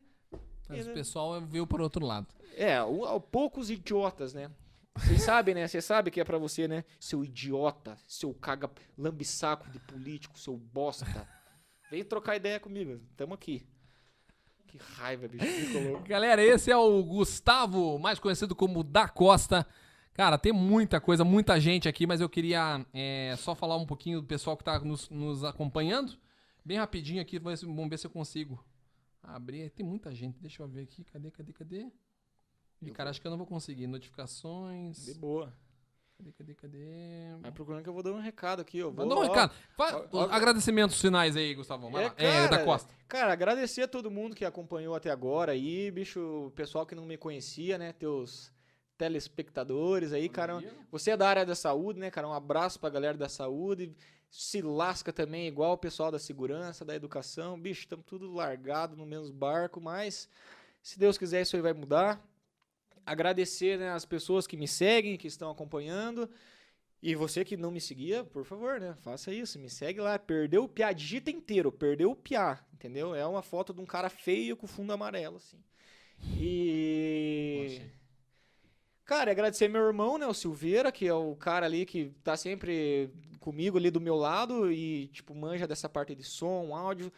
Mas né? o pessoal viu por outro lado. É, o, poucos idiotas, né? Vocês sabem, né? Você sabe que é pra você, né? Seu idiota, seu caga lambisaco de político, seu bosta. Vem trocar ideia comigo. Tamo aqui. Que raiva, bicho. Galera, esse é o Gustavo, mais conhecido como Da Costa. Cara, tem muita coisa, muita gente aqui, mas eu queria é, só falar um pouquinho do pessoal que tá nos, nos acompanhando. Bem rapidinho aqui, vamos ver se- eu consigo abrir. Tem muita gente, deixa eu ver aqui. Cadê, cadê, cadê? Ih, cara, acho que eu não vou conseguir. Notificações. De boa. Cadê, cadê, cadê? Vai procurando que eu vou dar um recado aqui. Eu vou, Manda um ó. recado. Fa- ó, ó. agradecimentos finais aí, Gustavão. Vai É, lá. É, da cara, Costa. Cara, agradecer a todo mundo que acompanhou até agora aí, bicho, o pessoal que não me conhecia, né, teus telespectadores aí, cara. Você é da área da saúde, né, cara? Um abraço pra galera da saúde. Se lasca também igual o pessoal da segurança, da educação. Bicho, estamos tudo largado no mesmo barco, mas se Deus quiser isso aí vai mudar. Agradecer, né, as pessoas que me seguem, que estão acompanhando. E você que não me seguia, por favor, né? Faça isso, me segue lá. Perdeu o piá, digita inteiro, perdeu o piá, entendeu? É uma foto de um cara feio com fundo amarelo, assim. E. Cara, agradecer meu irmão, né, o Silveira, que é o cara ali que tá sempre comigo ali do meu lado e, tipo, manja dessa parte de som, áudio.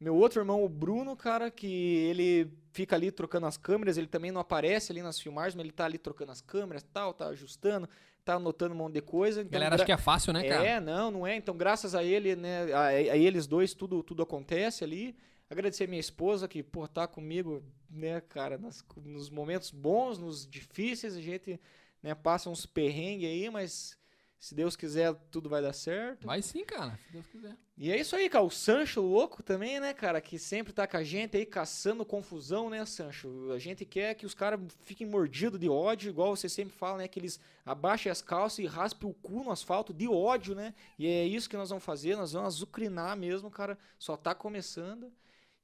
Meu outro irmão, o Bruno, cara, que ele fica ali trocando as câmeras, ele também não aparece ali nas filmagens, mas ele tá ali trocando as câmeras e tal, tá ajustando, tá anotando um monte de coisa. Então, Galera, gra- acha que é fácil, né, cara? é, não, não é. Então, graças a ele, né, a, a eles dois, tudo, tudo acontece ali. Agradecer minha esposa que, pô, tá comigo, né, cara, nas- nos momentos bons, nos difíceis, a gente, né, passa uns perrengues aí, mas se Deus quiser, tudo vai dar certo. Vai sim, cara, se Deus quiser. E é isso aí, cara. O Sancho louco também, né, cara? Que sempre tá com a gente aí caçando confusão, né, Sancho? A gente quer que os caras fiquem mordidos de ódio, igual você sempre fala, né? Que eles abaixem as calças e raspem o cu no asfalto de ódio, né? E é isso que nós vamos fazer. Nós vamos azucrinar mesmo, cara. Só tá começando.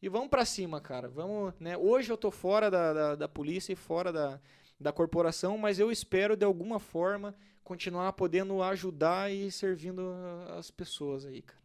E vamos pra cima, cara. Vamos, né? Hoje eu tô fora da, da, da polícia e fora da, da corporação, mas eu espero de alguma forma continuar podendo ajudar e servindo as pessoas aí, cara.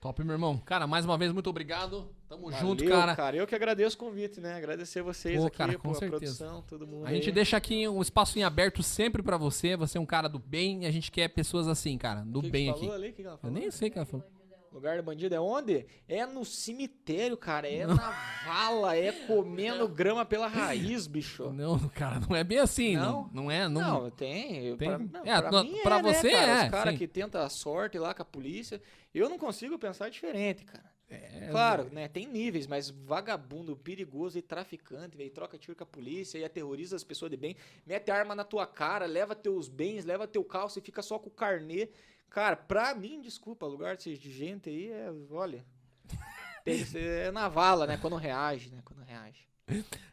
Top, meu irmão. Cara, mais uma vez, muito obrigado. Tamo junto, Valeu, cara. Eu que agradeço o convite, né? Agradecer vocês Pô, aqui, cara, com certeza. produção, todo mundo. A gente aí. deixa aqui um espaço em aberto sempre pra você. Você é um cara do bem e a gente quer pessoas assim, cara, do que que bem você aqui. ali? Que que ela Eu falou? nem sei o que ela falou. Lugar do bandido é onde? É no cemitério, cara. É na vala, é comendo grama pela raiz, bicho. Não, cara, não é bem assim. Não, Não? não é. Não, Não, tem. Tem? Pra, não, É, pra no- mim pra é, né, você cara? é, Os caras que tentam a sorte lá com a polícia. Eu não consigo pensar diferente, cara. É, Claro, né? Tem níveis, mas vagabundo, perigoso e traficante, velho, troca tiro com a polícia e aterroriza as pessoas de bem, mete arma na tua cara, leva teus bens, leva teu calço e fica só com o carnê. Cara, pra mim, desculpa, lugar de de gente aí é, olha, é na vala, né? Quando reage, né? Quando reage.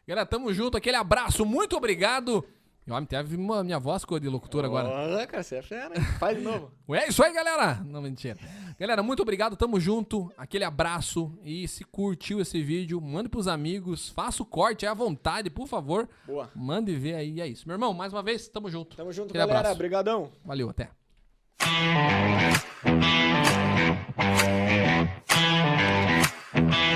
Galera, tamo junto. Aquele abraço. Muito obrigado. E, ó, teve uma, minha voz ficou de locutor agora. Olha, cara, você é fera? Faz de novo. É isso aí, galera. Não, mentira. Galera, muito obrigado. Tamo junto. Aquele abraço. E se curtiu esse vídeo, mande pros amigos. Faça o corte à vontade, por favor. Boa. Mande ver aí. É isso. Meu irmão, mais uma vez, tamo junto. Tamo junto, Aquele galera. abraço. Obrigadão. Valeu, até. Thank you.